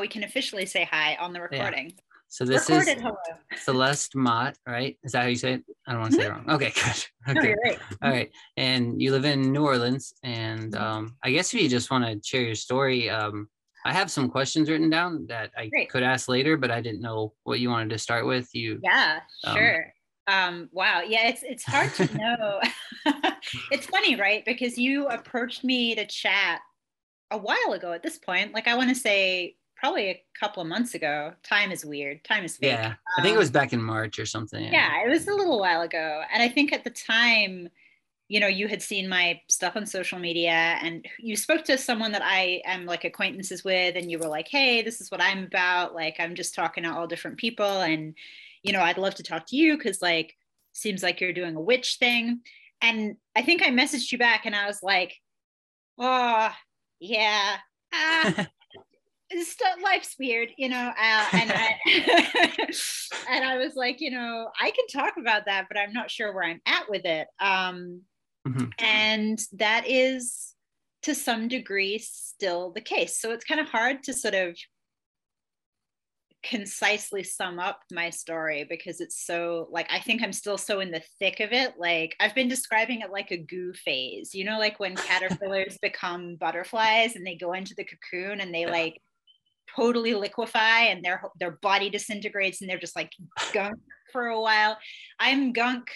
now we can officially say hi on the recording. Yeah. So this Recorded is hello. Celeste Mott, right? Is that how you say it? I don't want to say it wrong. Okay, good. Okay. No, right. All right. And you live in New Orleans. And mm-hmm. um, I guess if you just want to share your story, um, I have some questions written down that I Great. could ask later, but I didn't know what you wanted to start with. You Yeah, um, sure. Um, wow. Yeah, it's it's hard to know. it's funny, right? Because you approached me to chat a while ago at this point. Like I want to say probably a couple of months ago. Time is weird. Time is fake. Yeah. I think it was um, back in March or something. Yeah. yeah, it was a little while ago. And I think at the time, you know, you had seen my stuff on social media and you spoke to someone that I am like acquaintances with, and you were like, hey, this is what I'm about. Like, I'm just talking to all different people. And, you know, I'd love to talk to you because, like, seems like you're doing a witch thing. And I think I messaged you back and I was like, oh, yeah. Ah, Life's weird, you know, uh, and I, and I was like, you know, I can talk about that, but I'm not sure where I'm at with it. Um, mm-hmm. And that is to some degree still the case. So it's kind of hard to sort of concisely sum up my story because it's so like I think I'm still so in the thick of it. Like I've been describing it like a goo phase, you know, like when caterpillars become butterflies and they go into the cocoon and they like totally liquefy and their their body disintegrates and they're just like gunk for a while. I'm gunk.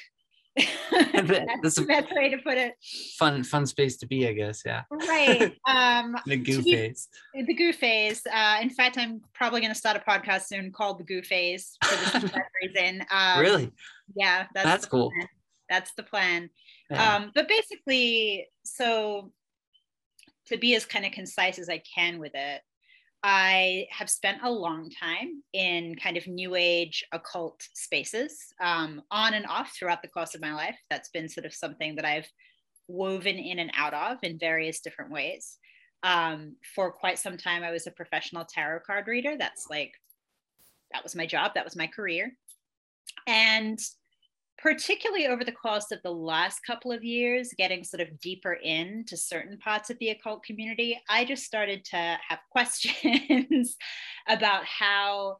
that's, the best way to put it. Fun, fun space to be, I guess. Yeah. Right. Um, the goo phase. The goo phase. Uh, in fact, I'm probably going to start a podcast soon called the goo phase for this reason. Um, really? Yeah. That's, that's cool. Plan. That's the plan. Yeah. Um, but basically, so to be as kind of concise as I can with it, I have spent a long time in kind of new age occult spaces um, on and off throughout the course of my life. That's been sort of something that I've woven in and out of in various different ways. Um, for quite some time, I was a professional tarot card reader. That's like, that was my job, that was my career. And particularly over the course of the last couple of years, getting sort of deeper into certain parts of the occult community, I just started to have questions about how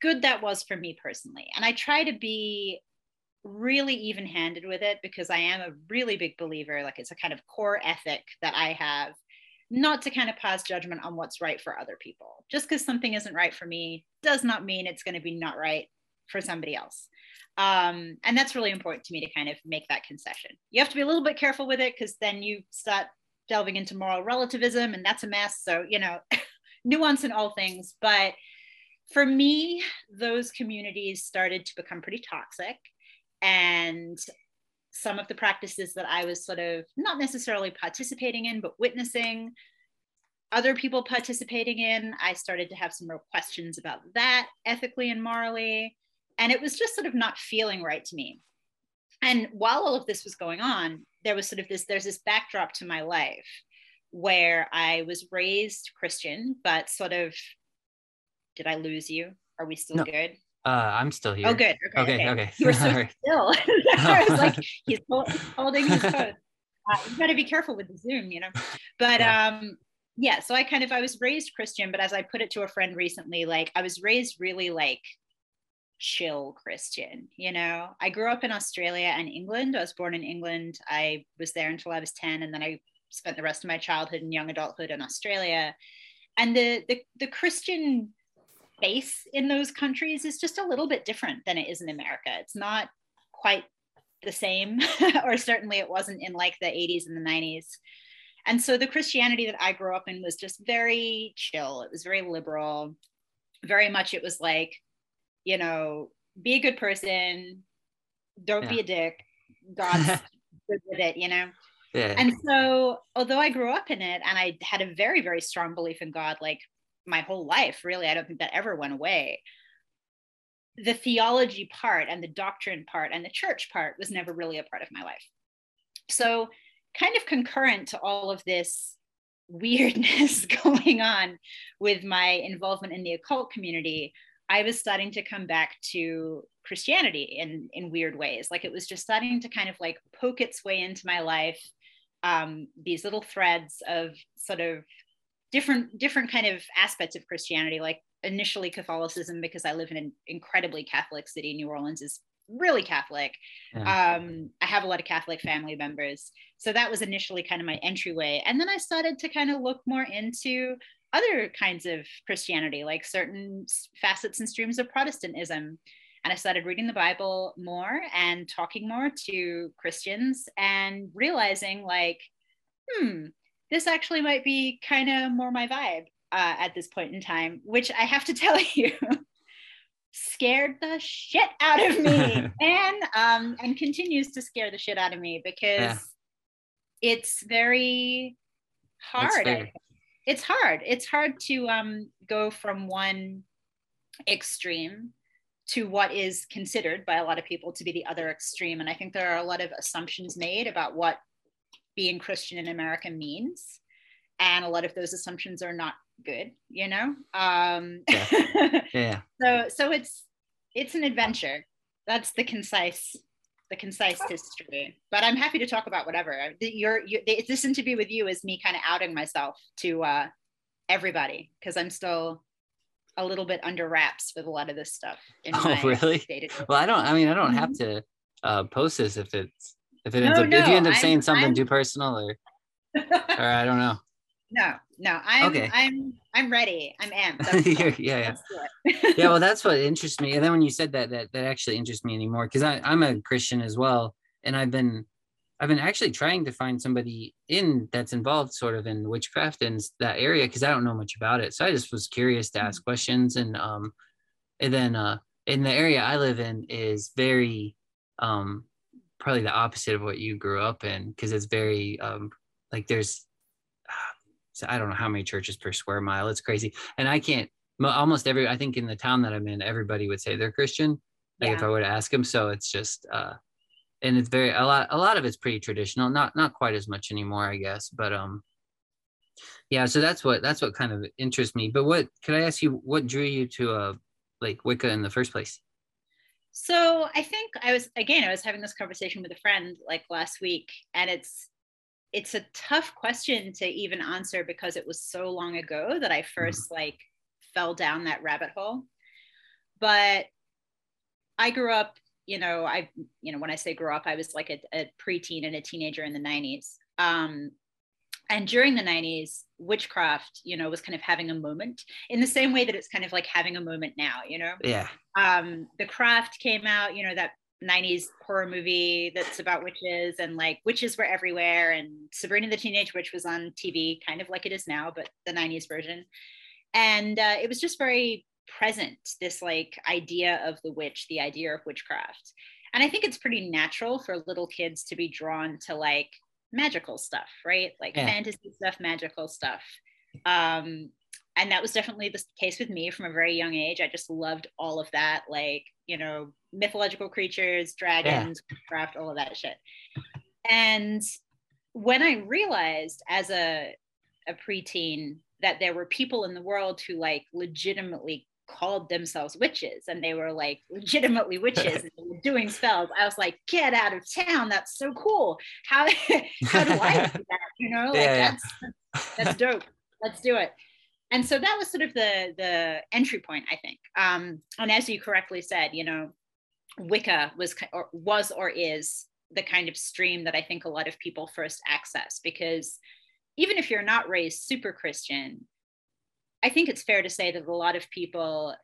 good that was for me personally. And I try to be really even handed with it because I am a really big believer, like it's a kind of core ethic that I have. Not to kind of pass judgment on what's right for other people. Just because something isn't right for me does not mean it's going to be not right for somebody else. Um, and that's really important to me to kind of make that concession. You have to be a little bit careful with it because then you start delving into moral relativism and that's a mess. So, you know, nuance in all things. But for me, those communities started to become pretty toxic. And some of the practices that I was sort of not necessarily participating in, but witnessing other people participating in, I started to have some real questions about that ethically and morally and it was just sort of not feeling right to me and while all of this was going on there was sort of this there's this backdrop to my life where i was raised christian but sort of did i lose you are we still no. good uh, I'm still here. Oh, good. Okay, okay. okay. okay. You were so still. I was like, he's holding his post. Uh, you got to be careful with the Zoom, you know. But yeah. um, yeah. So I kind of I was raised Christian, but as I put it to a friend recently, like I was raised really like chill Christian. You know, I grew up in Australia and England. I was born in England. I was there until I was 10, and then I spent the rest of my childhood and young adulthood in Australia. And the the, the Christian base in those countries is just a little bit different than it is in America. It's not quite the same, or certainly it wasn't in like the 80s and the 90s. And so the Christianity that I grew up in was just very chill. It was very liberal. Very much it was like you know, be a good person, don't yeah. be a dick. God's good with it, you know? Yeah. And so, although I grew up in it and I had a very, very strong belief in God, like my whole life, really, I don't think that ever went away. The theology part and the doctrine part and the church part was never really a part of my life. So, kind of concurrent to all of this weirdness going on with my involvement in the occult community I was starting to come back to Christianity in in weird ways. Like it was just starting to kind of like poke its way into my life. Um, these little threads of sort of different different kind of aspects of Christianity, like initially Catholicism, because I live in an incredibly Catholic city. New Orleans is really Catholic. Yeah. Um, I have a lot of Catholic family members. So that was initially kind of my entryway. And then I started to kind of look more into other kinds of Christianity, like certain facets and streams of Protestantism. And I started reading the Bible more and talking more to Christians and realizing, like, hmm, this actually might be kind of more my vibe uh, at this point in time, which I have to tell you scared the shit out of me and um, and continues to scare the shit out of me because yeah. it's very hard. It's hard. It's hard to um, go from one extreme to what is considered by a lot of people to be the other extreme. And I think there are a lot of assumptions made about what being Christian in America means. And a lot of those assumptions are not good, you know? Um, yeah. yeah. so, so it's, it's an adventure. That's the concise, the concise history, but I'm happy to talk about whatever you're, you, this interview with you is me kind of outing myself to uh, everybody. Cause I'm still, a little bit under wraps with a lot of this stuff. oh, really? Day-to-day. Well, I don't. I mean, I don't mm-hmm. have to uh, post this if it's if it ends no, up no, if you end up I'm, saying something I'm, too personal or or I don't know. No, no, I'm okay. I'm I'm ready. I'm amped. yeah, yeah. yeah, well that's what interests me. And then when you said that that that actually interests me anymore because I I'm a Christian as well. And I've been I've been actually trying to find somebody in that's involved sort of in witchcraft and that area because I don't know much about it. So I just was curious to ask mm-hmm. questions and um and then uh in the area I live in is very um probably the opposite of what you grew up in because it's very um like there's so I don't know how many churches per square mile. It's crazy. And I can't almost every I think in the town that I'm in, everybody would say they're Christian. Like yeah. if I were to ask them. So it's just uh and it's very a lot a lot of it's pretty traditional, not not quite as much anymore, I guess. But um yeah, so that's what that's what kind of interests me. But what could I ask you what drew you to uh like Wicca in the first place? So I think I was again I was having this conversation with a friend like last week and it's it's a tough question to even answer because it was so long ago that I 1st mm-hmm. like fell down that rabbit hole. But I grew up, you know, I, you know, when I say grew up, I was like a, a preteen and a teenager in the 90s. Um, and during the 90s witchcraft you know was kind of having a moment in the same way that it's kind of like having a moment now you know yeah um the craft came out you know that 90s horror movie that's about witches and like witches were everywhere and Sabrina the Teenage Witch was on TV kind of like it is now but the 90s version. And uh, it was just very present this like idea of the witch the idea of witchcraft. And I think it's pretty natural for little kids to be drawn to like magical stuff right? Like yeah. fantasy stuff magical stuff. Um and that was definitely the case with me from a very young age I just loved all of that like you know mythological creatures, dragons, yeah. craft, all of that shit. And when I realized as a a preteen that there were people in the world who like legitimately called themselves witches and they were like legitimately witches doing spells. I was like, get out of town. That's so cool. How how do I do that? You know, like yeah, that's that's dope. Let's do it and so that was sort of the the entry point i think. Um, and as you correctly said you know wicca was or was or is the kind of stream that i think a lot of people first access because even if you're not raised super christian i think it's fair to say that a lot of people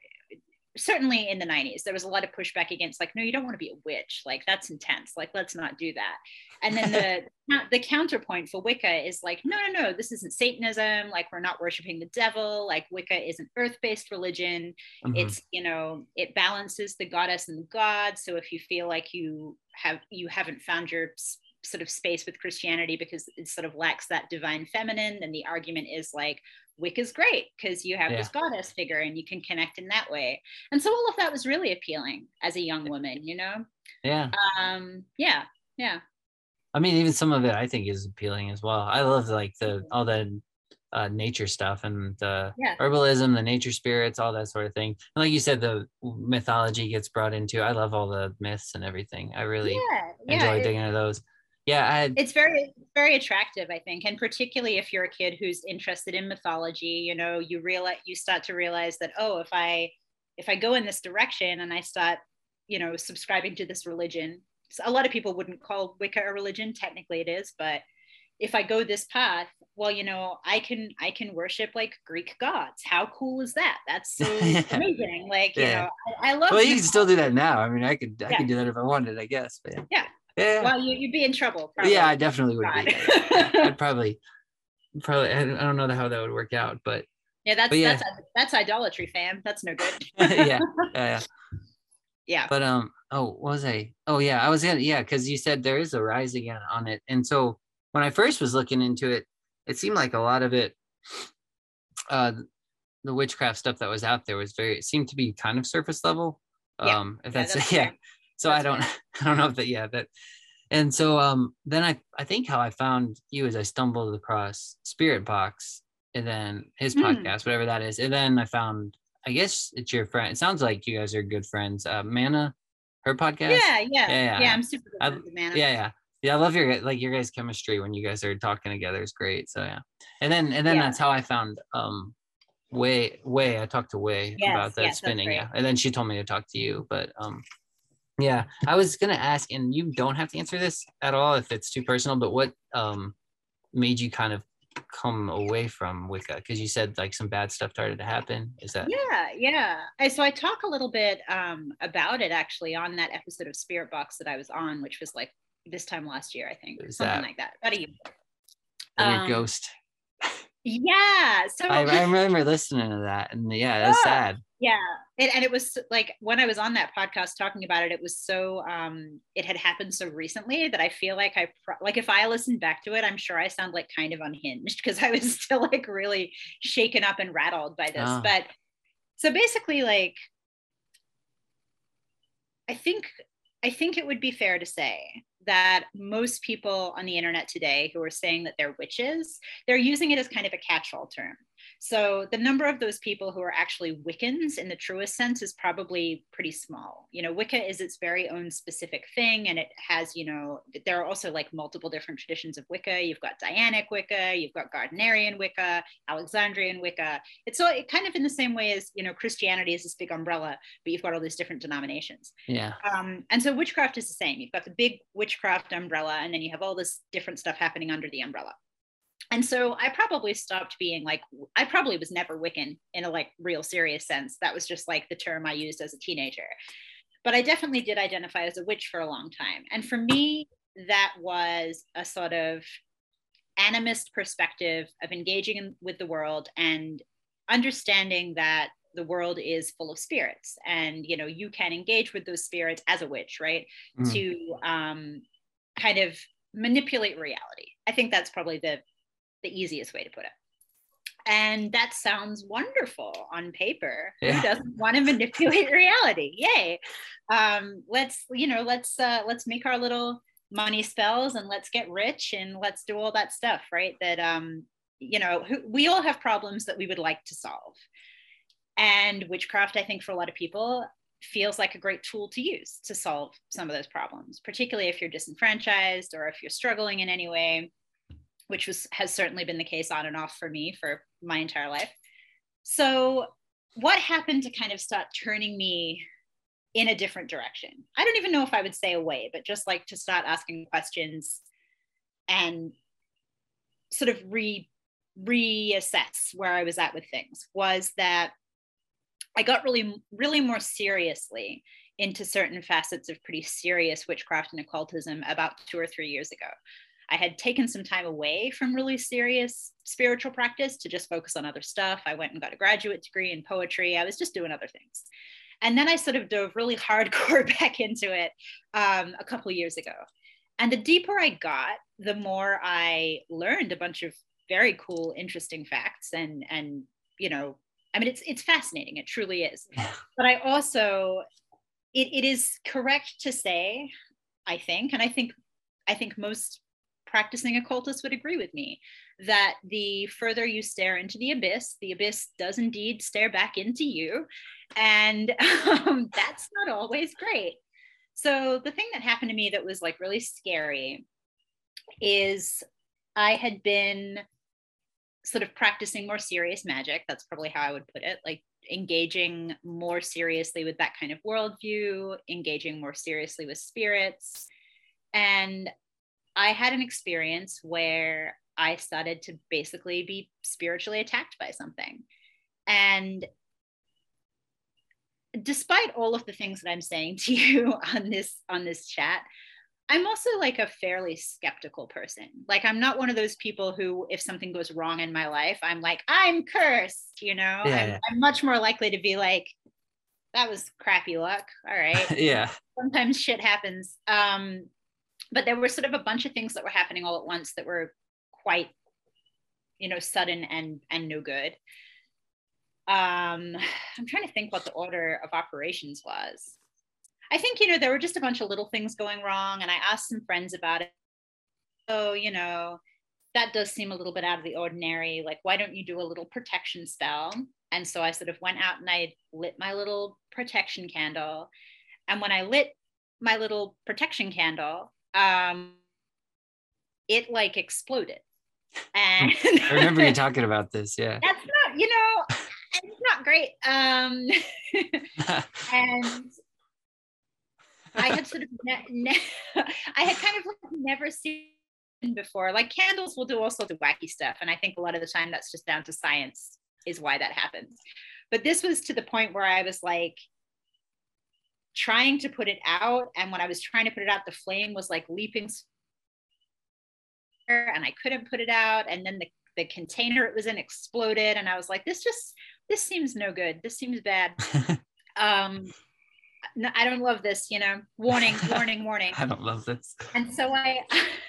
certainly in the 90s there was a lot of pushback against like no you don't want to be a witch. Like that's intense. Like let's not do that. And then the the counterpoint for wicca is like no no no this isn't satanism. Like we're not worshiping the devil. Like wicca is an earth-based religion. Mm-hmm. it's you know it balances the goddess and the god so if you feel like you have you haven't found your sort of space with christianity because it sort of lacks that divine feminine And the argument is like Wicca's great because you have yeah. this goddess figure and you can connect in that way. And so all of that was really appealing as a young woman, you know? Yeah. Um, yeah. Yeah. I mean, even some of it I think is appealing as well. I love like the all the uh, nature stuff and the yeah. herbalism, the nature spirits, all that sort of thing. And like you said, the mythology gets brought into. I love all the myths and everything. I really yeah, enjoy digging into those. Yeah I it's very very attractive i think and particularly if you're a kid who's interested in mythology you know you realize you start to realize that oh if i if i go in this direction and i start you know subscribing to this religion so a lot of people wouldn't call wicca a religion technically it is but if i go this path well you know i can i can worship like greek gods. How cool is that? That's so amazing. Like yeah. you know I, I, love well you can still do that now. I mean i could i yeah. could do that if i wanted i guess but yeah. Yeah, yeah. well you, you'd be in trouble probably. yeah i definitely would be i'd probably probably i don't know how that would work out but yeah that's yeah. that's that's idolatry fam that's no good yeah yeah yeah but um oh was i oh yeah i was in yeah because you said there is a rise again on it and so when i first was looking into it it seemed like a lot of it uh the witchcraft stuff that was out there was very it seemed to be kind of surface level yeah. um if that's yeah, that's yeah. So that's i don't i don't know if that yeah that and so um then i i think how i found you is i stumbled across Spirit Box and then his mm. podcast whatever that is and then i found i guess it's your friend it sounds like you guys are good friends uh mana her podcast yeah yeah yeah, yeah. yeah i'm super good I, Mana. yeah yeah yeah, I love your like your guys' chemistry when you guys are talking together is great. So yeah, and then and then yeah. that's how I found um Way Way. I talked to Way yes, about that yes, spinning. Yeah, and then she told me to talk to you. But um, yeah, I was gonna ask, and you don't have to answer this at all if it's too personal. But what um made you kind of come away from Wicca? Because you said like some bad stuff started to happen. Is that? Yeah, yeah. I, so I talk a little bit um, about it actually on that episode of Spirit Box that I was on, which was like this time last year, I think, something that? like that. About a year. Um, ghost. Yeah. So I, I, remember listening to that, and yeah, that's yeah, sad. Yeah, and, and it was like when I was on that podcast talking about it, it was so um, it had happened so recently that I feel like I pro- like if I listen back to it, I'm sure I sound like kind of unhinged because I was still like really shaken up and rattled by this. Oh. But so basically, like I think I think it would be fair to say that most people on the internet today who are saying that they're witches, they're using it as kind of a catch all term. So the number of those people who are actually Wiccans in the truest sense is probably pretty small. You know, Wicca is its very own specific thing, and it has, you know, there are also like multiple different traditions of Wicca. You've got Dianic Wicca, you've got Gardnerian Wicca, Alexandrian Wicca. It's so it kind of in the same way as you know Christianity is this big umbrella, but you've got all these different denominations. Yeah. Um, and so witchcraft is the same. You've got the big witchcraft umbrella, and then you have all this different stuff happening under the umbrella and so i probably stopped being like i probably was never wiccan in a like real serious sense. That was just like the term i used as a teenager. But i definitely did identify as a witch for a long time. And for me that was a sort of animist perspective of engaging in, with the world and understanding that the world is full of spirits and you know you can engage with those spirits as a witch right mm. to um, kind of manipulate reality. I think that's probably the the easiest way to put it. And that sounds wonderful on paper. Yeah. Who doesn't want to manipulate reality? Yay. Um, let's, you know, let's uh, let's make our little money spells and let's get rich and let's do all that stuff, right? That um, you know, we all have problems that we would like to solve. And witchcraft, I think, for a lot of people, feels like a great tool to use to solve some of those problems, particularly if you're disenfranchised or if you're struggling in any way which was has certainly been the case on and off for me for my entire life. So what happened to kind of start turning me in a different direction? I don't even know if I would say away, but just like to start asking questions and sort of re reassess where I was at with things was that I got really, really more seriously into certain facets of pretty serious witchcraft and occultism about two or three years ago. I had taken some time away from really serious spiritual practice to just focus on other stuff. I went and got a graduate degree in poetry. I was just doing other things. And then I sort of dove really hardcore back into it um, a couple years ago. And the deeper I got, the more I learned a bunch of very cool, interesting facts. And and you know, I mean, it's it's fascinating. It truly is. But I also, it, it is correct to say, I think, and I think I think most practicing occultists would agree with me that the further you stare into the abyss, the abyss does indeed stare back into you. And um, that's not always great. So, the thing that happened to me that was like really scary is I had been sort of practicing more serious magic. That's probably how I would put it. Like engaging more seriously with that kind of worldview, engaging more seriously with spirits. And I had an experience where I started to basically be spiritually attacked by something. And despite all of the things that I'm saying to you on this on this chat, I'm also like a fairly skeptical person. Like I'm not one of those people who, if something goes wrong in my life, I'm like, I'm cursed, you know? Yeah, I'm, yeah. I'm much more likely to be like, that was crappy luck. All right. yeah. Sometimes shit happens. Um, but there were sort of a bunch of things that were happening all at once that were quite, you know, sudden and and no good. Um, I'm trying to think what the order of operations was. I think, you know, there were just a bunch of little things going wrong. And I asked some friends about it. So, you know, that does seem a little bit out of the ordinary. Like, why don't you do a little protection spell? And so I sort of went out and I lit my little protection candle. And when I lit my little protection candle, um, it like exploded. And I remember you talking about this. Yeah. That's not, you know, it's not great. Um, and I had sort of ne- ne- I had kind of like never seen before. Like candles will do all sorts of wacky stuff, and I think a lot of the time that's just down to science is why that happens. But this was to the point where I was like trying to put it out, and when I was trying to put it out, the flame was like leaping, and I couldn't put it out, and then the the container it was in exploded, and I was like, this just this seems no good. This seems bad. um no, I don't love this, you know, warning, warning, warning. I don't love this. And so I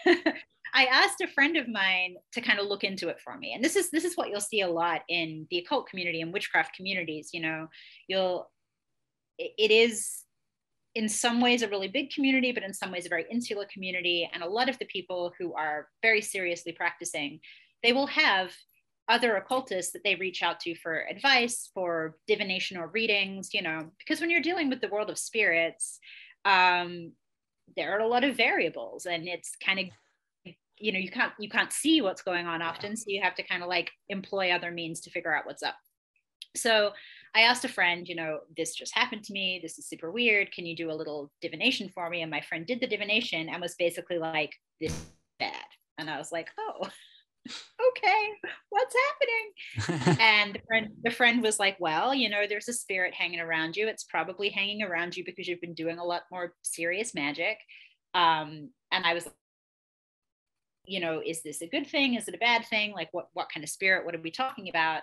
I asked a friend of mine to kind of look into it for me. And this is this is what you'll see a lot in the occult community and witchcraft communities, you know, you'll it is in some ways a really big community, but in some ways a very insular community. And a lot of the people who are very seriously practicing, they will have other occultists that they reach out to for advice, for divination or readings, you know, because when you're dealing with the world of spirits, um, there are a lot of variables and it's kind of you know you can't you can't see what's going on often. So you have to kind of like employ other means to figure out what's up. So i asked a friend you know this just happened to me this is super weird can you do a little divination for me and my friend did the divination and was basically like this bad and i was like oh okay, what's happening? and the friend, the friend was like, well, you know, there's a spirit hanging around you. It's probably hanging around you because you've been doing a lot more serious magic. Um, and I was, you know, is this a good thing? Is it a bad thing? Like, what what kind of spirit? What are we talking about?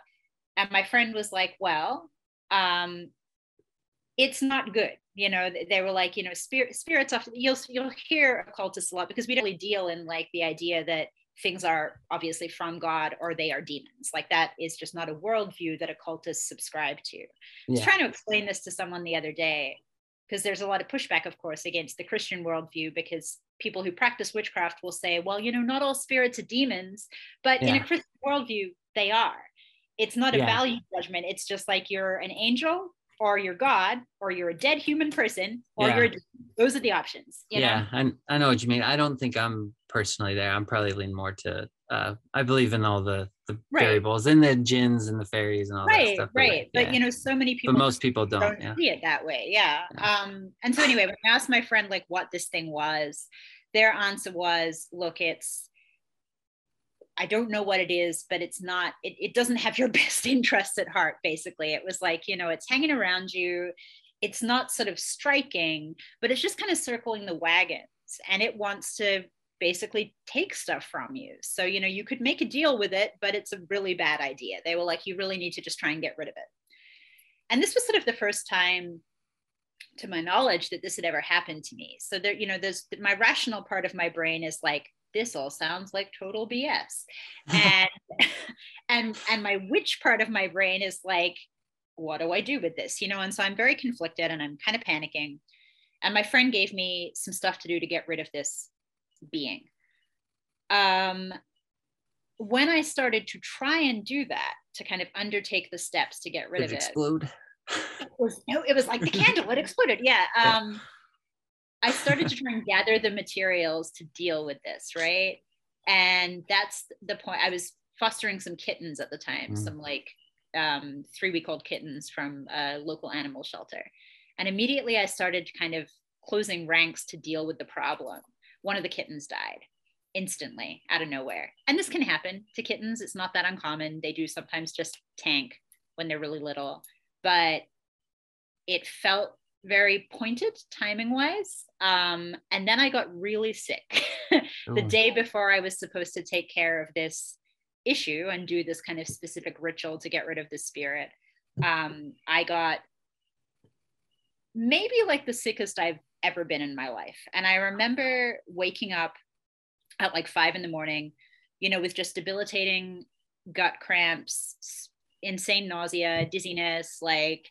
And my friend was like, well, um, it's not good. You know, they were like, you know, spirit spirits. Often, you'll you'll hear occultists a lot because we don't really deal in like the idea that things are obviously from God or they are demons. Like that is just not a worldview that occultists subscribe to. Yeah. I was trying to explain this to someone the other day because there's a lot of pushback, of course, against the Christian worldview because people who practice witchcraft will say, well, you know, not all spirits are demons, but yeah. in a Christian worldview, they are. It's not a value judgment. It's just like you're an angel or you're God, or you're a dead human person, or yeah. you're those are the options. yeah, I, I know what you mean. I don't think I'm personally there. I'm probably lean more to uh, I believe in all the the right. variables and the jinns and the fairies and all right, that stuff. Right, right. But, yeah. but, you know, so many people but most people don't, don't yeah. see it that way. Yeah. yeah. Um, and so anyway, when I asked my friend like what this thing was, their answer was, look, it's I don't know what it is, but it's not, it, it doesn't have your best interests at heart, basically. It was like, you know, it's hanging around you. It's not sort of striking, but it's just kind of circling the wagons and it wants to basically take stuff from you. So, you know, you could make a deal with it, but it's a really bad idea. They were like, you really need to just try and get rid of it. And this was sort of the first time to my knowledge that this had ever happened to me. So there, you know, there's my rational part of my brain is like, this all sounds like total BS. And and and my witch part of my brain is like, what do I do with this? You know, and so I'm very conflicted and I'm kind of panicking. And my friend gave me some stuff to do to get rid of this being. Um, when I started to try and do that, to kind of undertake the steps to get rid Did of it, explode. it was no, it was like the candle, it exploded. Yeah. Um, I started to try and gather the materials to deal with this, right? And that's the point. I was fostering some kittens at the time, mm. some like um, three week old kittens from a local animal shelter. And immediately I started kind of closing ranks to deal with the problem. One of the kittens died instantly out of nowhere. And this can happen to kittens. It's not that uncommon. They do sometimes just tank when they're really little, but it felt very pointed timing wise. Um, and then I got really sick the day before I was supposed to take care of this issue and do this kind of specific ritual to get rid of the spirit. Um, I got maybe like the sickest I've ever been in my life. And I remember waking up at like five in the morning, you know, with just debilitating gut cramps, insane nausea, dizziness, like,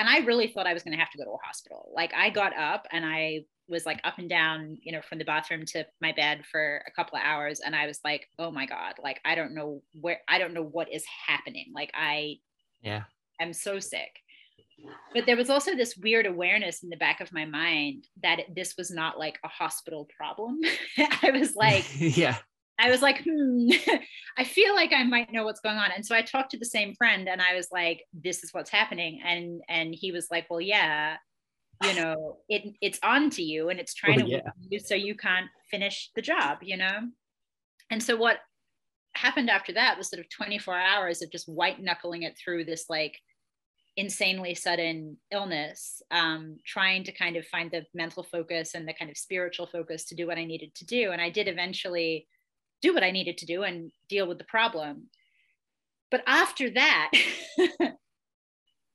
and I really thought I was going to have to go to a hospital. Like, I got up and I was like up and down, you know, from the bathroom to my bed for a couple of hours. And I was like, oh my God, like, I don't know where, I don't know what is happening. Like, I, yeah, I'm so sick. But there was also this weird awareness in the back of my mind that this was not like a hospital problem. I was like, yeah. I was like, hmm, I feel like I might know what's going on. And so I talked to the same friend and I was like, this is what's happening. And and he was like, well, yeah, you know, it it's on to you and it's trying well, to yeah. you so you can't finish the job, you know? And so what happened after that was sort of 24 hours of just white knuckling it through this like insanely sudden illness, um, trying to kind of find the mental focus and the kind of spiritual focus to do what I needed to do. And I did eventually do what I needed to do and deal with the problem. But after that,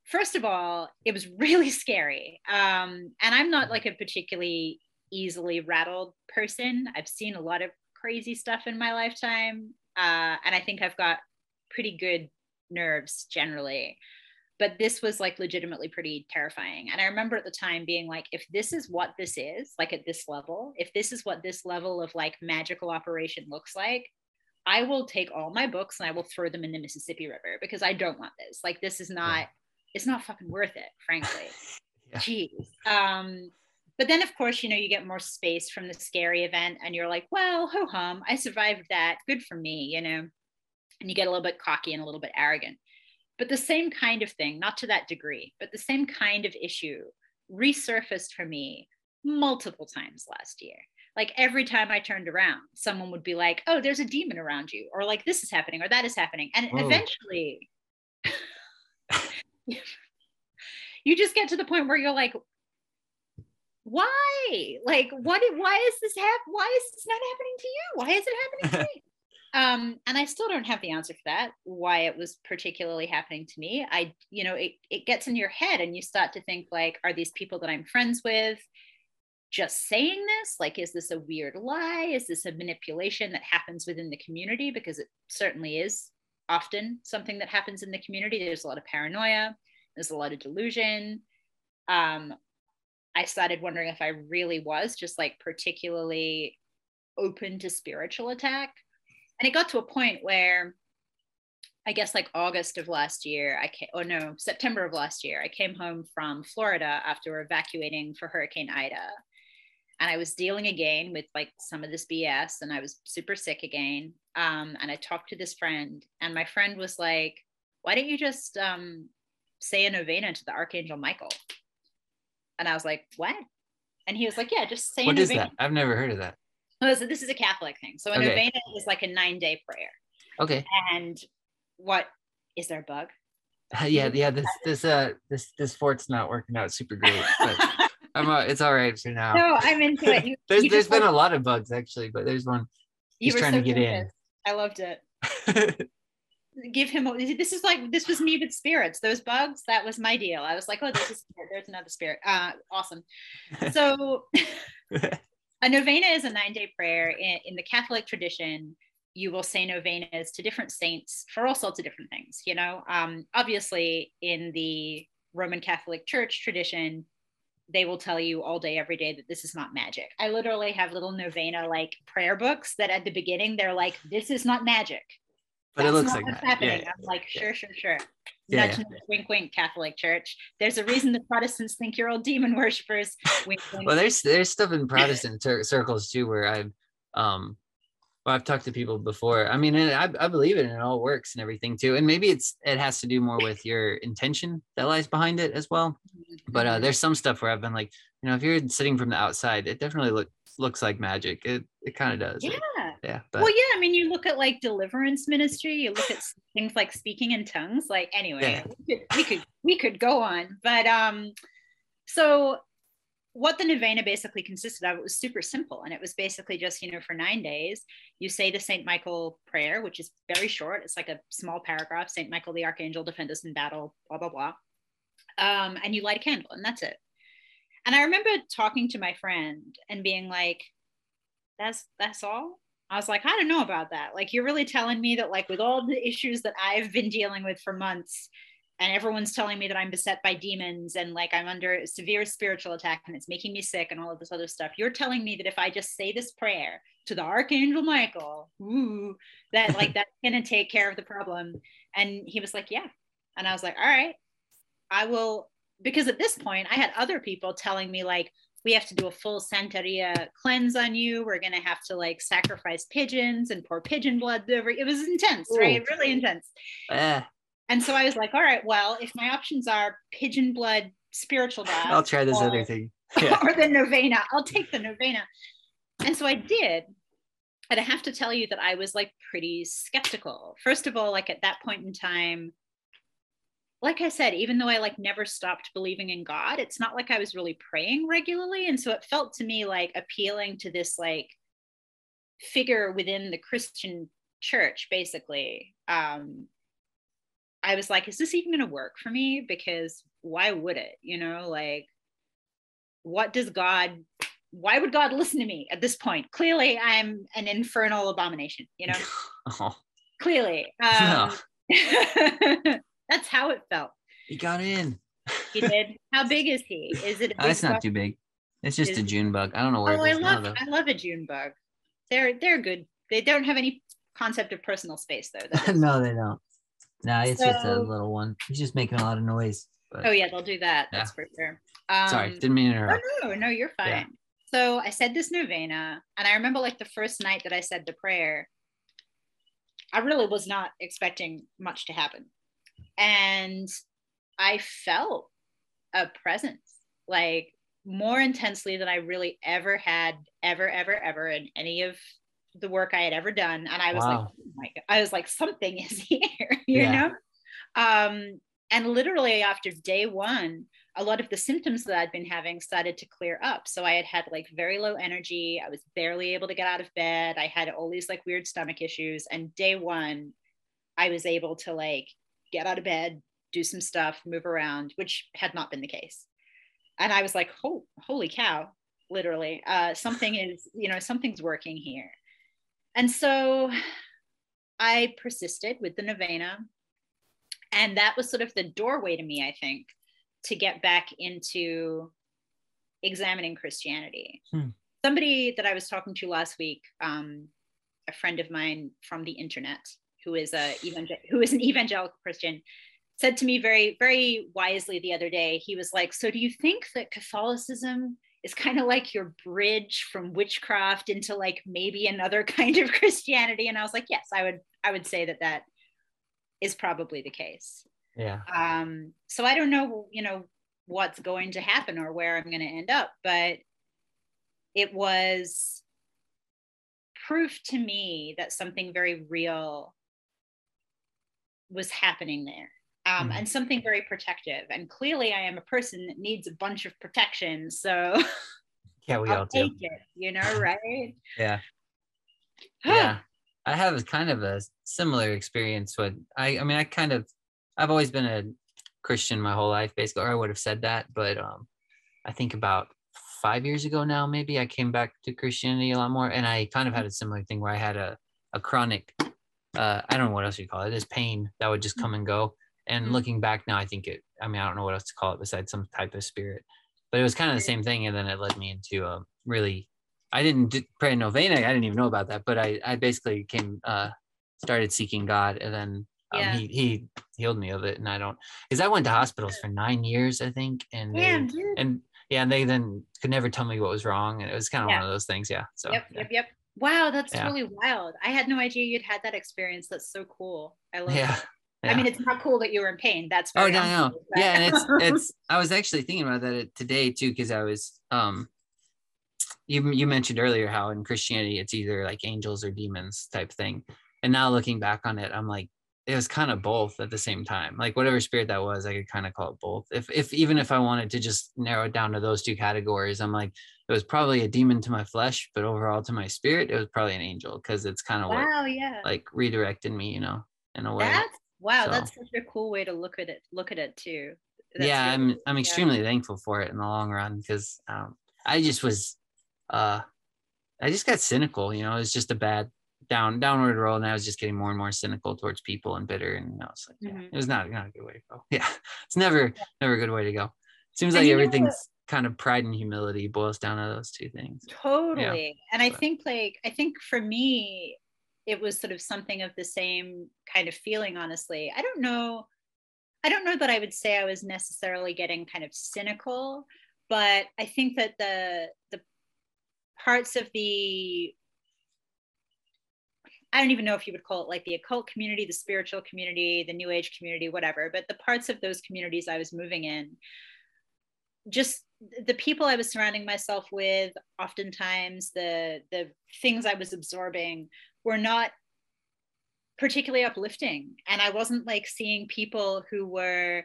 first of all, it was really scary. Um, and I'm not like a particularly easily rattled person. I've seen a lot of crazy stuff in my lifetime. Uh, and I think I've got pretty good nerves generally but this was like legitimately pretty terrifying and i remember at the time being like if this is what this is like at this level if this is what this level of like magical operation looks like i will take all my books and i will throw them in the mississippi river because i don't want this. Like this is not yeah. it's not fucking worth it frankly. Yeah. jeez. Um but then of course you know you get more space from the scary event and you're like well ho hum i survived that. Good for me you know? And you get a little bit cocky and a little bit arrogant but the same kind of thing, not to that degree, but the same kind of issue resurfaced for me multiple times last year. Like every time I turned around, someone would be like, oh, there's a demon around you, or like this is happening, or that is happening. And Whoa. eventually, you just get to the point where you're like, why? Like, what? Why is this hap- Why is this not happening to you? Why is it happening to me? Um, and I still don't have the answer for that, why it was particularly happening to me. I, you know, it, it gets in your head and you start to think like, are these people that I'm friends with just saying this? Like, is this a weird lie? Is this a manipulation that happens within the community? Because it certainly is often something that happens in the community. There's a lot of paranoia, there's a lot of delusion. Um, I started wondering if I really was just like particularly open to spiritual attack and it got to a point where I guess like August of last year, I came, oh no, September of last year, I came home from Florida after evacuating for Hurricane Ida. And I was dealing again with like some of this BS and I was super sick again. Um, and I talked to this friend, and my friend was like, Why don't you just um, say a novena to the Archangel Michael? And I was like, What? And he was like, Yeah, just say what a novena. What is that? I've never heard of that. Oh, so this is a Catholic thing. So a okay. novena is like a nine day prayer. Okay. And what is there a bug? Uh, yeah, yeah. This this uh this this fort's not working out super great, but I'm uh, it's all right for now. No, I'm into it. You, there's you there's been a lot of bugs actually, but there's one. He's trying so to get in. I loved it. Give him. This is like this was me with spirits. Those bugs. That was my deal. I was like, oh, there's a spirit. There's another spirit. Uh, awesome. So a novena is a nine day prayer in, in, the Catholic tradition. You will say novenas to different saints for all sorts of different things. You know, um, obviously in the Roman Catholic Church tradition, they will tell you all day, every day that this is not magic. I literally have little novena like prayer books that at the beginning they're like, this is not magic. But it looks like what's that. happening. Yeah, I'm like, sure, sure, sure. Yeah, Nudge, yeah. nudge, wink, wink, Catholic Church. There's a reason the Protestants think you're all demon worshippers. Wink, wink. well there's there's stuff in protestant cir- circles too where i've um well i've talked to people before i mean and I, I believe it and it all works and everything too and maybe it's it has to do more with your intention that lies behind it as well but uh there's some stuff where i've been like you know if you're sitting from the outside it definitely look, looks like magic it it kind of does yeah. Yeah but well, yeah. I mean, you look at like deliverance ministry. You look at things like speaking in tongues. Like, anyway, we, could, we could we could go on, but um, so what the novena basically consisted of, it was super simple, and it was basically just you know for nine days you say the Saint Michael prayer, which is very short. It's like a small paragraph. Saint Michael the Archangel, defend us in battle. Blah blah blah. Um, and you light a candle, and that's it. And I remember talking to my friend and being like, "That's that's all." I was like, I don't know about that. Like, you're really telling me that, like, with all the issues that I've been dealing with for months, and everyone's telling me that I'm beset by demons and like I'm under a severe spiritual attack and it's making me sick and all of this other stuff. You're telling me that if I just say this prayer to the Archangel Michael, ooh, that like that's gonna take care of the problem. And he was like, Yeah. And I was like, All right, I will. Because at this point, I had other people telling me, like, we have to do a full Santeria cleanse on you. We're going to have to like sacrifice pigeons and pour pigeon blood over. It was intense, right? Really intense. eh, And so I was like, all right, well, if my options are pigeon blood, spiritual bath, i'll try this or, other thing yeah or the novena, I'll take the novena. And so I did. And I have to tell you that I was like pretty skeptical. First of all, like at that point in time, like I said, even though I like never stopped believing in God, it's not like I was really praying regularly. And so it felt to me like appealing to this like figure within the Christian church, basically. Um, I was like, is this even going to work for me? Because why would it? You know, like, what does God, why would God listen to me at this point? Clearly, I'm an infernal abomination, you know, oh, clearly. Um, that's how it felt. he got in He did. How big is he? Is it Oh, it's not bug? too big it's just Is- a june bug i don't know where Oh, I is now love I love a June bug. They're they're good. They don't have any concept of personal space though. No they don't no it's just a little one he's just making a lot of noise but oh yeah, they'll do that. That's for sure. Um, sorry didn't mean to Oh, interrupt no, no, you're fine. Yeah. So I said this novena, and I remember like the first night that I said the prayer, I really was not expecting much to happen. And I felt a presence like more intensely than I really ever had, ever, ever, ever in any of the work I had ever done. And I was like, oh I was like, something is here, you Yeah. know? Um, and literally after day one, a lot of the symptoms that I'd been having started to clear up. So I had had like very low energy. I was barely able to get out of bed. I had all these like weird stomach issues. And day one, I was able to like get out of bed, do some stuff, move around, which had not been the case. And I was like, oh, holy cow, literally. Uh, something is, you know, something's working here. And so I persisted with the novena. And that was sort of the doorway to me, I think, to get back into examining Christianity. Hmm. Somebody that I was talking to last week, um, a friend of mine from the internet, who is a evangel- who is an evangelical Christian, said to me very very wisely the other day. He was like, "So do you think that Catholicism is kind of like your bridge from witchcraft into like maybe another kind of Christianity?" And I was like, "Yes, I would I would say that that is probably the case." yeah um, so i don't know you know what's going to happen or where i'm going to end up but it was proof to me that something very real was happening there. Um, Mhm. and something very protective. And clearly i am a person that needs a bunch of protection. So yeah we all i'll do. take it you know right? Yeah. Yeah. I have kind of a similar experience with i i mean i kind of i've always been a christian my whole life basically or i would have said that but um i think about five years ago now maybe i came back to christianity a lot more and i kind of had a similar thing where i had a, a chronic uh i don't know what else you call it this pain that would just come and go and Mhm. looking back now i think it i mean i don't know what else to call it besides some type of spirit but it was kind of the same thing and then it led me into a really I didn't pray a novena. I didn't even know about that, but I, I basically came uh, started seeking God, and then um, Yeah. he he healed me of it, and I don't because I went to hospitals for nine years, I think, and they, Damn, and yeah, and they then could never tell me what was wrong, and it was kind of Yeah. one of those things, yeah. So yep, yeah. yep, yep. Wow, that's Yeah. totally wild. I had no idea you'd had that experience. That's so cool. I love yeah. it. yeah. I mean, it's not cool that you were in pain. That's Oh no, no, but- yeah, and it's it's. I was actually thinking about that today too, because I was um. You you mentioned earlier how in Christianity it's either like angels or demons type thing, and now looking back on it, I'm like it was kind of both at the same time. Like whatever spirit that was, I could kind of call it both. If if even if I wanted to just narrow it down to those two categories, I'm like it was probably a demon to my flesh, but overall to my spirit, it was probably an angel because it's kind of what yeah. like redirected me, you know, in a way. That's wow. So- That's such a cool way to look at it. Look at it too. That's yeah really- i'm i'm yeah. extremely thankful for it in the long run because um, i just was uh i just got cynical you know it was just a bad down downward roll and i was just getting more and more cynical towards people and bitter and i was like yeah, Mhm. it was not, not a good way to go yeah it's never never a good way to go seems And like everything's kind of pride and humility boils down to those two things Totally. And I But- think like I think for me it was sort of something of the same kind of feeling honestly. I don't know I don't know that I would say I was necessarily getting kind of cynical, but I think that the the parts of the I don't even know if you would call it like the occult community, the spiritual community, the new age community, whatever, but the parts of those communities I was moving in, just the people I was surrounding myself with, oftentimes the the things I was absorbing were not particularly uplifting. And I wasn't like seeing people who were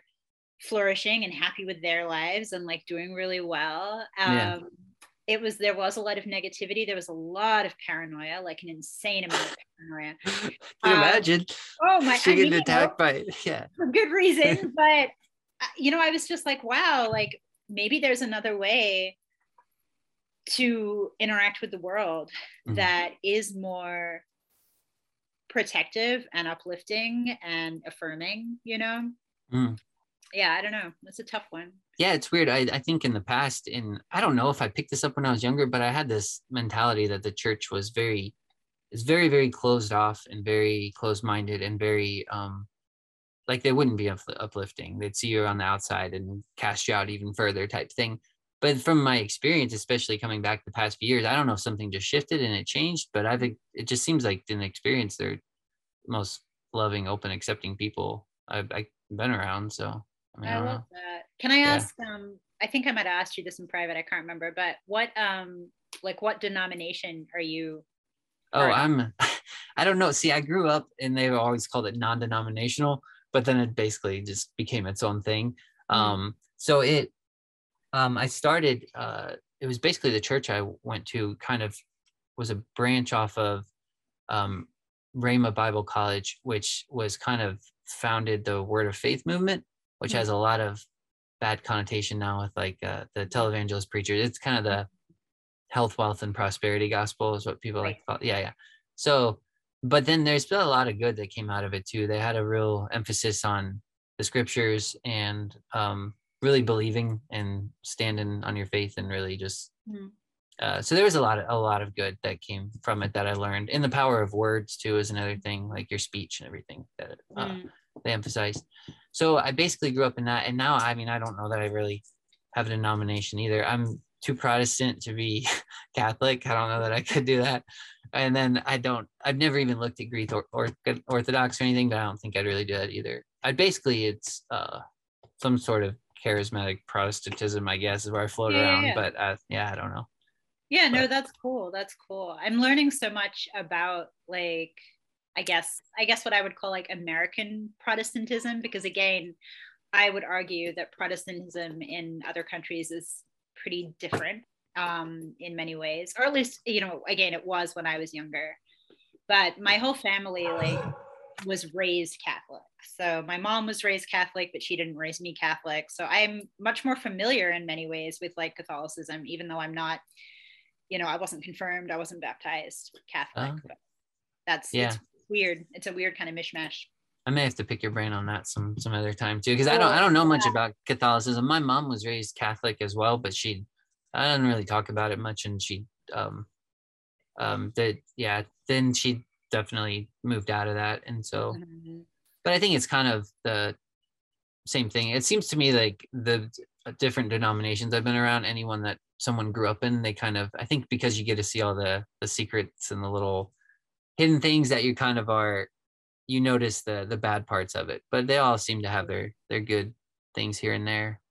flourishing and happy with their lives and like doing really well. Um, Yeah. It was there was a lot of negativity. There was a lot of paranoia, like an insane amount of paranoia. can Um, imagine Oh my! she I mean, getting you know, attacked by yeah for good reason but uh, you know i was just like wow like maybe there's another way to interact with the world Mhm. that is more protective and uplifting and affirming you know Mm. yeah i don't know that's a tough one yeah it's weird I, I think in the past in i don't know if i picked this up when i was younger but i had this mentality that the church was very is very very closed off and very closed minded and very um like they wouldn't be upl- uplifting. They'd see you on the outside and cast you out even further type thing. But from my experience especially coming back the past few years i don't know if something just shifted and it changed but i think it just seems like in experience they're most loving open accepting people i've, I've been around so i mean i, i love know. that. Can i ask um i think i might have asked you this in private i can't remember but what um like what denomination are you Oh. I'm I don't know. See, I grew up and they always called it non-denominational, but then it basically just became its own thing. Mhm. Um, so it um I started uh it was basically the church I went to kind of was a branch off of um Rhema Bible College, which was kind of founded the Word of Faith movement, which Mhm. has a lot of bad connotation now with like uh, the televangelist preachers. It's kind of the health, wealth, and prosperity gospel is what people like to call it. Yeah, yeah. So, but then there's been a lot of good that came out of it too. They had a real emphasis on the scriptures and um, really believing and standing on your faith and really just. Mhm. Uh, so there was a lot of a lot of good that came from it that I learned. And the power of words too is another thing, like your speech and everything that uh, Mm. they emphasized. So I basically grew up in that, and now I mean I don't know that I really have a denomination either. I'm too Protestant to be Catholic. I don't know that I could do that. And then I don't. I've never even looked at Greek or, or Orthodox or anything, but I don't think I'd really do that either. I basically it's uh, some sort of charismatic Protestantism, I guess, is where I float Yeah, around. yeah. But uh, yeah, I don't know. Yeah, no, that's cool. That's cool. I'm learning so much about like I guess I guess what I would call like American Protestantism because again, I would argue that Protestantism in other countries is pretty different um in many ways or at least you know again it was when I was younger. But my whole family like was raised Catholic. So my mom was raised Catholic, but she didn't raise me Catholic. So I'm much more familiar in many ways with like Catholicism, even though I'm not, you know, I wasn't confirmed, I wasn't baptized Catholic. Oh. But that's Yeah. it's weird. It's a weird kind of mishmash. I may have to pick your brain on that some some other time too, because I don't I don't know much about Catholicism. My mom was raised Catholic as well, but she I didn't really talk about it much, and she um um that yeah then she definitely moved out of that. And so, mm-hmm. but I think it's kind of the same thing. It seems to me like the different denominations I've been around, anyone that someone grew up in, they kind of, I think because you get to see all the the secrets and the little hidden things that you kind of are, you notice the the bad parts of it. But they all seem to have their their good things here and there.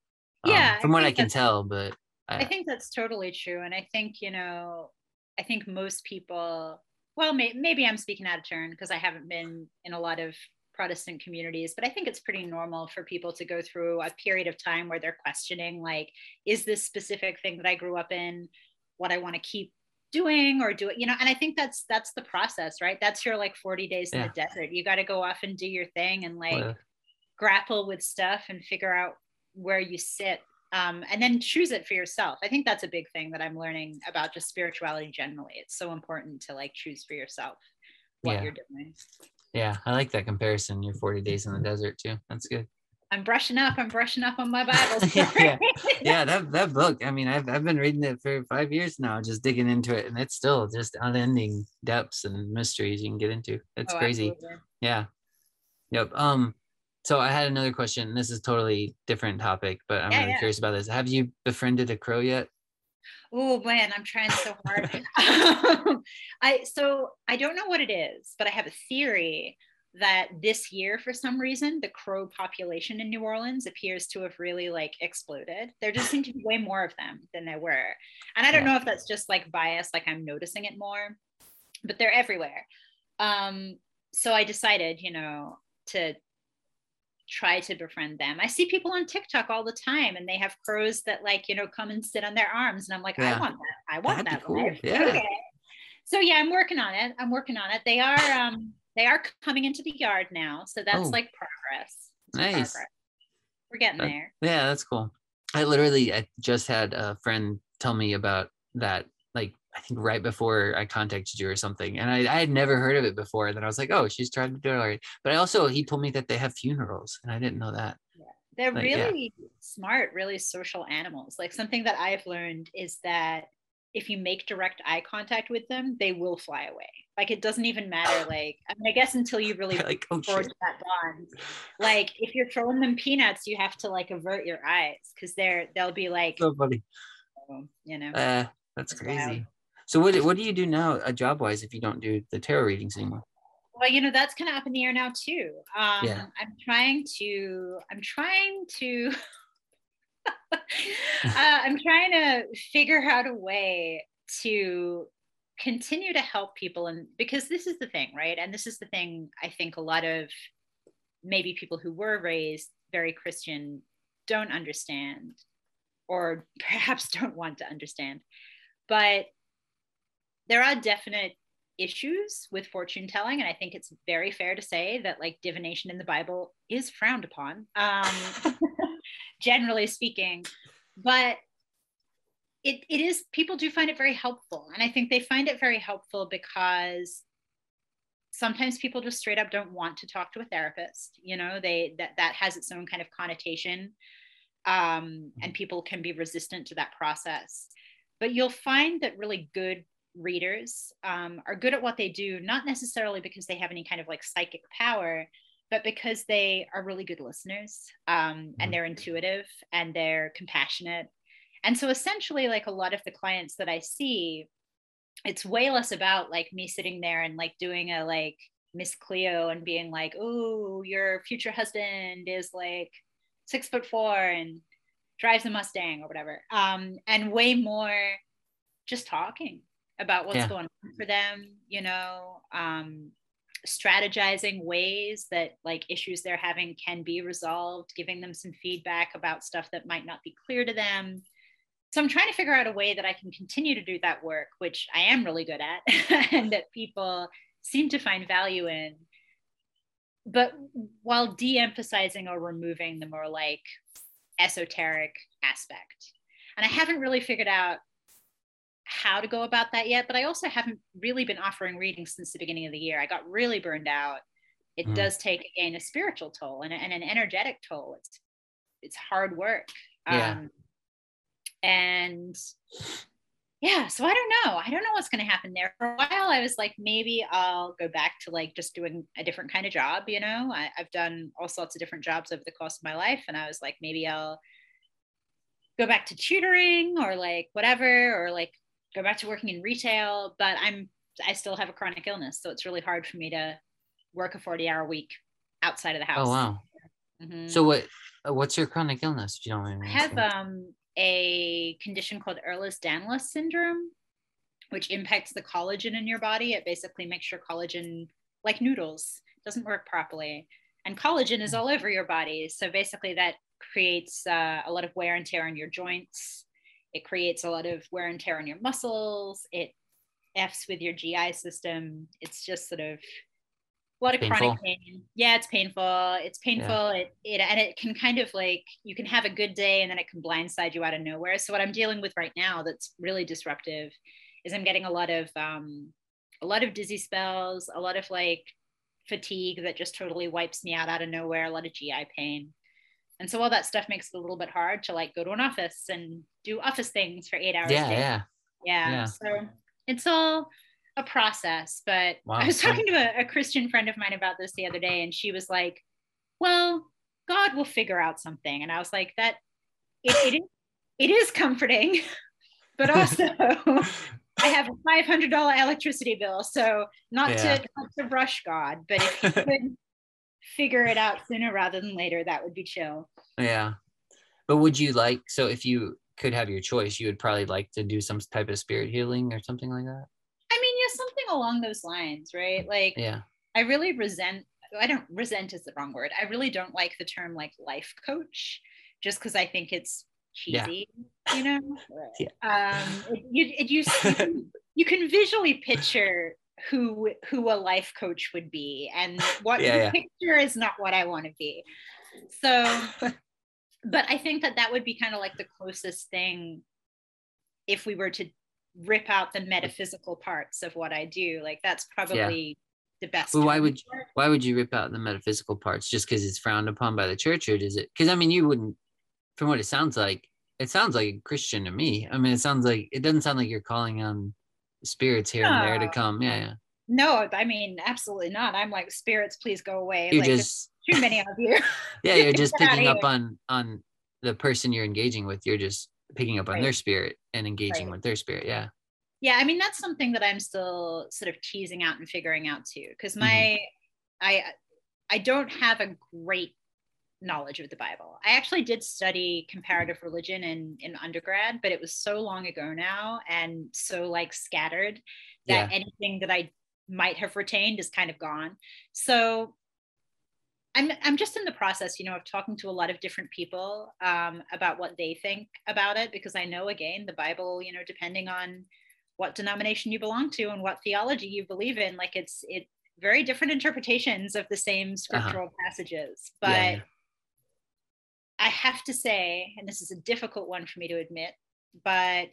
Um, yeah, um, from I what I can tell, but I, I think that's totally true. And I think you know, I think most people well, may, maybe I'm speaking out of turn because I haven't been in a lot of Protestant communities, but I think it's pretty normal for people to go through a period of time where they're questioning, like, is this specific thing that I grew up in what I want to keep doing or do it, you know? And I think that's that's the process, right? That's your like 40 days yeah. in the desert. You got to go off and do your thing and like well, grapple with stuff and figure out where you sit um, and then choose it for yourself. I think that's a big thing that I'm learning about just spirituality generally. It's so important to like choose for yourself what yeah. you're doing. Yeah, I like that comparison. Your 40 days in the desert too. That's good. I'm brushing up. I'm brushing up on my Bible. yeah, yeah. That that book. I mean, I've I've been reading it for five years now, just digging into it, and it's still just unending depths and mysteries you can get into. It's oh, crazy. Absolutely. Yeah. Yep. Um. So I had another question. This is totally different topic, but I'm yeah, really yeah. curious about this. Have you befriended a crow yet? oh man i'm trying so hard i so i don't know what it is but i have a theory that this year for some reason the crow population in new orleans appears to have really like exploded there just seem to be way more of them than there were and i don't yeah. know if that's just like bias like i'm noticing it more but they're everywhere um so i decided you know to try to befriend them. I see people on TikTok all the time and they have crows that like, you know, come and sit on their arms. And I'm like, yeah. I want that. I want That'd that. Cool. Yeah. Okay. So yeah, I'm working on it. I'm working on it. They are um they are coming into the yard now. So that's oh. like progress. It's nice. Progress. We're getting uh, there. Yeah, that's cool. I literally I just had a friend tell me about that like I think right before I contacted you or something. And I, I had never heard of it before. And then I was like, oh, she's trying to do it already. But I also, he told me that they have funerals and I didn't know that. Yeah. They're really yeah. smart, really social animals. Like something that I've learned is that if you make direct eye contact with them, they will fly away. Like it doesn't even matter. Like I mean, I guess until you really like, oh, forge shit. that bond. Like if you're throwing them peanuts, you have to like avert your eyes because they're they'll be like so funny. You know. Uh, that's crazy. So what what do you do now, uh, job wise, if you don't do the tarot readings anymore? Well, you know that's kind of up in the air now too. Um, yeah. I'm trying to. I'm trying to. uh, I'm trying to figure out a way to continue to help people and because this is the thing right? And this is the thing i think a lot of maybe people who were raised very christian don't understand or perhaps don't want to understand. But there are definite issues with fortune telling and i think it's very fair to say that like divination in the bible is frowned upon. Um generally speaking. But it, it is people do find it very helpful. And i think they find it very helpful because sometimes people just straight up don't want to talk to a therapist you know they that that has its own kind of connotation um, and people can be resistant to that process. But you'll find that really good readers um, are good at what they do, not necessarily because they have any kind of like psychic power, but because they are really good listeners um, and mm-hmm. they're intuitive and they're compassionate. And so essentially, like a lot of the clients that I see, it's way less about like me sitting there and like doing a like Miss Cleo and being like, oh, your future husband is like six foot four and drives a Mustang or whatever. Um, and way more just talking about what's yeah. going on for them, you know, um, strategizing ways that like issues they're having can be resolved, giving them some feedback about stuff that might not be clear to them. So I'm trying to figure out a way that I can continue to do that work, which I am really good at and that people seem to find value in. But while de emphasizing or removing the more like esoteric aspect. And I haven't really figured out how to go about that yet, but I also haven't really been offering readings since the beginning of the year. I got really burned out. It mm. does take again a spiritual toll and, and, an energetic toll. It's it's hard work. Yeah. Um, and yeah, so I don't know. I don't know what's going to happen there. For a while, I was like, maybe I'll go back to like just doing a different kind of job. You know, I, I've done all sorts of different jobs over the course of my life, and I was like, maybe I'll go back to tutoring or like whatever, or like go back to working in retail. But I'm I still have a chronic illness, so it's really hard for me to work a 40 hour week outside of the house. Oh wow. Mm-hmm. So what what's your chronic illness? Do you know I mean? I have um a condition called Ehlers-Danlos syndrome, which impacts the collagen in your body. It basically makes your collagen like noodles, doesn't work properly. And collagen is all over your body. So basically, that creates uh, a lot of wear and tear on your joints. It creates a lot of wear and tear on your muscles. It F's with your GI system. It's just sort of a lot of painful. chronic pain. Yeah, it's painful. It's painful. Yeah. It, it and it can kind of like you can have a good day and then it can blindside you out of nowhere. So what I'm dealing with right now that's really disruptive is I'm getting a lot of um a lot of dizzy spells, a lot of like fatigue that just totally wipes me out out of nowhere, a lot of GI pain. And so all that stuff makes it a little bit hard to like go to an office and do office things for eight hours. Yeah, yeah. Yeah. Yeah. So it's all a process. But wow. I was talking to a, a Christian friend of mine about this the other day, and she was like, "Well, God will figure out something," and I was like, "That it, it is it is comforting, but also." I have a five hundred dollar electricity bill, so not yeah. to not to rush God, but if you could figure it out sooner rather than later, that would be chill. Yeah, but would you like so if you could have your choice, you would probably like to do some type of spirit healing or something like that? I mean, yeah, something along those lines, right? Like, yeah, I really resent. I don't resent is the wrong word. I really don't like the term like life coach, just because I think it's cheesy. Yeah. You know, yeah. um, it, you, it, you, you, can, you can visually picture who who a life coach would be, and what yeah, yeah. picture is not what I want to be. So, but I think that that would be kind of like the closest thing if we were to rip out the metaphysical parts of what I do. Like that's probably yeah. the best. Well, why would you, why would you rip out the metaphysical parts just because it's frowned upon by the church, or does it? Because I mean, you wouldn't. From what it sounds like, it sounds like a Christian to me. I mean, it sounds like it doesn't sound like you're calling on spirits here no. and there to come. Yeah, yeah. No, I mean, absolutely not. I'm like, spirits, please go away. You're like, just too many of you. yeah, you're just picking up on on the person you're engaging with. You're just picking up on right. their spirit and engaging right. with their spirit yeah yeah i mean that's something that i'm still sort of teasing out and figuring out too because my mm-hmm. i i don't have a great knowledge of the bible i actually did study comparative religion in in undergrad but it was so long ago now and so like scattered that yeah. anything that i might have retained is kind of gone so I'm, I'm just in the process, you know, of talking to a lot of different people um, about what they think about it, because I know, again, the Bible, you know, depending on what denomination you belong to and what theology you believe in, like it's it very different interpretations of the same uh-huh. scriptural uh-huh. passages. But yeah. I have to say, and this is a difficult one for me to admit, but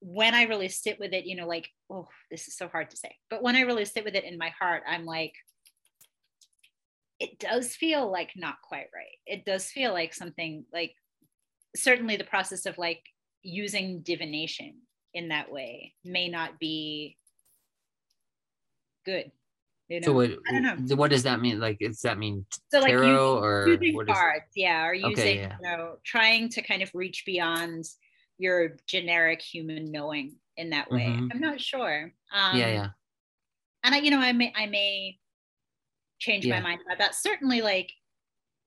when I really sit with it, you know, like, oh, this is so hard to say, but when I really sit with it in my heart, I'm like, it does feel like not quite right. It does feel like something like certainly the process of like using divination in that way may not be good. You know? So what, I don't know. What does that mean? Like, does that mean so tarot like using, or using cards? Yeah, or using okay, yeah. you know, trying to kind of reach beyond your generic human knowing in that way. Mm-hmm. I'm not sure. Um, yeah, yeah. And I, you know, I may, I may change yeah. my mind about that. Certainly, like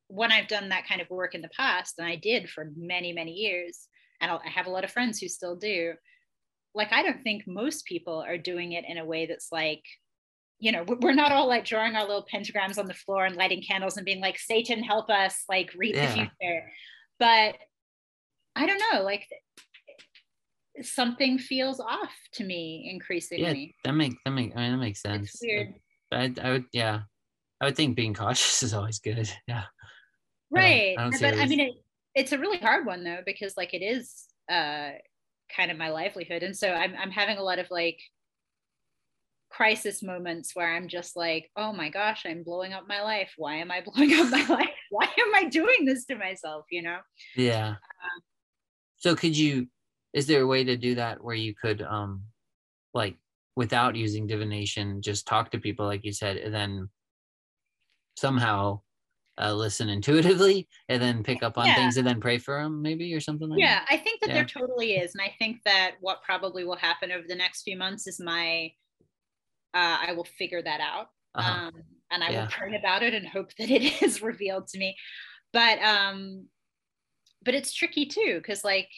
when I've done that kind of work in the past, and I did for many, many years, and I have a lot of friends who still do. Like, I don't think most people are doing it in a way that's like, you know, we're not all like drawing our little pentagrams on the floor and lighting candles and being like, Satan, help us, like, read yeah. the future. But I don't know, like, something feels off to me increasingly. Yeah, that makes that make I mean, that makes sense. It's weird. I, I would yeah, I would think being cautious is always good. Yeah. Right. I but I mean, it, it's a really hard one though, because like it is uh, kind of my livelihood. And so I'm, I'm having a lot of like crisis moments where I'm just like, oh my gosh, I'm blowing up my life. Why am I blowing up my life? Why am I doing this to myself? You know? Yeah. Um, so could you, is there a way to do that where you could um like without using divination just talk to people like you said and then somehow uh, listen intuitively and then pick up on yeah. things and then pray for them maybe or something like yeah that? i think that yeah. there totally is and i think that what probably will happen over the next few months is my uh, i will figure that out uh-huh. um, and i yeah. will pray about it and hope that it is revealed to me but um but it's tricky too because like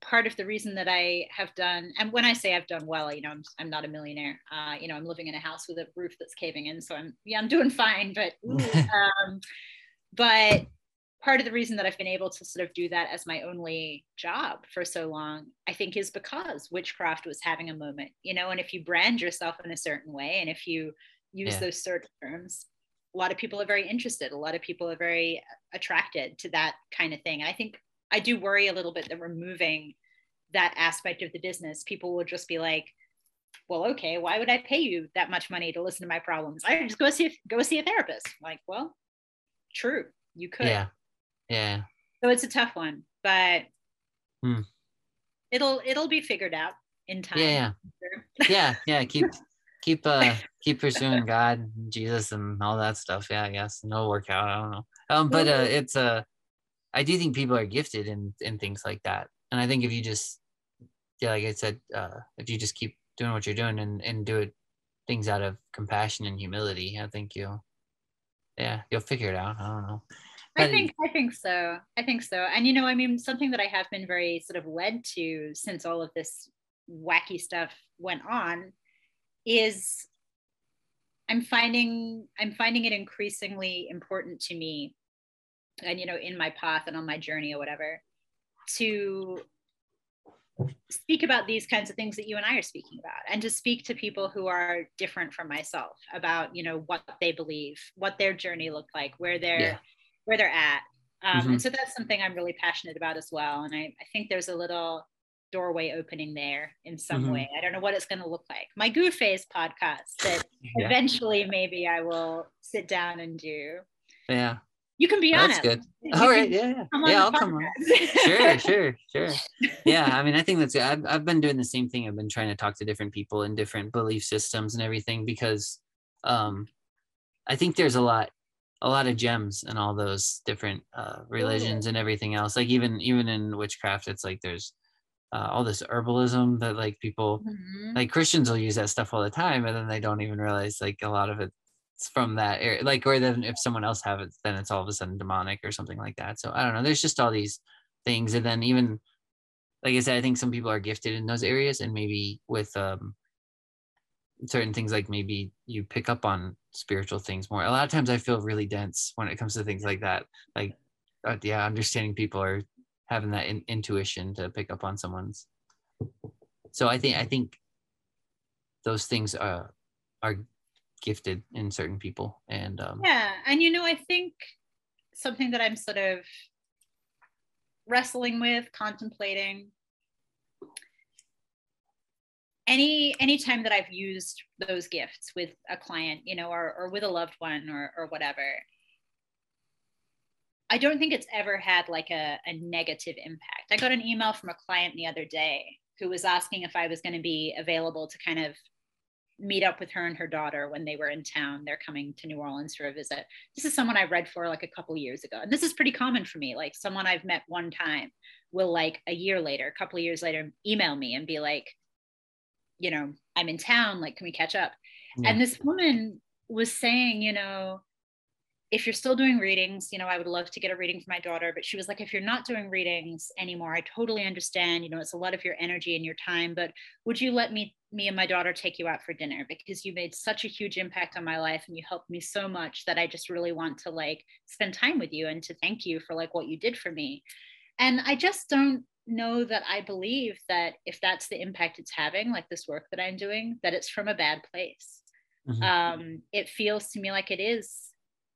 part of the reason that I have done, and when I say I've done well, you know, I'm, I'm not a millionaire. Uh, you know, I'm living in a house with a roof that's caving in, so I'm yeah, I'm doing fine. But um, but part of the reason that I've been able to sort of do that as my only job for so long, I think, is because witchcraft was having a moment. You know, and if you brand yourself in a certain way, and if you use yeah. those search terms, a lot of people are very interested. A lot of people are very attracted to that kind of thing. I think I do worry a little bit that removing that aspect of the business, people will just be like, well, okay, why would I pay you that much money to listen to my problems? I just go see a, go see a therapist. I'm like, well, true, you could. Yeah, yeah. So it's a tough one, but hmm. it'll it'll be figured out in time. Yeah, yeah, yeah, yeah. Keep keep uh keep pursuing God, Jesus, and all that stuff. Yeah, I guess and it'll work out. I don't know. Um, but uh, it's a uh, I do think people are gifted in in things like that, and I think if you just yeah, like I said, uh, if you just keep doing what you're doing and and do it things out of compassion and humility, I think you'll yeah you'll figure it out. I don't know. I think I think so. I think so. And you know, I mean, something that I have been very sort of led to since all of this wacky stuff went on is I'm finding I'm finding it increasingly important to me and you know in my path and on my journey or whatever to speak about these kinds of things that you and I are speaking about and to speak to people who are different from myself about you know what they believe what their journey looked like where they're yeah. Where they're at um, mm-hmm. and so that's something I'm really passionate about as well and I, I think there's a little doorway opening there in some mm-hmm. way I don't know what it's going to look like my goo phase podcast that yeah. eventually maybe I will sit down and do yeah you can be honest. That's good. All right. Yeah. Yeah. I'll come on. sure. Sure. Sure. Yeah. I mean, I think that's, I've, I've been doing the same thing. I've been trying to talk to different people in different belief systems and everything because um, I think there's a lot, a lot of gems and all those different uh, religions and everything else. Like even, even in witchcraft, it's like there's, uh, all this herbalism that like people mm-hmm. like Christians will use that stuff all the time and then they don't even realize like a lot of it from that area like or then if someone else have it then it's all of a sudden demonic or something like that so i don't know there's just all these things and then even like i said i think some people are gifted in those areas and maybe with um certain things like maybe you pick up on spiritual things more. A lot of times i feel really dense when it comes to things like that. Like uh, yeah understanding people are having that in- intuition to pick up on someone's. So i think i think those things are are gifted in certain people and um, yeah and you know i think something that i'm sort of wrestling with contemplating any any time that i've used those gifts with a client you know or, or with a loved one or, or whatever i don't think it's ever had like a, a negative impact i got an email from a client the other day who was asking if i was going to be available to kind of meet up with her and her daughter when they were in town. They're coming to New Orleans for a visit. This is someone I read for like a couple years ago. And this is pretty common for me. Like someone I've met one time will like a year later, a couple years later, email me and be like, you know, I'm in town, like, can we catch up? Yeah. And this woman was saying, you know, if you're still doing readings, you know, I would love to get a reading for my daughter. But she was like, if you're not doing readings anymore, I totally understand. You know, it's a lot of your energy and your time. But would you let me, me and my daughter take you out for dinner? Because you made such a huge impact on my life and you helped me so much that I just really want to like spend time with you and to thank you for like what you did for me. And I just don't know that I believe that if that's the impact it's having, like this work that I'm doing, that it's from a bad place. Mm-hmm. Um, it feels to me like it is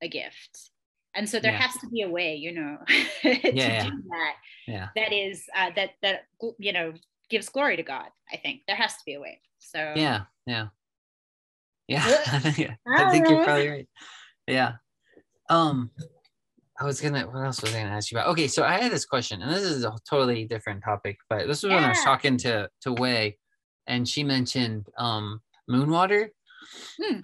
a gift. And so there yeah. has to be a way you know to yeah, do that yeah. that is uh, that that you know gives glory to god i think. There has to be a way. So yeah yeah. Yeah i think you're probably right. Yeah. Um I was gonna. What else was I gonna ask you about? Okay, so I had this question, and this is a totally different topic, but this was yeah. when I was talking to to Wade, and she mentioned um moon water. Hmm.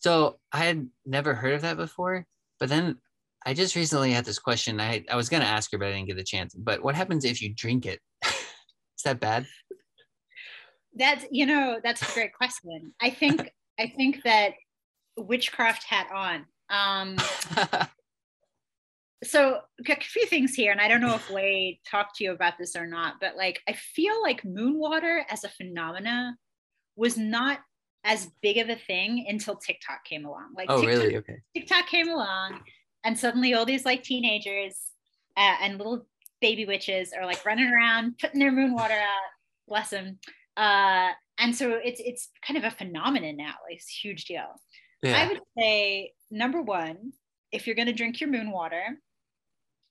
So I had never heard of that before, but then I just recently had this question. I I was gonna ask her, but I didn't get the chance. But what happens if you drink it? is that bad? That's you know that's a great question. I think I think that witchcraft hat on. Um, so a few things here, and I don't know if Wade talked to you about this or not, but like I feel like moon water as a phenomena was not as big of a thing until TikTok came along. Like, oh, TikTok, really? Okay. TikTok came along, and suddenly all these like teenagers uh, and little baby witches are like running around putting their moon water out. Bless them. Uh, and so it's it's kind of a phenomenon now. Like, it's a huge deal. Yeah. I would say number one, if you're going to drink your moon water,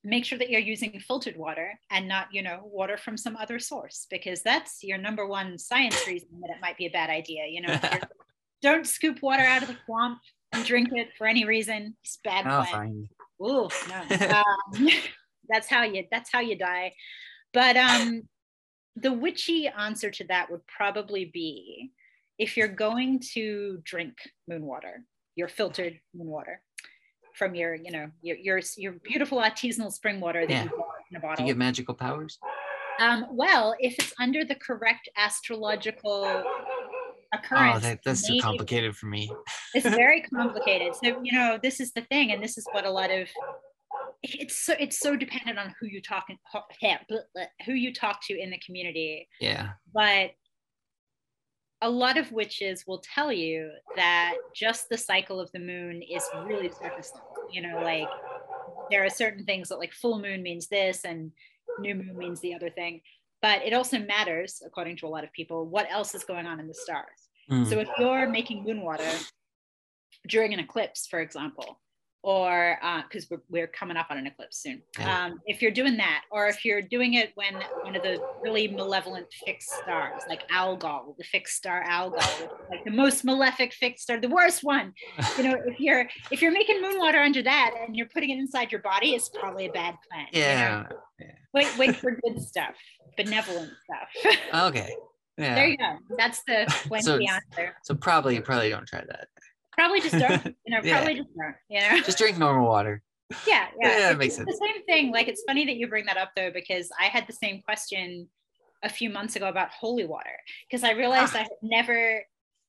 make sure that you're using filtered water and not you know water from some other source because that's your number one science reason that it might be a bad idea you know don't scoop water out of the swamp and drink it for any reason it's bad oh, fine. Ooh, no. um, that's how you that's how you die but um the witchy answer to that would probably be if you're going to drink moon water your filtered moon water from your, you know, your your, your beautiful artisanal spring water that yeah. you bought in a bottle. Do you get magical powers? Um, well, if it's under the correct astrological occurrence. Oh, that, that's too complicated for me. it's very complicated. So you know, this is the thing, and this is what a lot of it's so it's so dependent on who you talk who you talk to in the community. Yeah. But a lot of witches will tell you that just the cycle of the moon is really surface level. You know, like there are certain things that like full moon means this and new moon means the other thing. But it also matters, according to a lot of people, what else is going on in the stars. Mm. So if you're making moon water during an eclipse, for example, or because uh, we're, we're coming up on an eclipse soon. Um, if you're doing that, or if you're doing it when one of the really malevolent fixed stars, like Algol, the fixed star Algol, like the most malefic fixed star, the worst one. You know, if you're if you're making moon water under that and you're putting it inside your body, it's probably a bad plan. Yeah. You know? yeah. Wait, wait for good stuff, benevolent stuff. okay. Yeah. There you go. That's the so, answer. So probably probably don't try that. Probably just don't, you know, probably yeah. just don't, you know. Just drink normal water. Yeah, yeah. Yeah, it makes sense. The same thing. Like it's funny that you bring that up though, because I had the same question a few months ago about holy water. Because I realized ah. I had never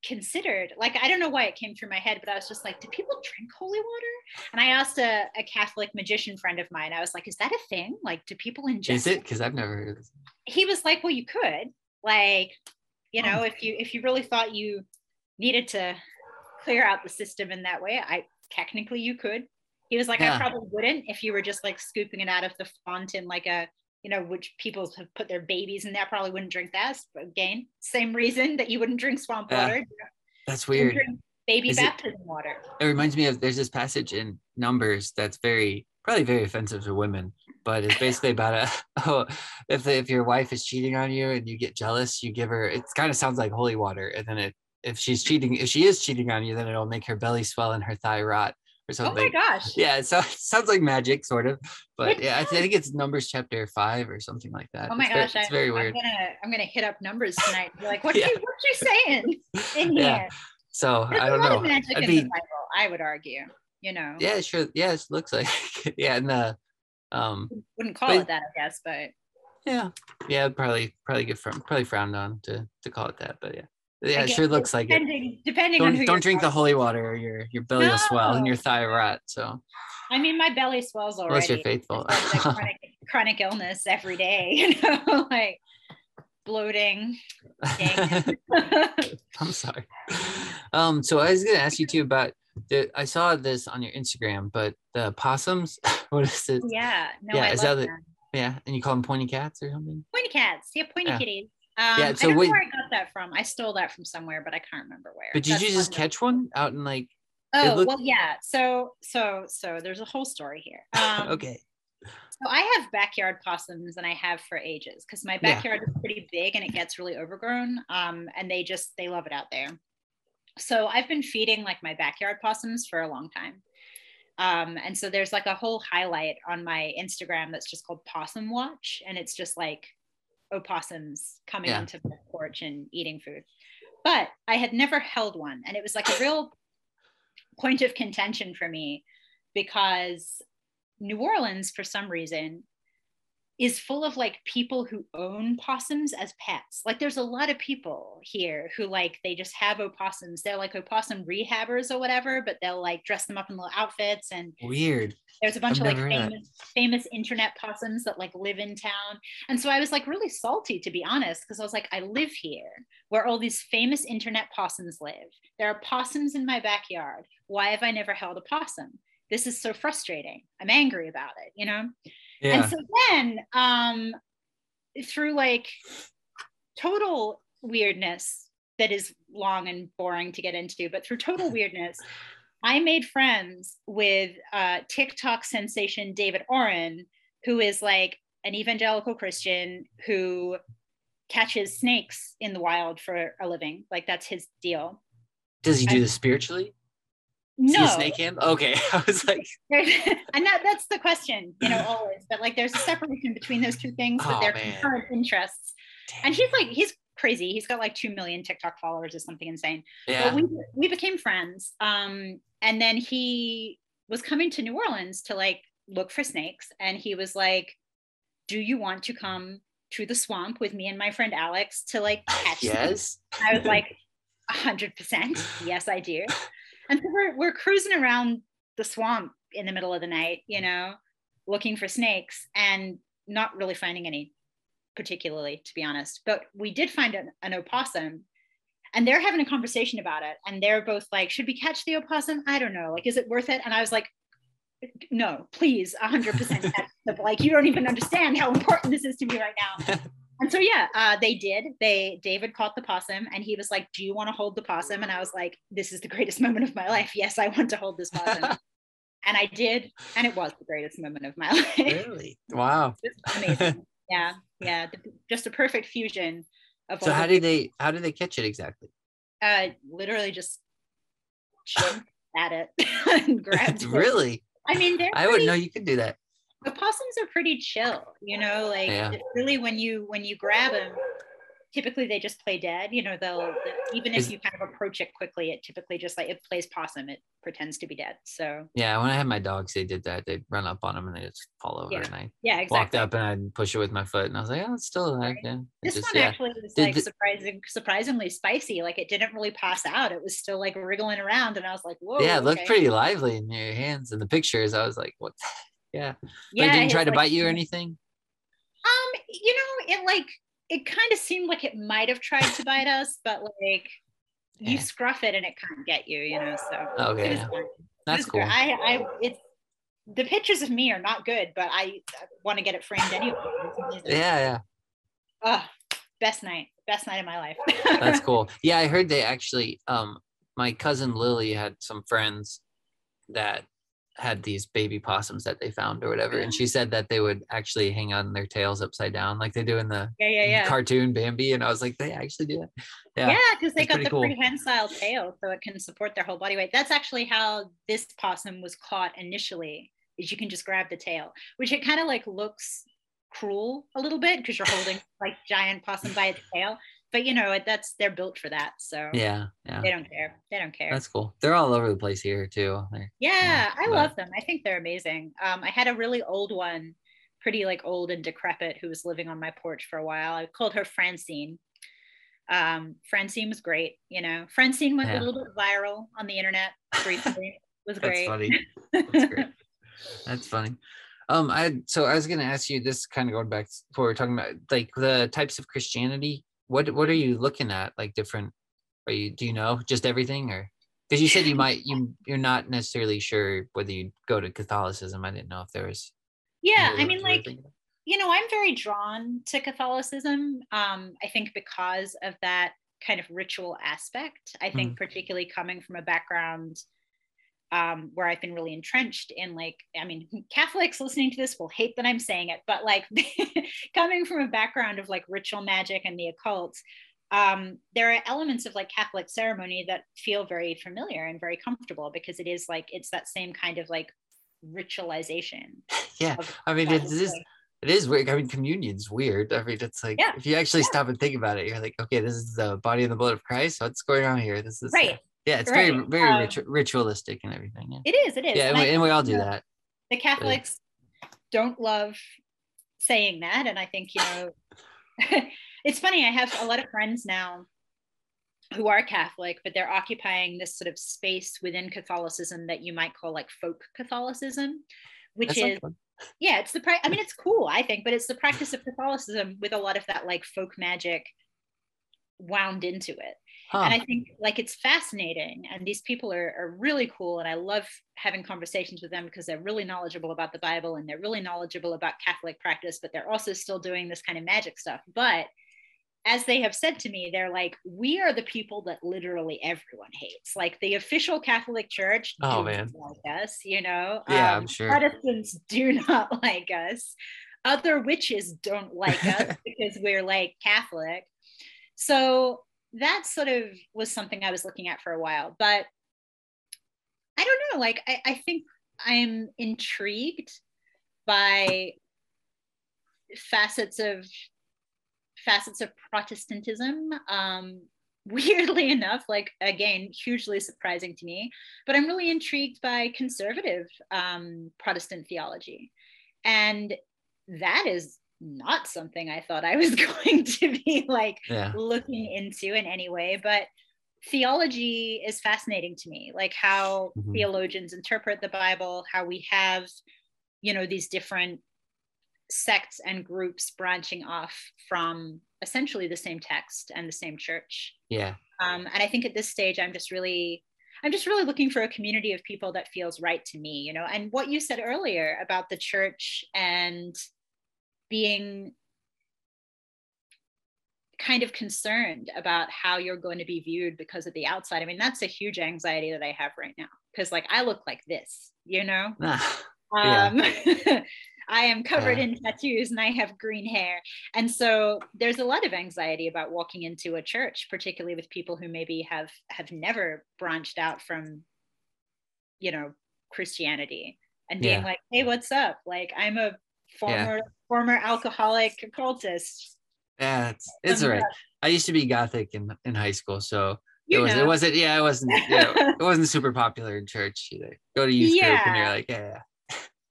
considered like i don't know why it came through my head but i was just like do people drink holy water and i asked a, a catholic magician friend of mine i was like is that a thing like do people ingest is it because i've never heard of this he was like well you could like you know oh. if you if you really thought you needed to clear out the system in that way. I technically you could. He was like, yeah. I probably wouldn't if you were just like scooping it out of the font in like a, you know, which people have put their babies in there probably wouldn't drink that. But again, same reason that you wouldn't drink swamp yeah. water. That's weird. Baby Is baptism it, water. It reminds me of there's this passage in Numbers that's very probably very offensive to women, but it's basically about a oh if if your wife is cheating on you and you get jealous, you give her it kind of sounds like holy water, and then it if she's cheating, if she is cheating on you, then it'll make her belly swell and her thigh rot or something. Oh my gosh. Yeah, so it sounds like magic, sort of. But yeah, I think it's Numbers chapter five or something like that. Oh my it's gosh, very, it's very I'm, weird. I'm gonna I'm gonna hit up Numbers tonight. Be like, what yeah. you what you saying in here? Yeah. So There's I don't know. magic I'd in be, the Bible, I would argue. You know. Yeah, sure. Yeah, it looks like yeah, and the um wouldn't call but, it that, I guess, but yeah, yeah, probably probably get from probably frowned on to to call it that, but yeah. Yeah, it sure looks like depending, it. Depending don't, on who don't drink the holy water, or your your belly no. will swell and your thigh rot. So. I mean, my belly swells already. Unless you're faithful. chronic, chronic illness every day, you know, like bloating. I'm sorry. Um, so I was gonna ask you too about the. I saw this on your Instagram, but the possums. what is it? Yeah. No, yeah. I is that the, yeah, and you call them pointy cats or something? Pointy cats. Yeah, pointy yeah. kitties. Um, yeah, so I don't wait, know where I got that from. I stole that from somewhere, but I can't remember where. But did That's you just catch one out in like? Oh looked... well, yeah. So so so there's a whole story here. Um, okay. So I have backyard possums, and I have for ages because my backyard yeah. is pretty big and it gets really overgrown. Um, and they just they love it out there. So I've been feeding like my backyard possums for a long time. Um, and so there's like a whole highlight on my Instagram that's just called Possum Watch. And it's just like opossums coming yeah. onto the porch and eating food. But I had never held one. And it was like a real point of contention for me because New Orleans, for some reason, is full of like people who own possums as pets. Like there's a lot of people here who like they just have opossums. They're like opossum rehabbers or whatever, but they'll like dress them up in little outfits and weird. There's a bunch I've of like famous, famous internet possums that like live in town. And so I was like really salty to be honest, because I was like, I live here where all these famous internet possums live. There are possums in my backyard. Why have I never held a possum? This is so frustrating. I'm angry about it, you know? Yeah. And so then um, through like total weirdness that is long and boring to get into, but through total weirdness, I made friends with uh, TikTok sensation David Oren, who is like an evangelical Christian who catches snakes in the wild for a living. Like that's his deal. Does he do this spiritually? No. snake him okay. I was like and that, that's the question you know always but like there's a separation between those two things but oh, they're concurrent interests. Damn. and he's like he's crazy. He's got like 2 million tiktok followers or something insane. Yeah. but we, we became friends um and then he was coming to new orleans to like look for snakes and he was like do you want to come to the swamp with me and my friend alex to like catch yes. snakes? i was like 100% yes i do and so we're, we're cruising around the swamp in the middle of the night, you mm-hmm. know, looking for snakes and not really finding any particularly, to be honest. But we did find an, an opossum and they're having a conversation about it. And they're both like, should we catch the opossum? I don't know. Like, is it worth it? And I was like, no, please, 100%. like, you don't even understand how important this is to me right now. And so yeah, uh, they did. They David caught the possum, and he was like, "Do you want to hold the possum?" And I was like, "This is the greatest moment of my life. Yes, I want to hold this possum." and I did, and it was the greatest moment of my life. Really? Wow. amazing. yeah, yeah, just a perfect fusion of. So how did they? How did they catch it exactly? Uh, literally just at it and grabbed. really? It. I mean, I wouldn't know you could do that opossums are pretty chill you know like yeah. really when you when you grab them typically they just play dead you know they'll even if you kind of approach it quickly it typically just like it plays possum it pretends to be dead so yeah when i had my dogs they did that they'd run up on them and they just fall over yeah. and i yeah exactly. walked up and i'd push it with my foot and i was like oh it's still alive yeah this just, one yeah. actually was did, like surprising surprisingly spicy like it didn't really pass out it was still like wriggling around and i was like whoa yeah it looked pretty lively in your hands in the pictures i was like what yeah. Yeah. But didn't try to like, bite you or anything? Um, you know, it like it kind of seemed like it might have tried to bite us, but like you scruff it and it can't get you, you know. So okay. Yeah. That's cool. I I it's the pictures of me are not good, but I want to get it framed anyway. Yeah, yeah. Oh, best night, best night of my life. That's cool. Yeah, I heard they actually um my cousin Lily had some friends that had these baby possums that they found or whatever and she ah. said that they would actually hang on their tails upside down like they do in the yeah, yeah, yeah. cartoon bambi and i was like they actually do that yeah because they got the cool. prehensile tail so it can support their whole body weight that's actually how this possum was caught initially is you can just grab the tail which it kind of like looks cruel a little bit because you're holding like giant possum by its tail but you know that's they're built for that so yeah yeah. they don't care they don't care. That's cool. They're all over the place here too. They're, yeah, yeah, i but... love them. I think they're amazing. Um i had a really old one pretty like old and decrepit who was living on my porch for a while. I called her francine. Um francine was great you know? Francine went yeah. a little bit viral on the internet briefly was great. that's funny. That's great. That's funny. Um i so i was gonna ask you this kind of going back to before we are talking about like the types of christianity what what are you looking at like different? Are you do you know just everything or because you said you might you you're not necessarily sure whether you go to catholicism. I didn't know if there was yeah i mean like you know i'm very drawn to catholicism um i think because of that kind of ritual aspect i think mm. particularly coming from a background um, where I've been really entrenched in like, I mean, Catholics listening to this will hate that I'm saying it, but like coming from a background of like ritual magic and the occult, um, there are elements of like Catholic ceremony that feel very familiar and very comfortable because it is like it's that same kind of like ritualization. yeah, I mean it is it is weird. I mean communion's weird. I mean it's like yeah. if you actually yeah. stop and think about it, you're like, okay, this is the body and the blood of Christ. What's going on here? This is right. Yeah, it's right. very very um, ritualistic and everything. Yeah. It is. It is. Yeah, and, and, we, and we, all do that. The Catholics don't love saying that, and I think you know, it's funny. I have a lot of friends now who are Catholic, but they're occupying this sort of space within Catholicism that you might call like folk Catholicism, which is yeah, it's the pra- I mean, it's cool, I think, but it's the practice of Catholicism with a lot of that like folk magic wound into it. Huh. And I think like it's fascinating. And these people are, are really cool. And I love having conversations with them because they're really knowledgeable about the Bible and they're really knowledgeable about Catholic practice, but they're also still doing this kind of magic stuff. But as they have said to me, they're like, we are the people that literally everyone hates. Like the official Catholic Church oh, man. like us, you know? Yeah, um, I'm sure. Protestants do not like us. Other witches don't like us because we're like Catholic. So that sort of was something I was looking at for a while. But I don't know, like I, I think I'm intrigued by facets of facets of Protestantism. Um, weirdly enough, like again, hugely surprising to me, but I'm really intrigued by conservative um, Protestant theology. And that is not something I thought I was going to be like yeah. looking into in any way, but theology is fascinating to me, like how mm-hmm. theologians interpret the Bible, how we have, you know, these different sects and groups branching off from essentially the same text and the same church. Yeah. Um, and I think at this stage, I'm just really, I'm just really looking for a community of people that feels right to me, you know. And what you said earlier about the church and being kind of concerned about how you're going to be viewed because of the outside. I mean, that's a huge anxiety that I have right now because, like, I look like this, you know. um, I am covered in tattoos and I have green hair. And so there's a lot of anxiety about walking into a church, particularly with people who maybe have have never branched out from, you know, Christianity and being yeah. like, hey, what's up? Like I'm a former yeah. former alcoholic occultist. Yeah, it's, it's all right. I used to be Gothic in, in high school, so it was it wasn't yeah, it wasn't you know, it wasn't super popular in church either. Go to youth yeah. group and you're like, yeah,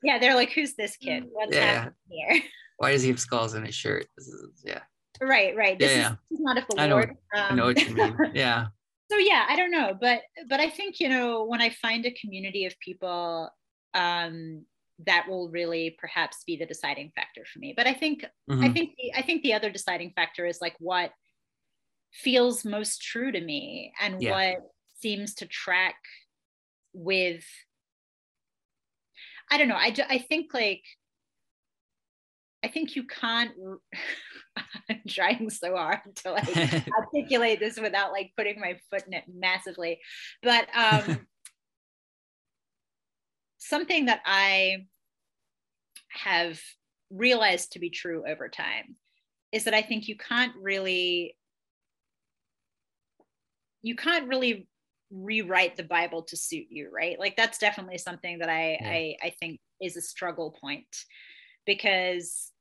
yeah, they're like, who's this kid? What's yeah. happening here? Why does he have skulls in his shirt? This is, yeah. Right, right. This, yeah, is, this is not the I. Know, um, I know what you mean. Yeah. so yeah, I don't know, but but I think you know when I find a community of people, um, that will really perhaps be the deciding factor for me. But I think mm-hmm. I think the, I think the other deciding factor is like what feels most true to me and yeah. what seems to track with I don't know. I, I think like, I think you can't, I'm trying so hard to like articulate this without like putting my foot in it massively. But um, something that I have realized to be true over time is that I think you can't really you can't really rewrite the bible to suit you right? Like that's definitely something that i yeah. i i think is a struggle point because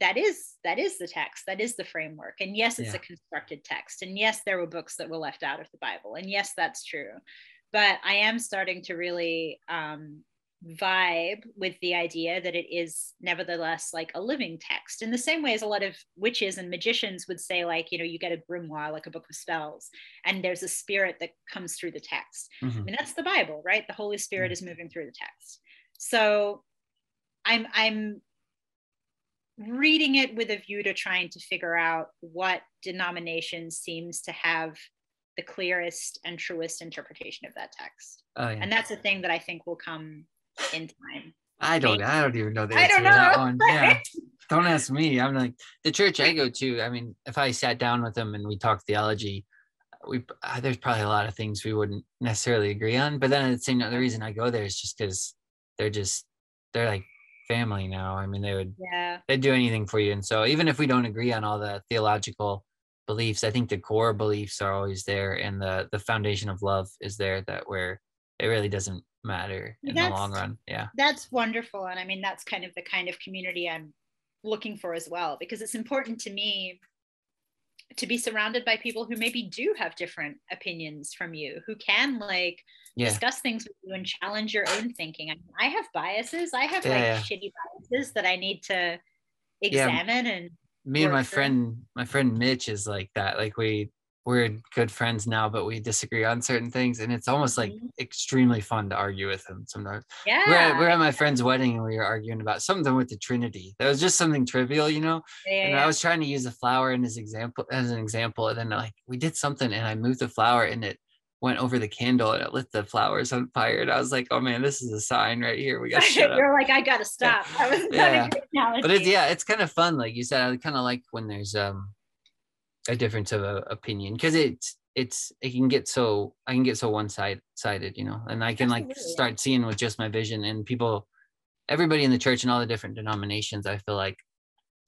that is that is the text that is the framework. And yes it's yeah. a constructed text. And yes there were books that were left out of the bible. And yes that's true but i am starting to really um vibe with the idea that it is nevertheless like a living text in the same way as a lot of witches and magicians would say like you know you get a grimoire like a book of spells and there's a spirit that comes through the text mm-hmm. I mean that's the bible right the holy spirit mm-hmm. is moving through the text so i'm i'm reading it with a view to trying to figure out what denomination seems to have the clearest and truest interpretation of that text oh, yeah. and that's a thing that i think will come in time. I don't. I don't even know the answer to that one. Yeah. Don't ask me. I'm like the church I go to. I mean, if I sat down with them and we talked theology, we uh, there's probably a lot of things we wouldn't necessarily agree on. But then at the same time, the reason I go there is just because they're just they're like family now. I mean, they would yeah they'd do anything for you. And so even if we don't agree on all the theological beliefs, I think the core beliefs are always there, and the the foundation of love is there that we're it really doesn't matter in that's, the long run yeah that's wonderful and i mean that's kind of the kind of community i'm looking for as well because it's important to me to be surrounded by people who maybe do have different opinions from you who can like yeah. discuss things with you and challenge your own thinking I, mean, I have biases i have yeah, like yeah. shitty biases that i need to examine and me and my friend my friend mitch is like that like we we're good friends now, but we disagree on certain things, and it's almost like mm-hmm. extremely fun to argue with him sometimes. Yeah, we're at, we're at my friend's wedding and we were arguing about something with the Trinity. That was just something trivial, you know. Yeah, and yeah. I was trying to use a flower in his example as an example, and then like we did something, and I moved the flower, and it went over the candle and it lit the flowers on fire. And I was like, oh man, this is a sign right here. We got to You're like, I gotta stop. Yeah. yeah. But it's yeah, it's kind of fun. Like you said, I kind of like when there's um a difference of uh, opinion because it's it's it can get so I can get so one side sided, you know, and I can Absolutely. like start seeing with just my vision and people, everybody in the church and all the different denominations, I feel like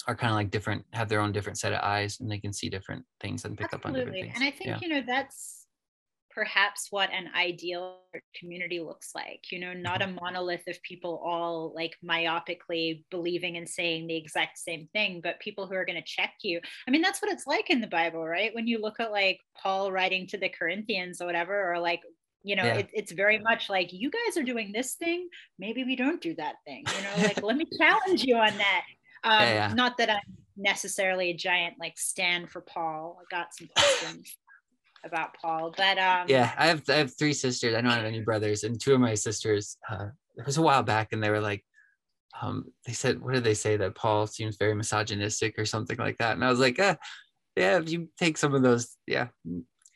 are kind of like different, have their own different set of eyes and they can see different things and pick Absolutely. up on different things. And I think, yeah. you know, that's perhaps what an ideal community looks like you know not mm-hmm. a monolith of people all like myopically believing and saying the exact same thing but people who are going to check you i mean that's what it's like in the bible right when you look at like paul writing to the corinthians or whatever or like you know yeah. it, it's very much like you guys are doing this thing maybe we don't do that thing you know like let me challenge you on that um, yeah, yeah. not that i'm necessarily a giant like stand for paul i got some questions about Paul. But um yeah, I have I have three sisters. I don't have any brothers, and two of my sisters. Uh, it was a while back, and they were like, um, they said, what did they say that Paul seems very misogynistic or something like that? And I was like, uh, yeah, if you take some of those, yeah,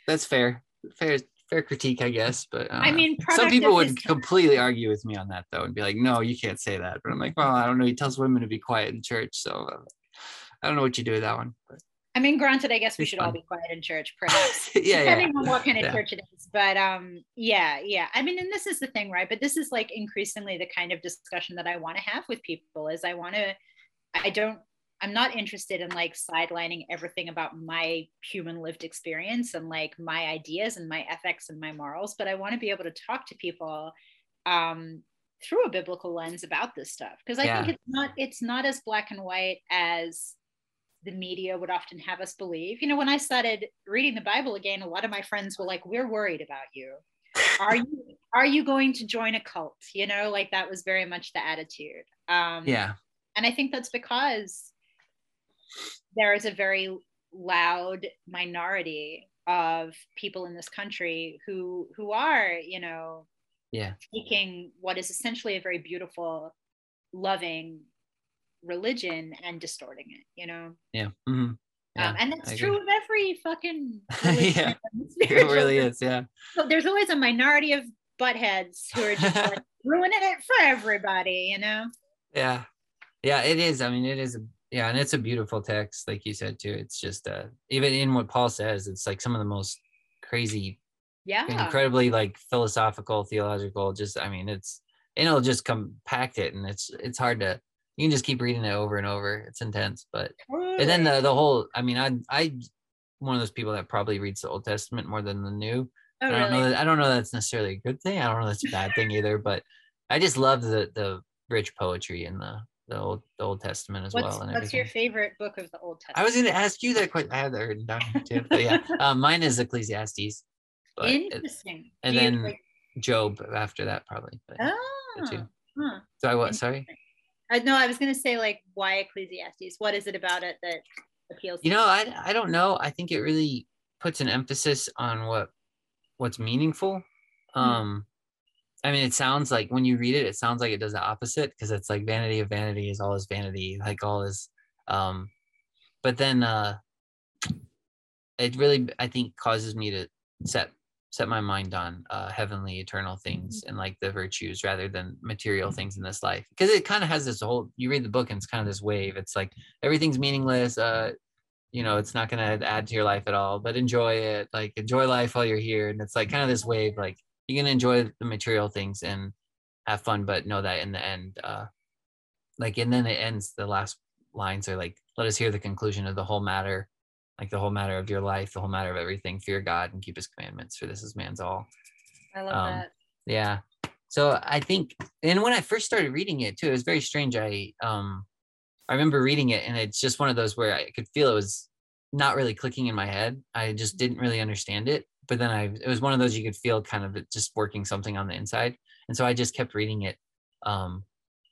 that's fair, fair, fair critique, I guess. But uh, I mean, some people would completely argue with me on that though, and be like, no, you can't say that. But I'm like, well, I don't know. He tells women to be quiet in church, so uh, I don't know what you do with that one. But. I mean, granted, I guess we should all be quiet in church, perhaps, yeah, depending yeah. on what kind of yeah. church it is. But um, yeah, yeah. I mean, and this is the thing, right? But this is like increasingly the kind of discussion that I want to have with people. Is I want to, I don't, I'm not interested in like sidelining everything about my human lived experience and like my ideas and my ethics and my morals, but I want to be able to talk to people um, through a biblical lens about this stuff because I yeah. think it's not it's not as black and white as the media would often have us believe. You know, when I started reading the Bible again, a lot of my friends were like, "We're worried about you. Are you are you going to join a cult?" You know, like that was very much the attitude. Um, yeah, and I think that's because there is a very loud minority of people in this country who who are, you know, yeah, taking what is essentially a very beautiful, loving religion and distorting it, you know? Yeah. Mm-hmm. Yeah, um, and that's true of every fucking yeah, it really is. Yeah. So there's always a minority of buttheads who are just like ruining it for everybody, you know? Yeah. Yeah, it is. I mean, it is. A, yeah. And it's a beautiful text, like you said, too. It's just, uh, even in what Paul says, it's like some of the most crazy, yeah, incredibly like philosophical, theological, just, I mean, it's, and it'll just compact it and it's, it's hard to, you can just keep reading it over and over. It's intense, but and then the the whole. I mean, I I one of those people that probably reads the Old Testament more than the New. Oh, I don't really? know that I don't know that's necessarily a good thing. I don't know that's a bad thing either, but I just love the the rich poetry in the the old the Old Testament as what's, well. And what's everything. your favorite book of the Old Testament? I was going to ask you that question. I have that written down too. But yeah, um, mine is Ecclesiastes. Interesting. It, and then like... Job after that probably. But oh. Huh. So I what? Sorry. I know I was gonna say like why Ecclesiastes? What is it about it that appeals? You know, I I don't know. I think it really puts an emphasis on what what's meaningful. Mm-hmm. Um, I mean, it sounds like when you read it, it sounds like it does the opposite because it's like vanity of vanity is all is vanity, like all is. Um, but then uh, it really I think causes me to set set my mind on uh, heavenly eternal things mm-hmm. and like the virtues rather than material things in this life because it kind of has this whole you read the book and it's kind of this wave it's like everything's meaningless uh you know it's not going to add to your life at all but enjoy it like enjoy life while you're here and it's like kind of this wave like you're going to enjoy the material things and have fun but know that in the end uh like and then it ends the last lines are like let us hear the conclusion of the whole matter like the whole matter of your life, the whole matter of everything. Fear God and keep His commandments, for this is man's all. I love um, that. Yeah. So I think, and when I first started reading it too, it was very strange. I um, I remember reading it, and it's just one of those where I could feel it was not really clicking in my head. I just didn't really understand it. But then I, it was one of those you could feel kind of just working something on the inside, and so I just kept reading it. Um,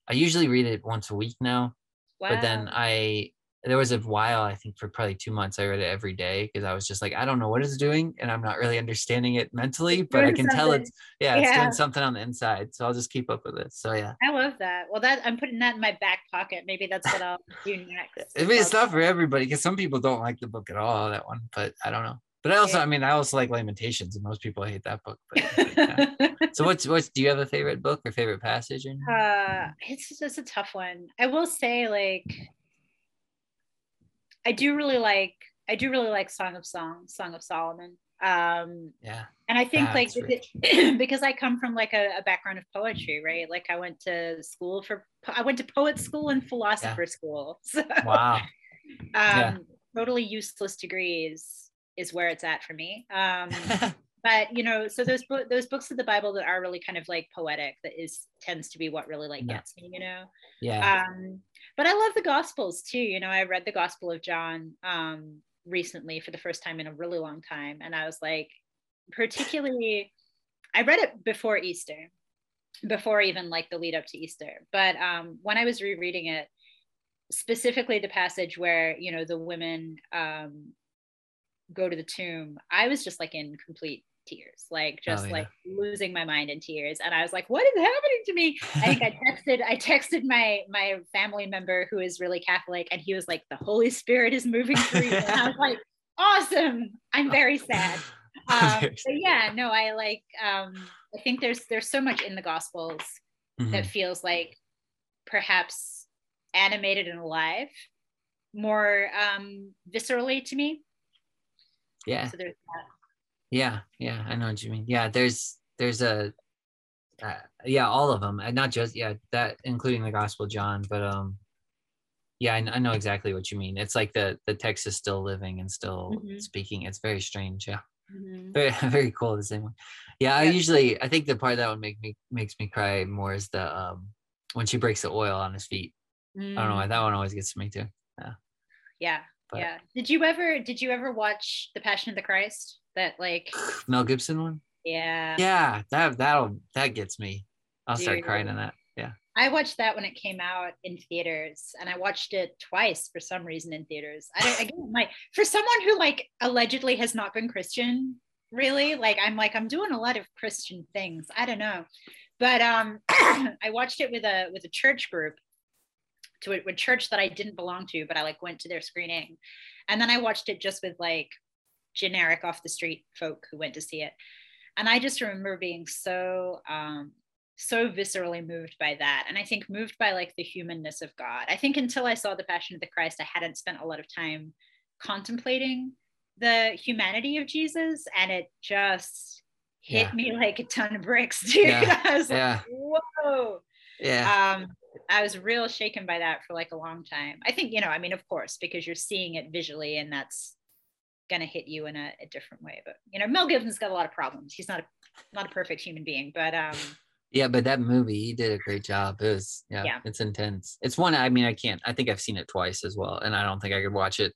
I usually read it once a week now, wow. but then I there was a while i think for probably two months i read it every day because i was just like i don't know what it's doing and i'm not really understanding it mentally but i can something. tell it's yeah, yeah, it's doing something on the inside so i'll just keep up with it so yeah i love that well that i'm putting that in my back pocket maybe that's what i'll do next i mean it's not for everybody because some people don't like the book at all that one but i don't know but I also, I mean, I also like Lamentations, and most people hate that book. But, yeah. so, what's what's? Do you have a favorite book or favorite passage? In? Uh, it's just a tough one. I will say, like, I do really like I do really like Song of Songs, Song of Solomon. Um, yeah. And I think That's like because I come from like a, a, background of poetry, right? Like I went to school for I went to poet school and philosopher yeah. school. So, wow. um, yeah. Totally useless degrees is where it's at for me. Um, but you know, so those bo- those books of the Bible that are really kind of like poetic, that is tends to be what really like gets me, you know. Yeah. Um, but I love the Gospels too. You know, I read the Gospel of John um, recently for the first time in a really long time, and I was like, particularly, I read it before Easter, before even like the lead up to Easter. But um, when I was rereading it, specifically the passage where you know the women um, go to the tomb, I was just like in complete tears, like just oh, yeah. like losing my mind in tears. And I was like, what is happening to me? I think I texted, I texted my my family member who is really Catholic, and he was like, the Holy Spirit is moving through you. And I was like, awesome. I'm very sad. Um, but yeah, no, I like um I think there's there's so much in the gospels mm-hmm. that feels like perhaps animated and alive more um viscerally to me. Yeah. So there's that. Yeah, yeah, I know what you mean. Yeah, there's there's a uh, yeah, all of them, and not just yeah that including the Gospel John, but um, yeah, I, I, know exactly what you mean. It's like the the text is still living and still mm-hmm. speaking. It's very strange. Yeah, mm-hmm. very very cool. The same one. Yeah, yeah, I usually I think the part that would make me makes me cry more is the um when she breaks the oil on his feet. Mm. I don't know why that one always gets to me too. Yeah. Yeah. But, yeah. Did you ever did you ever watch The Passion of the Christ? That like Mel Gibson one. Yeah. Yeah, that that'll that gets me. I'll Dude. start crying in that. Yeah. I watched that when it came out in theaters, and I watched it twice for some reason in theaters. I again, like for someone who like allegedly has not been Christian, really, like I'm like I'm doing a lot of Christian things. I don't know, but um, I watched it with a with a church group, to a, a church that I didn't belong to, but I like went to their screening, and then I watched it just with like generic off the street folk who went to see it. And I just remember being so um, so viscerally moved by that. And I think moved by like the humanness of God. I think until I saw the Passion of the Christ, I hadn't spent a lot of time contemplating the humanity of Jesus. And it just hit yeah. me like a ton of bricks, dude. Yeah. I was yeah. like, whoa. Yeah. Um, I was real shaken by that for like a long time. I think, you know, I mean, of course, because you're seeing it visually and that's going to hit you in a, a, different way. But you know, Mel Gibson's got a lot of problems. He's not a not a perfect human being, but um. Yeah, but that movie, he did a great job. It was, yeah, yeah, it's intense. It's one. I mean, I can't. I think I've seen it twice as well, and I don't think I could watch it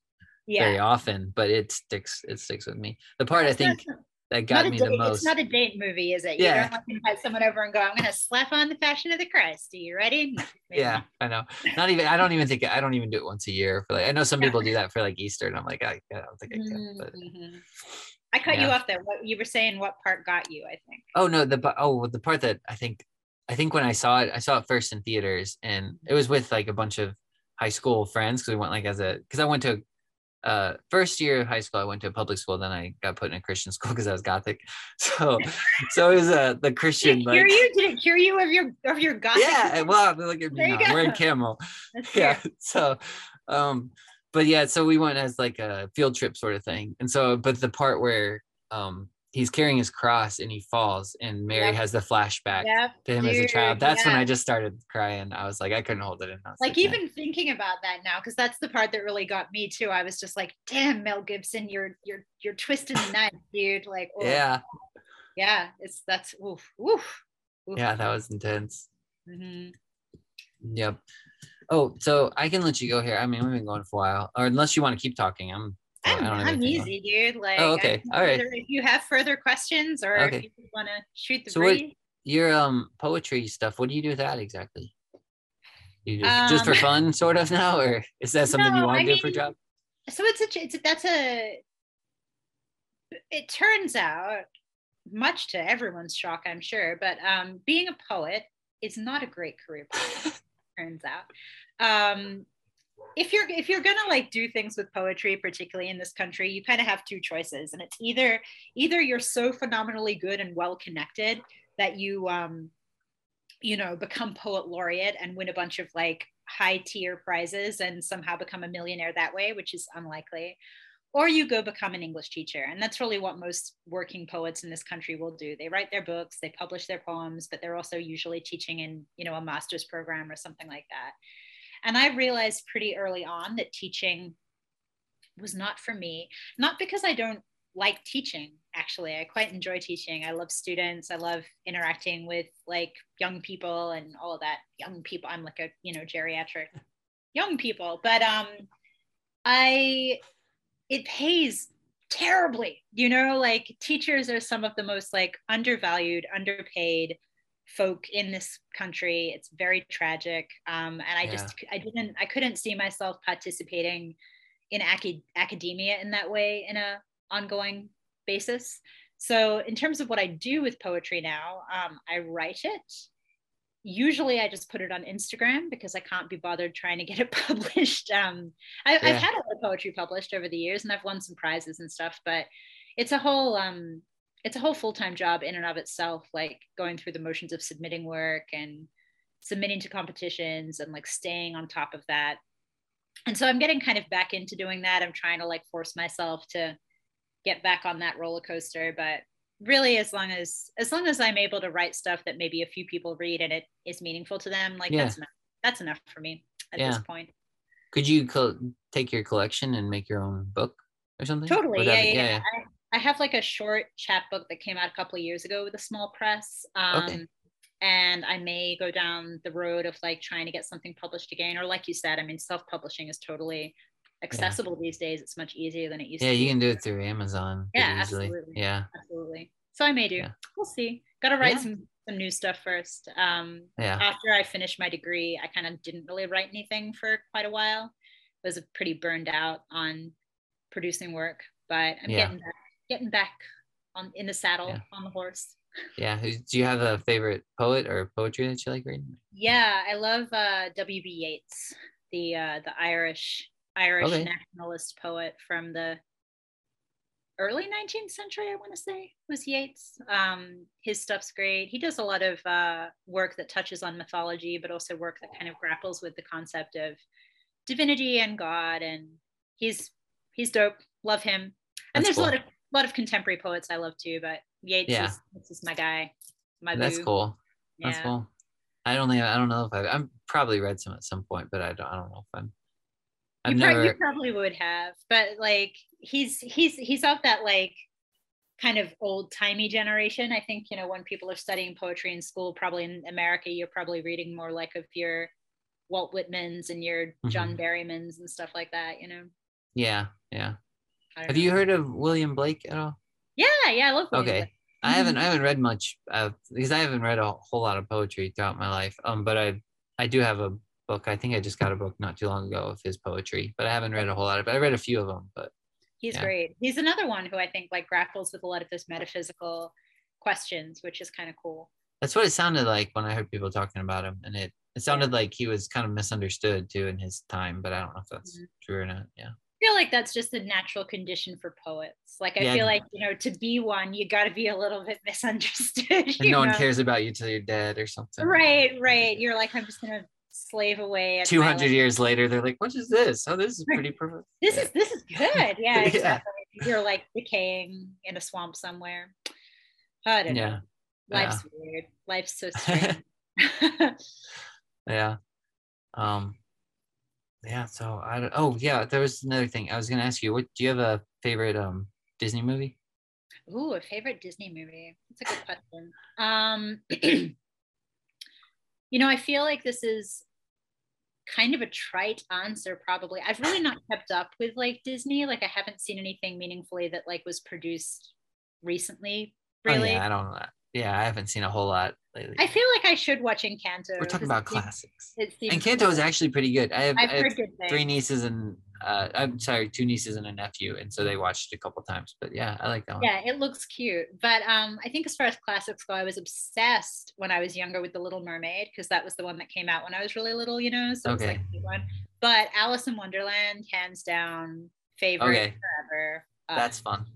yeah. very often. But it sticks. It sticks with me. The part I think that got me date, the most. It's not a date movie, is it? You yeah. don't want to invite someone over and go, I'm gonna slap on the fashion of the Christ. Are you ready? yeah, I know. Not even I don't even think I don't even do it once a year for like I know some people do that for like Easter, and I'm like, I, I don't think I can. But mm-hmm. I cut yeah. you off there. What you were saying what part got you, I think. Oh no, the oh the part that I think I think when I saw it, I saw it first in theaters and it was with like a bunch of high school friends because we went like as a because I went to uh first year of high school i went to a public school then i got put in a christian school because i was gothic. So so it was uh the christian did it cure like, you did it cure you of your of your gothic yeah well look at me now i'm wearing camo yeah so um but yeah so we went as like a field trip sort of thing and so but the part where um he's carrying his cross and he falls and Mary yep. has the flashback yep, to him dude, as a child. That's yeah. when I just started crying. I was like, I couldn't hold it in. Like, like, even thinking about that now, because that's the part that really got me too. I was just like, damn, Mel Gibson, you're you're you're twisting the knife, dude. Like, oh, yeah. Yeah, it's that's oof, oof. Oof. Yeah, that was intense. Mm-hmm. Yep. Oh, so I can let you go here. I mean, we've been going for a while, or unless you want to keep talking, I'm. I'm, I'm easy, dude. Like, oh, okay, all right. If you have further questions, or okay. if you want to shoot the so what, your um poetry stuff, what do you do with that exactly? You just, um, just for um, fun, sort of now, or is that something no, you want to do mean, for a job? So it's a, it's a, that's a. It turns out, much to everyone's shock, I'm sure, but um, being a poet is not a great career path. turns out, um, if you're if you're gonna like do things with poetry particularly in this country you kind of have two choices and it's either either you're so phenomenally good and well connected that you um you know become poet laureate and win a bunch of like high tier prizes and somehow become a millionaire that way which is unlikely or you go become an english teacher and that's really what most working poets in this country will do. They write their books they publish their poems but they're also usually teaching in you know a master's program or something like that and I realized pretty early on that teaching was not for me, not because I don't like teaching actually. I quite enjoy teaching. I love students. I love interacting with like young people and all of that. Young people i'm like a you know geriatric young people. But um i it pays terribly you know? Like teachers are some of the most like undervalued underpaid folk in this country. It's very tragic. Um, and I yeah. just, I didn't, I couldn't see myself participating in acad- academia in that way in a ongoing basis. So in terms of what I do with poetry now, um, I write it. Usually I just put it on Instagram because I can't be bothered trying to get it published. Um, I, have had a lot of poetry published over the years and I've won some prizes and stuff, but it's a whole um, it's a whole full-time job in and of itself like going through the motions of submitting work and submitting to competitions and like staying on top of that and so i'm getting kind of back into doing that i'm trying to like force myself to get back on that roller coaster but really as long as as long as i'm able to write stuff that maybe a few people read and it is meaningful to them like yeah. that's enough that's enough for me at yeah. this point could you co- take your collection and make your own book or something totally yeah, yeah, yeah. I have like a short chapbook that came out a couple of years ago with a small press. Um, okay. And I may go down the road of like trying to get something published again. Or like you said, I mean, self-publishing is totally accessible yeah. these days. It's much easier than it used yeah, to be. Yeah, you can do it through Amazon. Yeah, absolutely. Yeah. Absolutely. So I may do. Yeah. We'll see. Got to write some some new stuff first. Um, yeah. After I finished my degree, I kind of didn't really write anything for quite a while. I was pretty burned out on producing work, but I'm yeah. getting back getting back on in the saddle yeah. on the horse. Yeah. Do you have a favorite poet or poetry that you like reading? Yeah, I love uh, W.B. Yeats, the uh, the Irish Irish okay. nationalist poet from the early 19th century. I want to say was Yeats. Um, his stuff's great. He does a lot of uh, work that touches on mythology, but also work that kind of grapples with the concept of divinity and God. And he's he's dope. Love him. And That's there's cool. a lot of a lot of contemporary poets I love too, but Yeats yeah. is, this is my guy. My That's boo. cool. That's yeah. cool. I don't think I don't know if I've I'm probably read some at some point, but I don't I don't know if I'm I've you, never... probably, you probably would have, but like he's he's he's of that like kind of old timey generation. I think you know when people are studying poetry in school, probably in America, you're probably reading more like of your Walt Whitmans and your John mm-hmm. Berrymans and stuff like that. You know. Yeah, yeah. Have know. you heard of William Blake at all? Yeah, yeah, I love. William okay, Blake. I haven't I haven't read much uh, because I haven't read a whole lot of poetry throughout my life. Um, but I I do have a book. I think I just got a book not too long ago of his poetry, but I haven't read a whole lot of. it. I read a few of them, but he's yeah. great. He's another one who I think like grapples with a lot of those metaphysical questions, which is kind of cool. That's what it sounded like when I heard people talking about him, and it it sounded like he was kind of misunderstood too in his time, but I don't know if that's mm-hmm. true or not. Yeah feel like that's just a natural condition for poets. Like I yeah. feel like you know to be one, you got to be a little bit misunderstood. And no know? one cares about you till you're dead or something. Right, right. You're like I'm just gonna slave away. Two hundred years later, they're like, "What is this? Oh, this is pretty perfect. This yeah. is this is good. Yeah, exactly. yeah. You're like decaying in a swamp somewhere. I don't yeah. know. Life's weird. Life's so strange. yeah. Um yeah so i don't oh yeah there was another thing i was gonna ask you what do you have a favorite um disney movie? Ooh, a favorite disney movie. That's a good question. Um you know, I feel like this is kind of a trite answer probably. I've really not kept up with like disney like i haven't seen anything meaningfully that like was produced recently really oh, yeah i don't know yeah i haven't seen a whole lot lately i feel like i should watch encanto we're talking about classics encanto is actually pretty good i have, I have three nieces and uh, I'm sorry, two nieces and a nephew, and so they watched it a couple times. But yeah, I like that one. Yeah, it looks cute. But um, I think as far as classics go, I was obsessed when I was younger with The Little Mermaid because that was the one that came out when I was really little, you know. So okay. it's like one. But Alice in Wonderland, hands down, favorite okay. forever. Um, that's fun.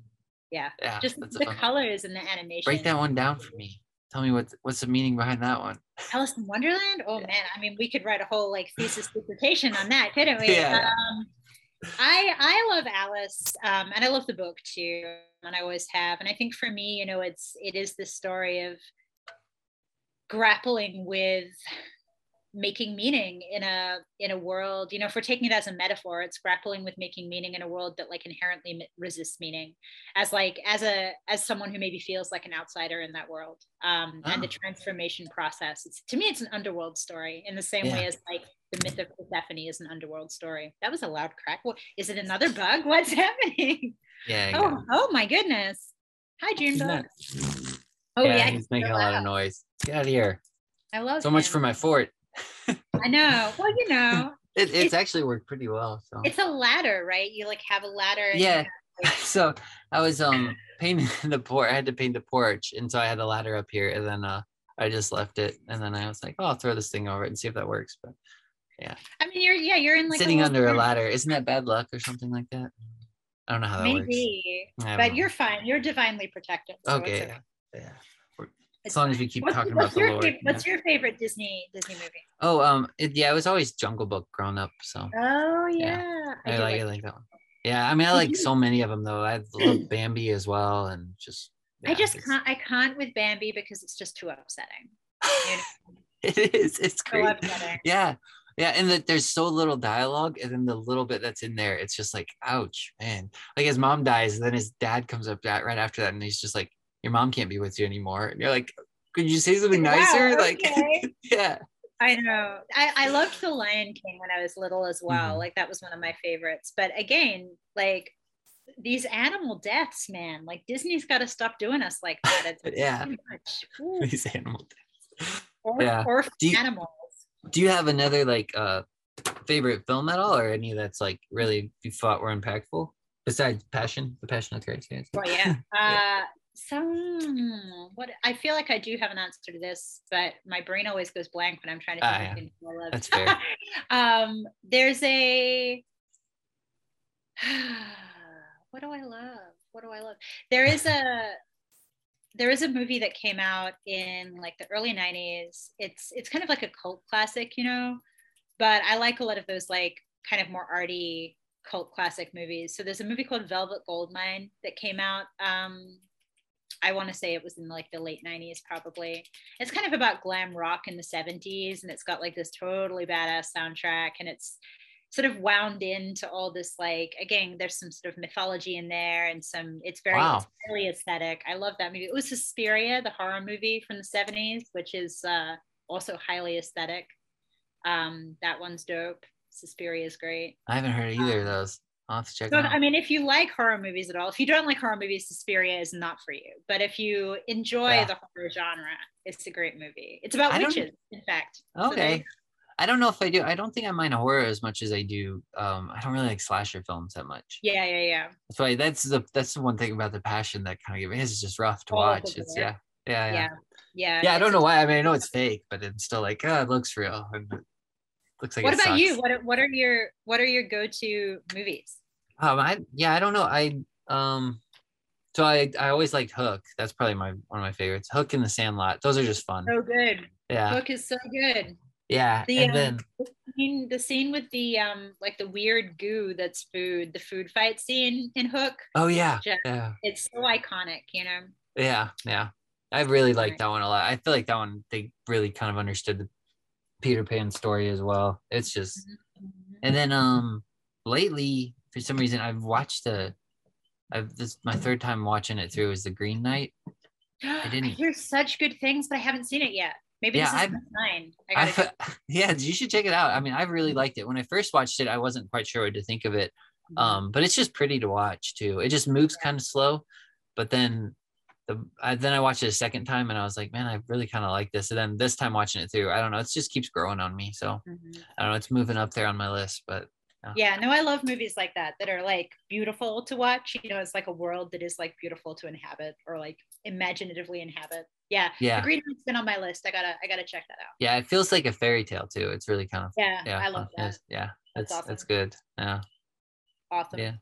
Yeah, yeah just the colors and the animation. Break that one down for me. Tell me what's what's the meaning behind that one. Alice in Wonderland. Oh yeah. man, I mean, we could write a whole like thesis dissertation on that, couldn't we? Yeah. Um, I I love Alice, um, and I love the book too, and I always have. And I think for me, you know, it's it is the story of grappling with making meaning in a in a world you know if we're taking it as a metaphor it's grappling with making meaning in a world that like inherently resists meaning as like as a as someone who maybe feels like an outsider in that world um oh. and the oh. transformation process. It's to me it's an underworld story in the same yeah. way as like the myth of Persephone is an underworld story. That was a loud crack. What, is it another bug? What's happening? Yeah oh oh my goodness. Hi june bug oh yeah, yeah he's making a lot of noise. Get out of here. I love so him. much for my fort I know. Well, you know, it, it's, it's, actually worked pretty well. So it's a ladder, right? You like have a ladder. yeah. Like... so I was um painting the porch. I had to paint the porch, and so I had a ladder up here, and then uh I just left it, and then I was like, oh, I'll throw this thing over it and see if that works. But yeah. I mean, you're yeah, you're in like sitting a under a ladder. Isn't that bad luck or something like that? I don't know how that Maybe. works. Maybe, but know. you're fine. You're divinely protected. So okay. okay. Yeah as long as we keep what's, talking what's about the Lord. Favorite, what's your favorite Disney Disney movie? Oh, um, it, yeah, it was always Jungle Book growing up. So. Oh yeah. yeah. I, I like, I like that one. Yeah, I mean, I like so many of them though. I love Bambi as well, and just. Yeah, I just can't. I can't with Bambi because it's just too upsetting. You know? it is. It's great. So yeah. Yeah, and that there's so little dialogue, and then the little bit that's in there, it's just like, ouch, man. Like his mom dies, and then his dad comes up right after that, and he's just like, your mom can't be with you anymore. And you're like, could you say something nicer? Wow, like, yeah. I know. I, I loved The Lion King when I was little as well. Mm-hmm. Like that was one of my favorites. But again, like these animal deaths, man. Like Disney's got to stop doing us like that. It's yeah. These animal deaths. Or, yeah. or do you, animals. Do you have another like uh favorite film at all, or any that's like really you thought were impactful besides Passion, The Passion of Christ? Well, yeah. Uh, what I feel like I do have an answer to this, but my brain always goes blank when I'm trying to think uh, of yeah. I love. That's fair. um, there's a what do I love? What do I love? There is a there is a movie that came out in like the early 90s. It's it's kind of like a cult classic, you know, but I like a lot of those like kind of more arty cult classic movies. So there's a movie called Velvet Goldmine that came out um, I want to say it was in like the late 90s, probably. It's kind of about glam rock in the 70s, and it's got like this totally badass soundtrack, and it's sort of wound into all this like again there's some sort of mythology in there and some it's very wow. it's really aesthetic. I love that movie. It was Suspiria the horror movie from the 70s which is uh, also highly aesthetic. Um, that one's dope. Suspiria is great. I haven't heard either um, of those I'll have to check. So, I mean, if you like horror movies at all, if you don't like horror movies, Suspiria is not for you. But if you enjoy yeah. the horror genre, it's a great movie. It's about witches, in fact. Okay. So I don't know if I do. I don't think I mind horror as much as I do. Um, I don't really like slasher films that much. Yeah, yeah, yeah. That's why that's the that's the one thing about the passion that kind of gives me. It's just rough to oh, watch. It's yeah. Yeah, yeah, yeah, yeah. Yeah, I don't know why. I mean, I know it's fake, but it's still like, oh, it looks real. And it looks like. What about sucks. you? What are, what are your what are your go to movies? Um, I yeah, I don't know. I um, so I I always liked Hook. That's probably my one of my favorites. Hook and The Sandlot. Those are just fun. So good. Yeah. Hook is so good. Yeah. The, and um, then the scene, the scene with the um like the weird goo that's food, the food fight scene in Hook. Oh yeah. yeah. It's so iconic, you know. Yeah, yeah. I really like that one a lot. I feel like that one they really kind of understood the Peter Pan story as well. It's just mm-hmm. and then um lately for some reason I've watched the I've this my third time watching it through is the Green Knight. I didn't I hear such good things, but I haven't seen it yet. Maybe Yeah, this is mine. I gotta I, yeah, you should check it out. I mean, I really liked it. When I first watched it, I wasn't quite sure what to think of it. Um, but it's just pretty to watch too. It just moves Yeah. kind of slow, but then the I, then I watched it a second time and I was like, man, I really kind of like this. And then this time watching it through, I don't know, it just keeps growing on me. So Mhm. I don't know, it's moving up there on my list. But Yeah, no, I love movies like that that are like beautiful to watch. You know, it's like a world that is like beautiful to inhabit or like imaginatively inhabit. Yeah, yeah, The Green Knight's been on my list. I gotta, I gotta check that out. yeah, it feels like a fairy tale too. It's really kind of Yeah, yeah, I love that. It's- yeah, That's it's awesome. good. Yeah. Awesome. Yeah.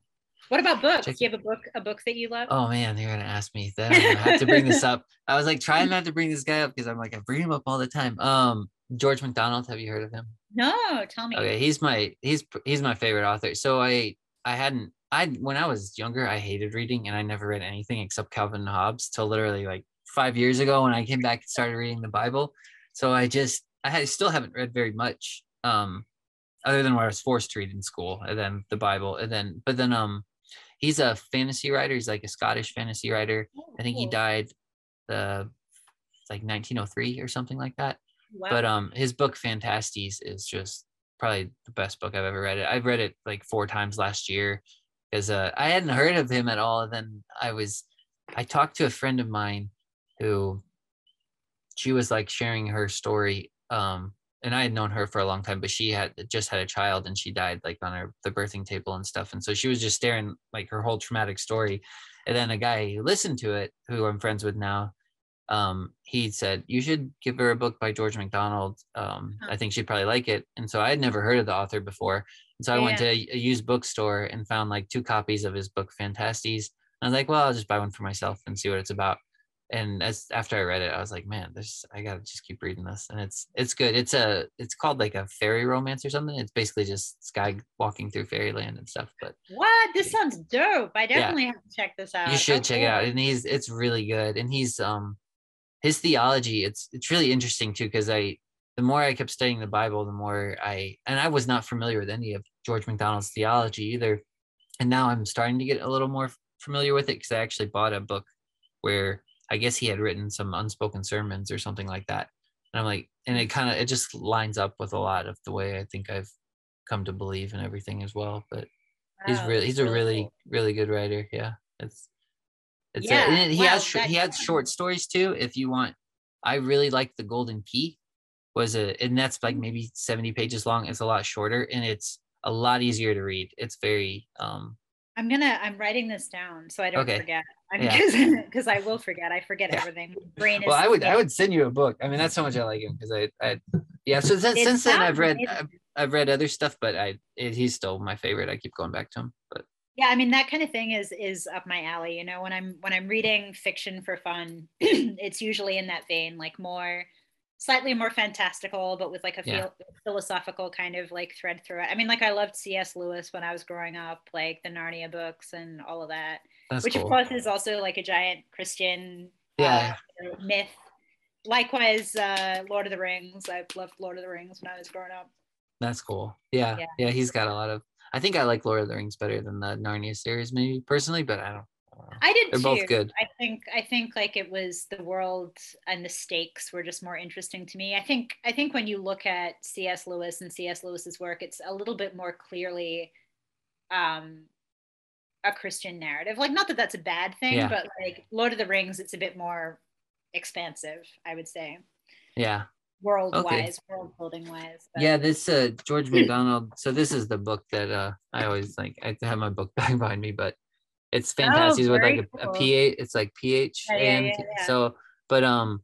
What about books? Check- Do you have a book, a book that you love? Oh man, you're gonna ask me that. I have to bring this up. I was like trying not to bring this guy up because I'm like I bring him up all the time. Um, George MacDonald. Have you heard of him? No, tell me. Okay, he's my he's he's my favorite author. So I I hadn't I when I was younger I hated reading and I never read anything except Calvin Hobbes till literally like five years ago when I came back and started reading the Bible. So I just I had, still haven't read very much um other than what I was forced to read in school and then the Bible and then but then um he's a fantasy writer. He's like a Scottish fantasy writer. Oh, I think he died the like 1903 or something like that Wow. but um his book phantastes is just probably the best book i've ever read it i've read it like four times last year because uh, i hadn't heard of him at all and then i was i talked to a friend of mine who she was like sharing her story um and i had known her for a long time but she had just had a child and she died like on her the birthing table and stuff and so she was just staring like her whole traumatic story and then a guy who listened to it who i'm friends with now um, he said you should give her a book by George MacDonald. Um. I think she'd probably like it. And so I had never heard of the author before. And so I went to a, used bookstore and found like two copies of his book Phantastes. And I was like, well, I'll just buy one for myself and see what it's about. And as after I read it, I was like, man, this I gotta just keep reading this. And it's it's good. It's a it's called like a fairy romance or something. It's basically just Sky walking through fairyland and stuff. But what? This sounds dope. I definitely have to check this out. you should Oh, check it out and he's it's really good and he's um his theology it's it's really interesting too because i the more i kept studying the bible the more i and i was not familiar with any of george macdonald's theology either. And now i'm starting to get a little more familiar with it because i actually bought a book where i guess he had written some unspoken sermons or something like that. And i'm like and it kind of it just lines up with a lot of the way i think i've come to believe and everything as well. But he's really he's a really really good writer. Yeah it's it's a- Yeah, and he wow, has sh- he has short stories too if you want i really like the golden key was a and that's like maybe 70 pages long it's a lot shorter and it's a lot easier to read it's very um I'm gonna. I'm writing this down so I don't Okay. forget. Yeah. Because because I will forget. I forget Yeah. everything. My brain is. well i would i would send you a book i mean that's how much i like him because i i yeah so since, since then i've read. I've, I've read other stuff but i it, he's still my favorite i keep going back to him yeah i mean that kind of thing is is up my alley you know when i'm when i'm reading fiction for fun it's usually in that vein like more slightly more fantastical but with like a Yeah. phil- philosophical kind of like thread through it i mean like i loved cs lewis when i was growing up like the narnia books and all of that that's which cool of course is also like a giant christian yeah uh, myth likewise uh lord of the rings i loved lord of the rings when i was growing up That's cool. Yeah, Yeah. yeah. he's got a lot of. I think I like Lord of the Rings better than the Narnia series, maybe personally, but I don't. I did They're too. both good. I think I think like it was the world and the stakes were just more interesting to me. I think I think when you look at C.S. Lewis and C.S. Lewis's work, it's a little bit more clearly um a Christian narrative. Like not that that's a bad thing, Yeah. but like Lord of the Rings, it's a bit more expansive, I would say, Yeah, world wise, world building wise. but- yeah. This uh George MacDonald. So this is the book that uh I always like. I have my book bag behind me, but it's Phantastes with like Oh, very a, a ph. It's like ph Yeah, and yeah, yeah. so. But um,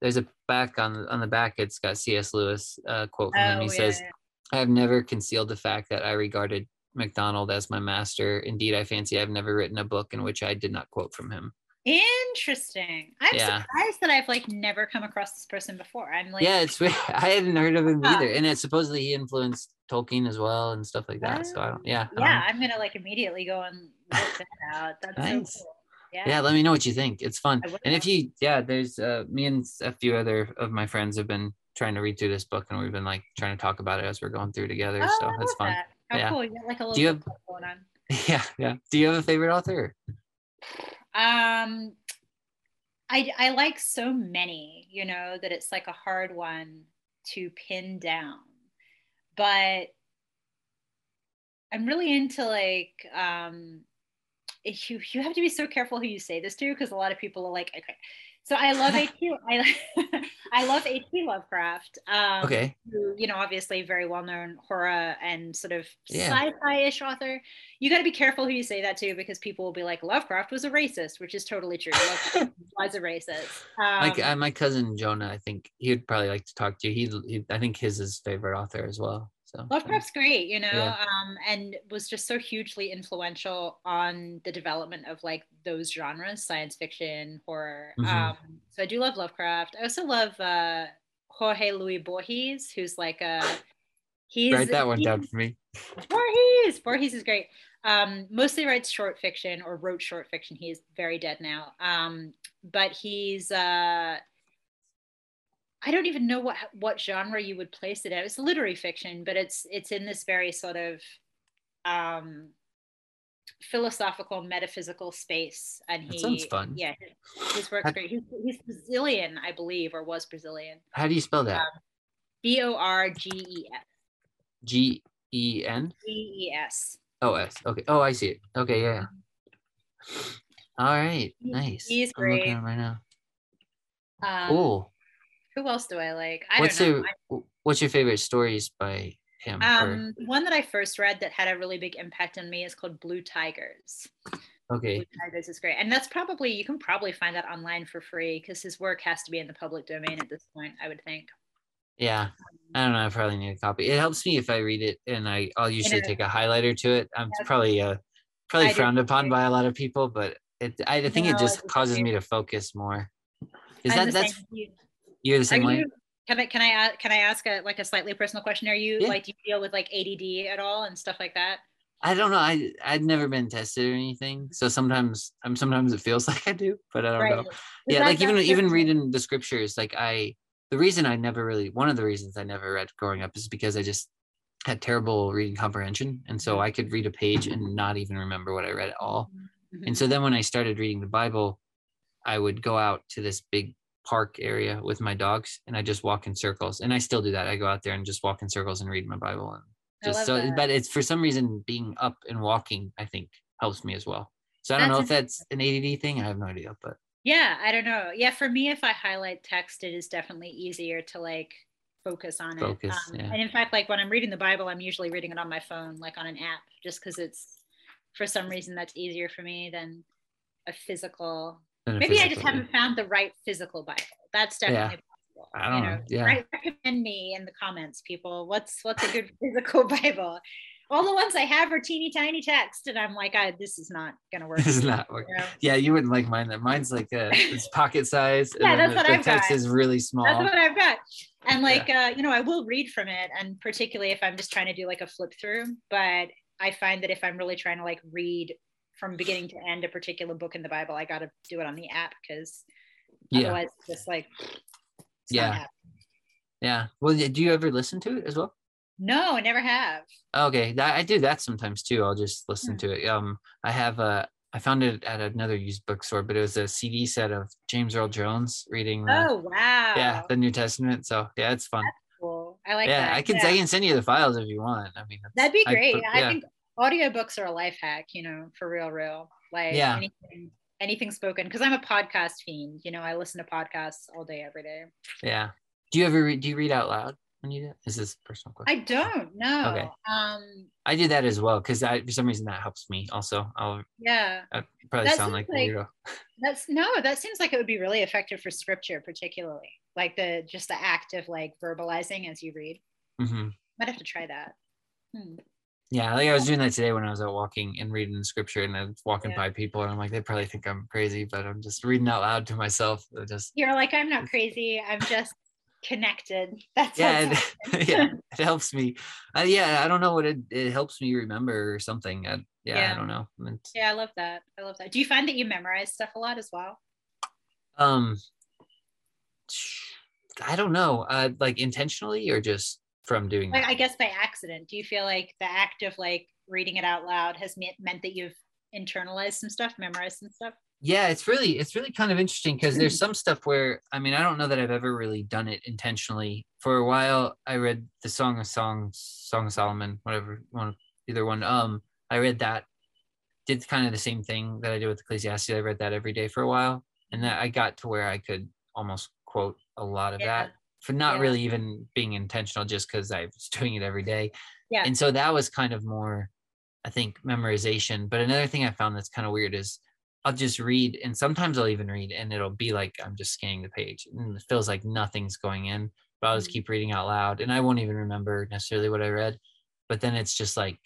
there's a back on on the back. It's got C.S. Lewis uh, quote from him. Oh, He yeah, says. I have never concealed the fact that I regarded MacDonald as my master. Indeed, I fancy I've never written a book in which I did not quote from him. Interesting. I'm Yeah. surprised that I've like never come across this person before. I'm like, yeah, it's weird. I hadn't heard of him either, and it supposedly he influenced Tolkien as well and stuff like that. So I don't. Yeah. I yeah, know. I'm gonna like immediately go and look that out. That's Nice. so cool. Yeah. Yeah. Let me know what you think. It's fun. And if you, yeah, there's uh, me and a few other of my friends have been trying to read through this book, and we've been like trying to talk about it as we're going through together. Oh, so it's fun. that. How Yeah. cool. You got like a little Do you have- going on. Yeah, yeah. Do you have a favorite author? Um I, I like so many, you know, that it's like a hard one to pin down. But I'm really into like um you you have to be so careful who you say this to because a lot of people are like okay so I love H.P. I, I love H.P. Lovecraft. Um, okay. Who, you know, obviously very well known horror and sort of yeah. sci-fi-ish author. You got to be careful who you say that to because people will be like, Lovecraft was a racist, which is totally true. Lovecraft was a racist. Um, like uh, my cousin Jonah, I think he would probably like to talk to you. He, he I think his is favorite author as well. So Lovecraft's great, you know, yeah. um, and was just so hugely influential on the development of like those genres, science fiction, horror. Mm-hmm. Um, so I do love Lovecraft. I also love uh, Jorge Luis Borges, who's like a he's write that one down for me. Borges, Borges is great. Um, mostly writes short fiction or wrote short fiction. He is very dead now. Um, but he's uh, I don't even know what what genre you would place it in. It's literary fiction, but it's it's in this very sort of um, philosophical, metaphysical space. And he that sounds fun. Yeah, his, his work's great. He's, he's, Brazilian, I believe, or was Brazilian. How do you spell that? Um, B O R G E S. G E N. G E S. Oh Okay. Oh, I see it. Okay. Yeah. All right. Nice. He's great. I'm looking at him right now. Um, cool. Who else do I like? I what's don't know. Your, what's your favorite stories by him? Um, one that I first read that had a really big impact on me is called Blue Tigers. Okay. Blue Tigers is great, and that's probably you can probably find that online for free because his work has to be in the public domain at this point. I would think. Yeah, I don't know. I probably need a copy. It helps me if I read it, and I I'll usually take a highlighter to it. I'm probably uh probably I frowned upon by a lot of people, but it I think no, it just causes me to focus more. Is I'm that that's you're the same way. You, can I can I can I ask a like a slightly personal question? Are you yeah. like do you deal with like ADD at all and stuff like that? I don't know. I I've never been tested or anything, so sometimes I'm sometimes it feels like I do, but I don't right. know. Yeah, like even even reading the scriptures, like I the reason I never really one of the reasons I never read growing up is because I just had terrible reading comprehension, and so I could read a page and not even remember what I read at all. Mm-hmm. And so then when I started reading the Bible, I would go out to this big park area with my dogs and I just walk in circles. And I still do that. I go out there and just walk in circles and read my Bible and just so that. but it's for some reason being up and walking, I think helps me as well. So I don't that's know if that's an ADD thing. I have no idea, but yeah, I don't know. Yeah, for me, if I highlight text, it is definitely easier to like focus on focus, it. Um, yeah. And in fact, like when I'm reading the Bible, I'm usually reading it on my phone, like on an app, just because it's for some reason that's easier for me than a physical Maybe I just haven't found the right physical Bible. That's definitely yeah. possible. I don't you know. know. Yeah. Right, recommend me in the comments, people. What's what's a good physical Bible? All the ones I have are teeny tiny text, and I'm like, I, this is not gonna work. This is not working. You know? Yeah, you wouldn't like mine. That mine's like a, it's pocket size. yeah, that's the, what the I've text got. is really small. That's what I've got. And like, yeah. uh, you know, I will read from it, and particularly if I'm just trying to do like a flip through. But I find that if I'm really trying to like read from beginning to end a particular book in the Bible, I got to do it on the app because yeah. otherwise, it's just like yeah, yeah. Well, do you ever listen to it as well? No, I never have. Okay, that, I do that sometimes too. I'll just listen hmm. to it. Um, I have a. I found it at another used bookstore, but it was a CD set of James Earl Jones reading. The, oh wow! Yeah, the New Testament. So yeah, it's fun. That's cool. I like yeah, that. I can yeah. I can send you the files if you want. I mean, that'd be great. I, yeah. I think audiobooks are a life hack, you know, for real, real. Like yeah. anything, anything spoken. Because I'm a podcast fiend. You know, I listen to podcasts all day, every day. Yeah. Do you ever read? Do you read out loud when you do? Is this personal question? I don't. know. Okay. Um. I do that as well because I for some reason that helps me. Also, I'll. Yeah. I probably sound like, like That's no. That seems like it would be really effective for scripture, particularly like the just the act of like verbalizing as you read. Mm-hmm. Might have to try that. Hmm. Yeah, like I was doing that today when I was out walking and reading scripture, and I was walking yeah. by people, and I'm like, they probably think I'm crazy, but I'm just reading out loud to myself. Just you're like, I'm not crazy. I'm just connected. That's yeah, it, yeah, it helps me. Uh, yeah, I don't know what it it helps me remember or something. I, yeah, yeah, I don't know. It's, yeah, I love that. I love that. Do you find that you memorize stuff a lot as well? Um, I don't know. Uh, like intentionally or just from doing like, I guess by accident. Do you feel like the act of like reading it out loud has meant meant that you've internalized some stuff, memorized some stuff? yeah it's really it's really kind of interesting because there's some stuff where i mean i don't know that i've ever really done it intentionally for a while i read the song of songs song of solomon whatever one either one um i read that did kind of the same thing that i did with ecclesiastes i read that every day for a while and that i got to where i could almost quote a lot of yeah. that for not yeah. really even being intentional just because i was doing it every day yeah and so that was kind of more i think memorization but another thing i found that's kind of weird is I'll just read, and sometimes I'll even read, and it'll be like I'm just scanning the page, and it feels like nothing's going in. But I'll just mm-hmm. keep reading out loud, and I won't even remember necessarily what I read. But then it's just like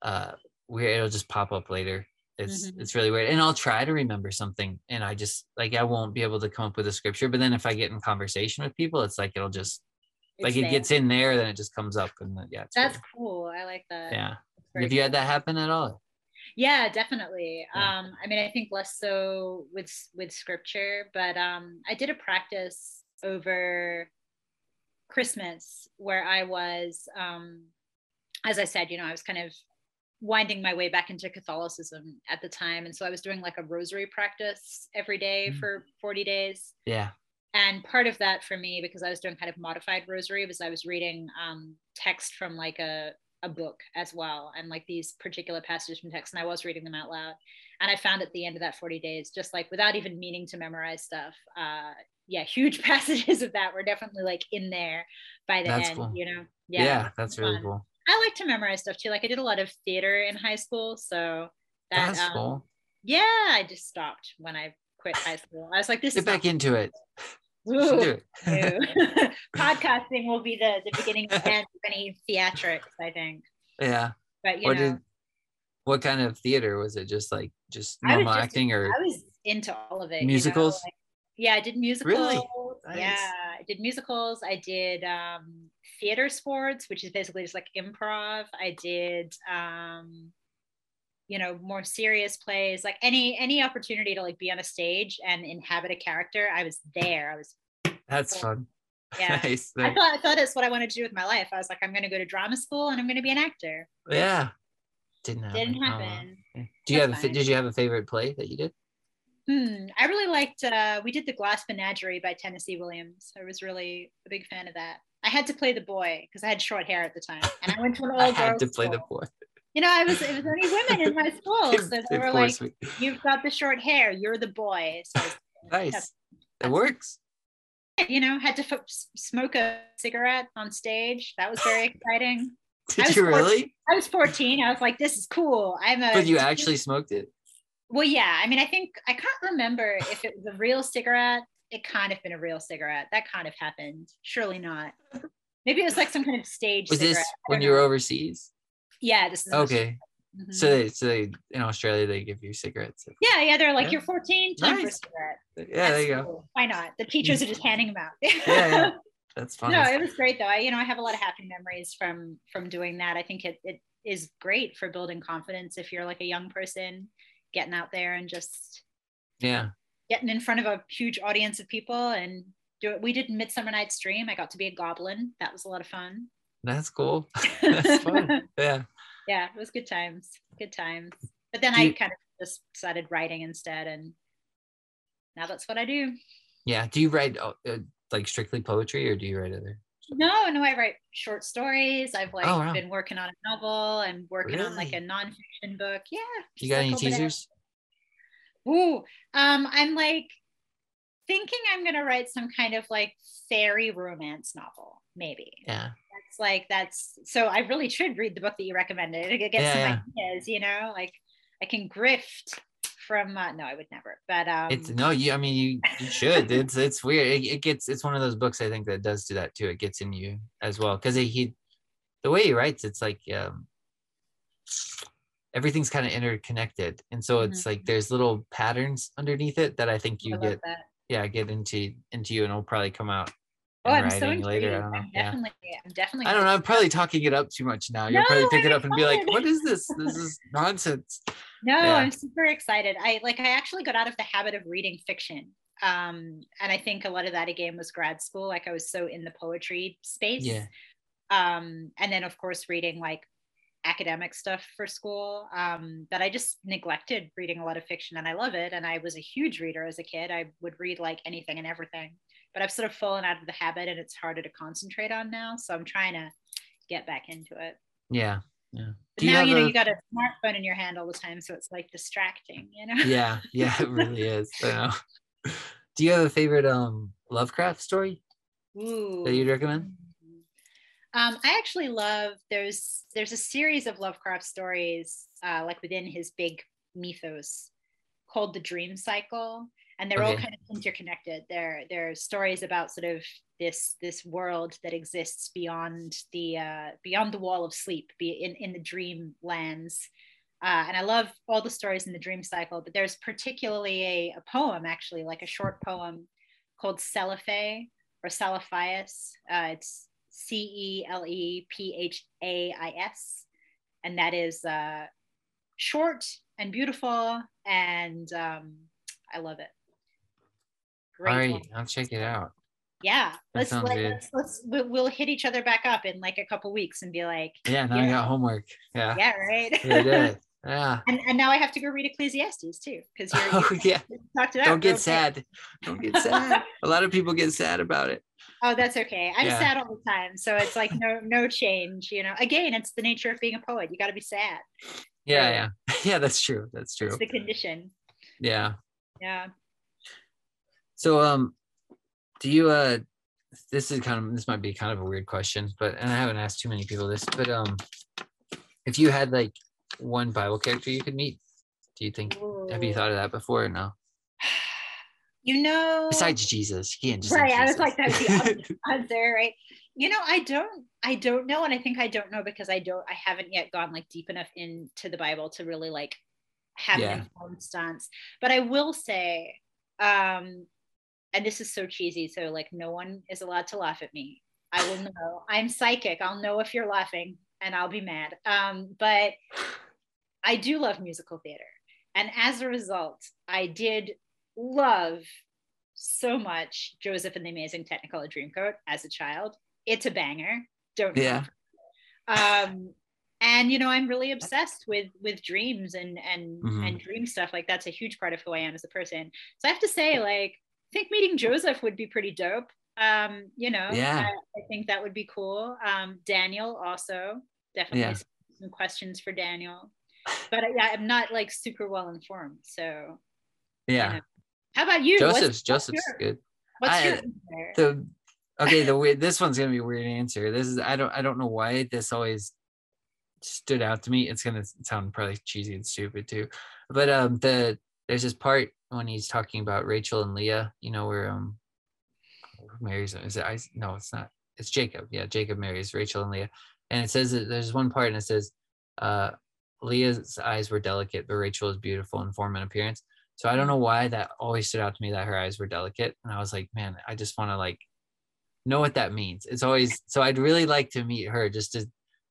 uh, weird. It'll just pop up later. It's mm-hmm. it's really weird, and I'll try to remember something, and I just like I won't be able to come up with a scripture. But then if I get in conversation with people, it's like it'll just it's like it gets in there, then it just comes up, and yeah, that's cool. I like that. Yeah. Have you had that happen at all? yeah definitely yeah. um i mean i think less so with with scripture but um i did a practice over christmas where i was um as i said you know i was kind of winding my way back into catholicism at the time and so i was doing like a rosary practice every day mm. for 40 days yeah and part of that for me because i was doing kind of modified rosary was i was reading um text from like a a book as well and like these particular passages from text and i was reading them out loud and i found at the end of that 40 days just like without even meaning to memorize stuff uh yeah huge passages of that were definitely like in there by the that's end cool. you know yeah, yeah that's really fun. cool i like to memorize stuff too like i did a lot of theater in high school so that, that's um, cool yeah i just stopped when i quit high school i was like this get back into it Ooh, Podcasting will be the, the beginning of end of any theatrics, I think. Yeah. But you what know, did, what kind of theater was it? Just like just normal just, acting or I was into all of it. Musicals? You know? like, yeah, I did musicals. Really? Nice. Yeah, I did musicals. I did um, theater sports, which is basically just like improv. I did um, you know more serious plays like any any opportunity to like be on a stage and inhabit a character i was there i was that's cool. fun yeah nice, nice. i thought i thought it's what i wanted to do with my life i was like i'm going to go to drama school and i'm going to be an actor yeah didn't happen, didn't happen. Oh. do you That's have a, did you have a favorite play that you did Hmm. I really liked. Uh, we did the Glass Menagerie by Tennessee Williams. I was really a big fan of that. I had to play the boy because I had short hair at the time, and I went to an all I had to play school. the boy you know, I was it was only women in my school, so they were like, we... "You've got the short hair. You're the boy." So nice. It works. You know, had to f- smoke a cigarette on stage. That was very exciting. Did you 14, really? I was 14. I was like, "This is cool." I'm a. But you actually smoked it. Well, yeah. I mean, I think I can't remember if it was a real cigarette. It kind of been a real cigarette. That kind of happened. Surely not. Maybe it was like some kind of stage. Was cigarette. this when you were overseas? Yeah, this is okay. Mm-hmm. So they, so they, in Australia they give you cigarettes. Yeah, yeah, they're like yeah. you're 14, time nice. for a cigarette. Yeah, That's there you cool. go. Why not? The teachers are just handing them out. yeah, yeah, that's fun. No, it was great though. I, you know, I have a lot of happy memories from from doing that. I think it it is great for building confidence if you're like a young person getting out there and just yeah getting in front of a huge audience of people and do it. We did Midsummer Night's Dream. I got to be a goblin. That was a lot of fun. That's cool. That's fun. Yeah yeah, it was good times. Good times. But then do I you, kind of just started writing instead, and now that's what I do. Yeah. Do you write uh, uh like strictly poetry, or do you write other? No, no, I write short stories. I've like oh, wow. been working on a novel. I'm working really? on like a nonfiction book. Yeah. You got any teasers? Ooh, um, I'm like thinking I'm gonna write some kind of like fairy romance novel, maybe. Yeah That's like that's so I really should read the book that you recommended to get yeah, some yeah. ideas, you know, like I can grift from uh, no, I would never. But um it's no, you I mean you, you should. it's it's weird. It, it, gets it's one of those books I think that does do that too. It gets in you as well. Cause he the way he writes, it's like um everything's kind of interconnected. And so it's mm-hmm. like there's little patterns underneath it that I think you I get that. yeah, get into into you and it'll probably come out Oh, I'm so intrigued. Later. I don't know. I'm definitely. I'm definitely. I don't know. I'm probably talking it up too much now. You'll no, probably pick it up and be like, "What is this? This is nonsense." No, yeah. I'm super excited. I like. I actually got out of the habit of reading fiction, um, and I think a lot of that again was grad school. Like I was so in the poetry space. Yeah. Um, and then of course reading like academic stuff for school um, that I just neglected reading a lot of fiction and I love it. And I was a huge reader as a kid. I would read like anything and everything, but I've sort of fallen out of the habit and it's harder to concentrate on now. So I'm trying to get back into it. Yeah. Yeah. But now you know a... you got a smartphone in your hand all the time, so it's like distracting, you know? Yeah, yeah, it really is. Know. Do you have a favorite um Lovecraft story Ooh. that you'd recommend? Um, I actually love there's there's a series of Lovecraft stories uh, like within his big mythos called the Dream Cycle, and they're okay. all kind of interconnected. They're they're stories about sort of this this world that exists beyond the uh, beyond the wall of sleep, be in in the dream lands. Uh, and I love all the stories in the Dream Cycle, but there's particularly a, a poem, actually, like a short poem called Celiphae or Celephais. Uh, it's C E L E P H A I S. And that is uh, short and beautiful. And um, I love it. Great. All right, I'll check it out. Yeah, let's let, us let's we'll hit each other back up in like a couple weeks and be like, yeah, now I got homework. Yeah, yeah, right. yeah, yeah. And, and now I have to go read Ecclesiastes too because you're, oh, yeah. talked about. Don't get sad. Don't get sad. a lot of people get sad about it. Oh, that's okay. I'm yeah. sad all the time, so it's like no no change. You know, again, it's the nature of being a poet. You got to be sad. Yeah, yeah, yeah. That's true. That's true. It's the condition. Yeah. Yeah. So, um, do you uh, this is kind of this might be kind of a weird question, but and I haven't asked too many people this, but um, if you had like one Bible character you could meet, do you think? Ooh. Have you thought of that before or no? You know, besides Jesus, can't just right. I was like, that's the answer, right? You know, I don't, I don't know, and I think I don't know because I don't, I haven't yet gone like deep enough into the Bible to really like have yeah. an informed stance. But I will say, um, and this is so cheesy, so like no one is allowed to laugh at me. I will know. I'm psychic. I'll know if you're laughing, and I'll be mad. Um, but I do love musical theater, and as a result, I did love so much Joseph and the Amazing Technicolor Dreamcoat as a child. It's a banger. Don't yeah. Um, and you know, I'm really obsessed with with dreams and and mm-hmm. and dream stuff. Like that's a huge part of who I am as a person. So I have to say, like, think meeting Joseph would be pretty dope. Um, you know, yeah, I, I think that would be cool. Um, Daniel also definitely yeah. some questions for Daniel. But yeah, I'm not like super well informed. So yeah. You know. How about you? Joseph's what's, Joseph's what's your, good. What's I, your the okay the weird this one's gonna be a weird answer. This is I don't I don't know why this always stood out to me. It's gonna sound probably cheesy and stupid too, but um the there's this part when he's talking about Rachel and Leah. You know where um marries is it I no it's not it's Jacob yeah Jacob marries Rachel and Leah and it says that there's one part and it says uh Leah's eyes were delicate but Rachel is beautiful in form and appearance so I don't know why that always stood out to me that her eyes were delicate. And I was like, man, I just want to like know what that means. It's always so I'd really like to meet her just to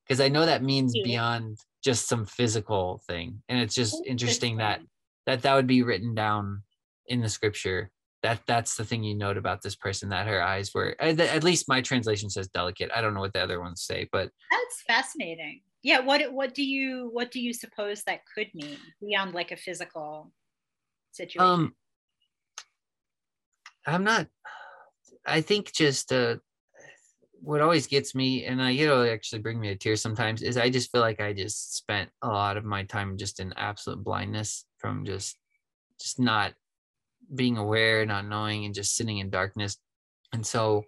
because I know that means beyond just some physical thing. And it's just interesting that that that would be written down in the scripture. That that's the thing you note about this person that her eyes were at least my translation says delicate. I don't know what the other ones say, but that's fascinating. Yeah, what what do you what do you suppose that could mean beyond like a physical situation? Um, I'm not. I think just uh, what always gets me, and I you know actually bring me to tears sometimes, is I just feel like I just spent a lot of my time just in absolute blindness from just just not being aware, not knowing, and just sitting in darkness. And so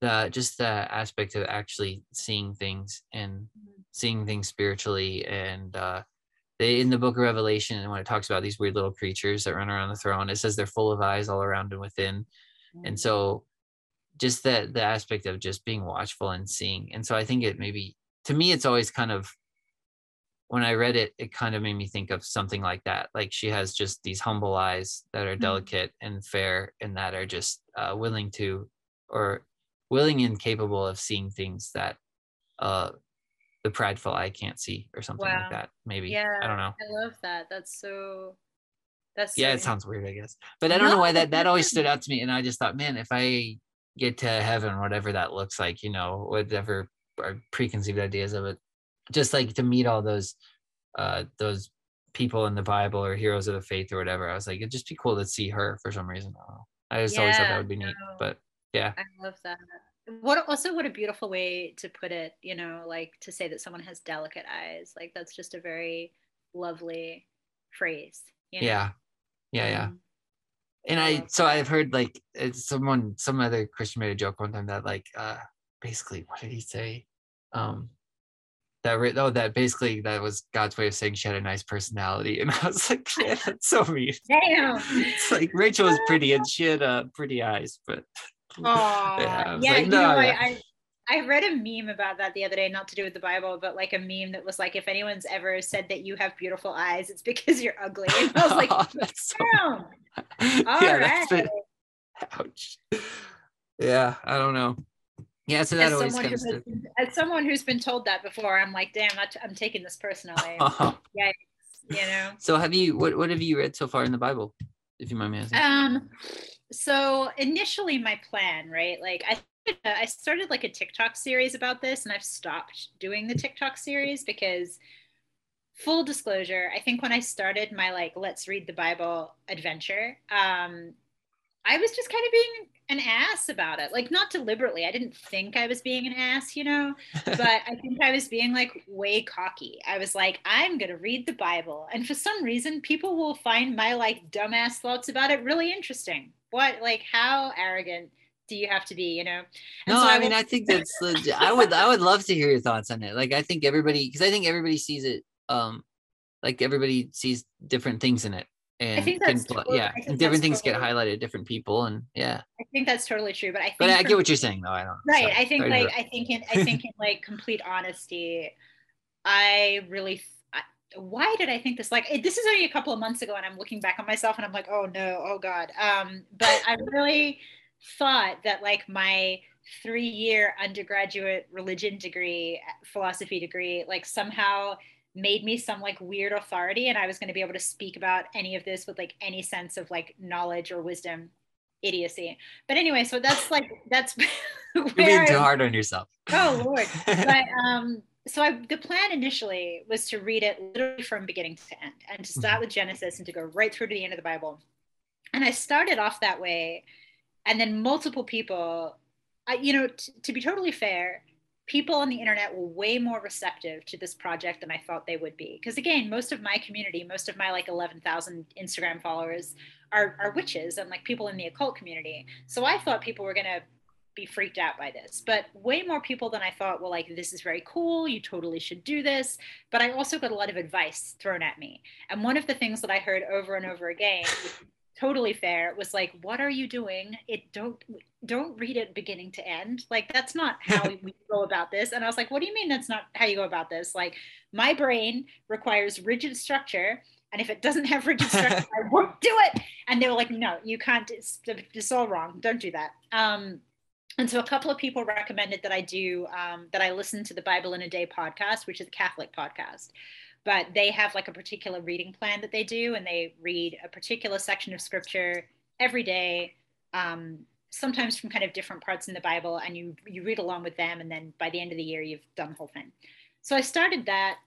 the just the aspect of actually seeing things and seeing things spiritually and uh, they in the book of revelation and when it talks about these weird little creatures that run around the throne it says they're full of eyes all around and within and so just that the aspect of just being watchful and seeing and so i think it maybe to me it's always kind of when i read it it kind of made me think of something like that like she has just these humble eyes that are mm-hmm. delicate and fair and that are just uh, willing to or willing and capable of seeing things that uh, the prideful eye can't see or something wow. like that maybe yeah i don't know i love that that's so that's yeah it sounds weird i guess but i don't no. know why that that always stood out to me and i just thought man if i get to heaven whatever that looks like you know whatever our preconceived ideas of it just like to meet all those uh those people in the Bible or heroes of the faith or whatever. I was like, it'd just be cool to see her for some reason. I, I just yeah, always thought that would be neat. But yeah. I love that. What also what a beautiful way to put it, you know, like to say that someone has delicate eyes. Like that's just a very lovely phrase. You know? Yeah. Yeah, yeah. Um, and I so I've heard like someone some other Christian made a joke one time that like uh basically what did he say? Um that oh that basically that was God's way of saying she had a nice personality, and I was like, man, that's so mean. Damn. It's like Rachel was pretty and she had uh, pretty eyes, but oh yeah, yeah like, no, you know, yeah. I, I I read a meme about that the other day, not to do with the Bible, but like a meme that was like, if anyone's ever said that you have beautiful eyes, it's because you're ugly. And I was like, oh, that's damn. So... All yeah, right. Been... Ouch. Yeah, I don't know. Yeah, so that as always comes to... as someone who's been told that before, I'm like, damn, I'm taking this personally. yeah, you know. So have you what what have you read so far in the Bible, if you mind me asking? Um, so initially my plan, right? Like I I started like a TikTok series about this, and I've stopped doing the TikTok series because full disclosure, I think when I started my like let's read the Bible adventure, um, I was just kind of being an ass about it. Like not deliberately. I didn't think I was being an ass, you know, but I think I was being like way cocky. I was like, I'm going to read the Bible. And for some reason, people will find my like dumbass thoughts about it really interesting. What like how arrogant do you have to be, you know? And no, so I, I mean, I think that's legit. I would I would love to hear your thoughts on it. Like I think everybody because I think everybody sees it um like everybody sees different things in it and I think that's can, totally, yeah, different things totally, get highlighted, different people, and yeah. I think that's totally true, but I think but I get what you're saying though. I don't. Right, sorry, I think like I think in I think in like complete honesty, I really. why did I think this? Like, it, this is only a couple of months ago, and I'm looking back on myself, and I'm like, oh no, oh god. Um, but I really thought that like my three-year undergraduate religion degree, philosophy degree, like somehow made me some like weird authority and I was going to be able to speak about any of this with like any sense of like knowledge or wisdom idiocy. But anyway, so that's like that's You're being too hard on yourself. Oh lord. but um so I the plan initially was to read it literally from beginning to end and to start mm-hmm. with Genesis and to go right through to the end of the Bible. And I started off that way and then multiple people I, you know t- to be totally fair people on the internet were way more receptive to this project than I thought they would be. Because again, most of my community, most of my like 11,000 Instagram followers are, are witches and like people in the occult community. So I thought people were going to be freaked out by this. But way more people than I thought were like, this is very cool. You totally should do this. But I also got a lot of advice thrown at me. And one of the things that I heard over and over again, totally fair It was like what are you doing? It don't don't read it beginning to end. Like that's not how we go about this. And i was like what do you mean that's not how you go about this? Like my brain requires rigid structure and if it doesn't have rigid structure i won't do it. And they were like no you can't it's, it's all wrong. Don't do that. Um, and so a couple of people recommended that i do um, that i listen to the bible in a day podcast which is a catholic podcast but they have like a particular reading plan that they do and they read a particular section of scripture every day um, sometimes from kind of different parts in the bible and you you read along with them and then by the end of the year you've done the whole thing. So i started that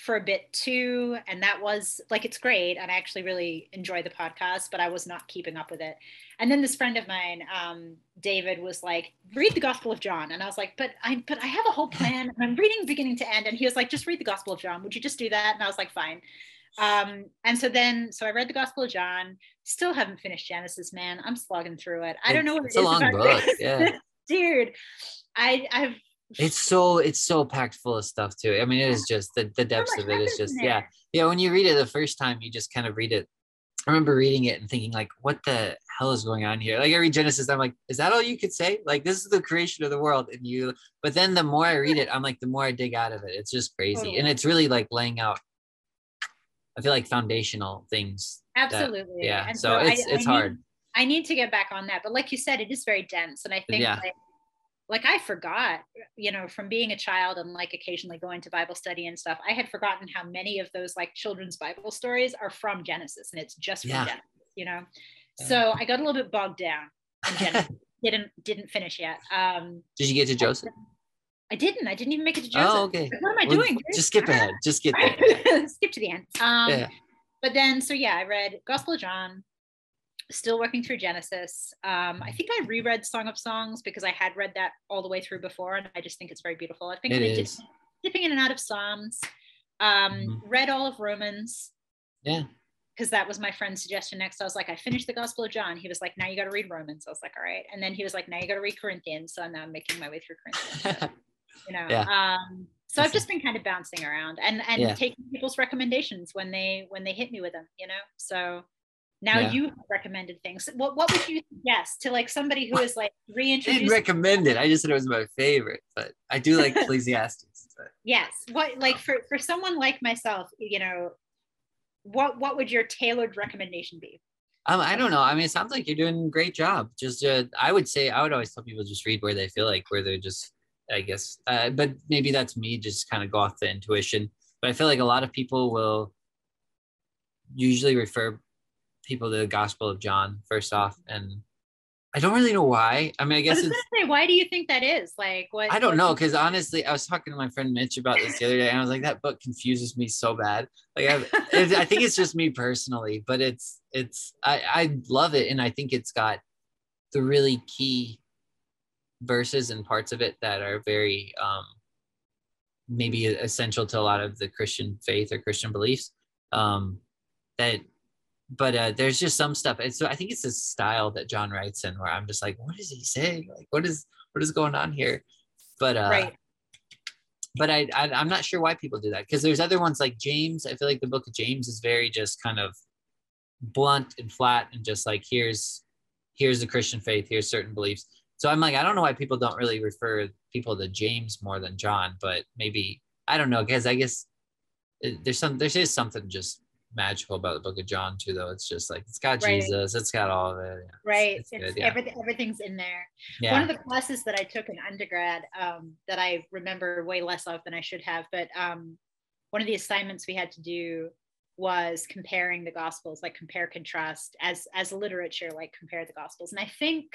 for a bit too and that was like it's great and i actually really enjoy the podcast but i was not keeping up with it. And then this friend of mine um, david was like read the gospel of john. And i was like but i but i have a whole plan and i'm reading beginning to end. And he was like just read the gospel of john. Would you just do that? And i was like fine. Um, and so then so i read the gospel of john. Still haven't finished genesis man. I'm slogging through it. I don't know what it's it is a long book yeah. Dude i i've it's so it's so packed full of stuff too. I mean it is just the, the depths of it is just yeah. Yeah when you read it the first time you just kind of read it. I remember reading it and thinking like what the hell is going on here? Like i read genesis i'm like is that all you could say? Like this is the creation of the world and you but then the more i read it i'm like the more i dig out of it. It's just crazy. Totally. and it's really like laying out i feel like foundational things absolutely. that, yeah so, so it's I, it's I hard. Need, i need to get back on that. But like you said it is very dense. And i think yeah. like like I forgot, you know, from being a child and like occasionally going to Bible study and stuff, I had forgotten how many of those like children's Bible stories are from Genesis and it's just from yeah. Genesis, you know. So I got a little bit bogged down in Genesis. didn't didn't finish yet. Um Did you get to Joseph? I didn't. I didn't even make it to Joseph. Oh, okay. Like, what am I Well, doing? Just skip ahead. Just skip. Skip to the end. Um, Yeah. But then, so yeah, I read Gospel of John. Still working through Genesis. Um, I think I reread Song of Songs because I had read that all the way through before, and I just think it's very beautiful. I think It is. dipping in and out of Psalms. Um, Mhm. Read all of Romans Yeah. because that was my friend's suggestion next. I was like, I finished the Gospel of John. He was like, now you got to read Romans. I was like, all right. And then he was like, now you got to read Corinthians. So now I'm making my way through Corinthians. So, you know, Yeah. um, so I've just been kind of bouncing around and and Yeah. taking people's recommendations when they when they hit me with them. You know, so now Yeah. you have recommended things. What what would you suggest to like somebody who is like I didn't reintroduced? recommend it. I just said it was my favorite, but I do like Ecclesiastes. But yes. What like for for someone like myself, you know, what what would your tailored recommendation be? um, I don't know. I mean, it sounds like you're doing a great job. Just, uh, I would say, I would always tell people just read where they feel like, where they're just, I guess, uh, but maybe that's me just kind of go off the intuition. But I feel like a lot of people will usually refer people to the Gospel of John first off, and I don't really know why. I mean, I I guess was it's gonna say, why do you think that is? Like what I don't know because honestly, I was talking to my friend Mitch about this the other day, and I was like, that book confuses me so bad. Like, I, I think it's just me personally, but it's it's I I love it, and I think it's got the really key verses and parts of it that are very um maybe essential to a lot of the Christian faith or Christian beliefs. Um, that, but uh, there's just some stuff. And so I think it's this style that John writes in where I'm just like, what is he saying? Like, what is what is going on here? But uh, right. but I, I I'm not sure why people do that because there's other ones like James. I feel like the book of James is very just kind of blunt and flat and just like here's here's the Christian faith, here's certain beliefs. So I'm like, I don't know why people don't really refer people to James more than John, but maybe I don't know because I guess there's some there is something just magical about the book of John too, though. It's just like it's got Right. Jesus, it's got all of it. yeah. Right. it's It's, good, yeah. everything, everything's in there. yeah. One of the classes that I took in undergrad um, that I remember way less of than I should have, but um, one of the assignments we had to do was comparing the gospels, like compare contrast as as literature, like compare the gospels. And I think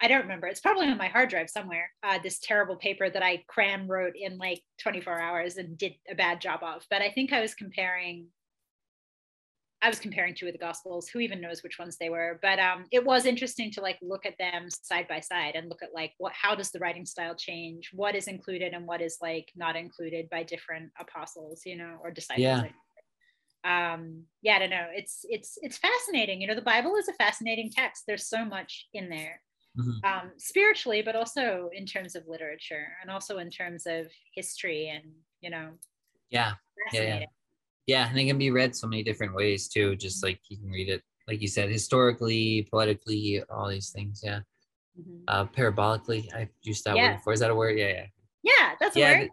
I don't remember. It's probably on my hard drive somewhere. Uh, this terrible paper that I cram wrote in like 24 hours and did a bad job of. But I think I was comparing I was comparing two of the gospels. Who even knows which ones they were? But um, it was interesting to like look at them side by side and look at like what how does the writing style change? What is included and what is like not included by different apostles, you know, or disciples. Yeah. Um, yeah, I don't know. It's it's it's fascinating. You know, the Bible is a fascinating text. There's so much in there. Mhm. Um, spiritually, but also in terms of literature and also in terms of history and you know, yeah. Yeah, yeah. Yeah, and it can be read so many different ways too. Just like you can read it, like you said, historically, poetically, all these things. Yeah, Mhm. uh, parabolically. I've used that Yeah. word before. Is that a word? Yeah, yeah, Yeah, that's a yeah. word. th-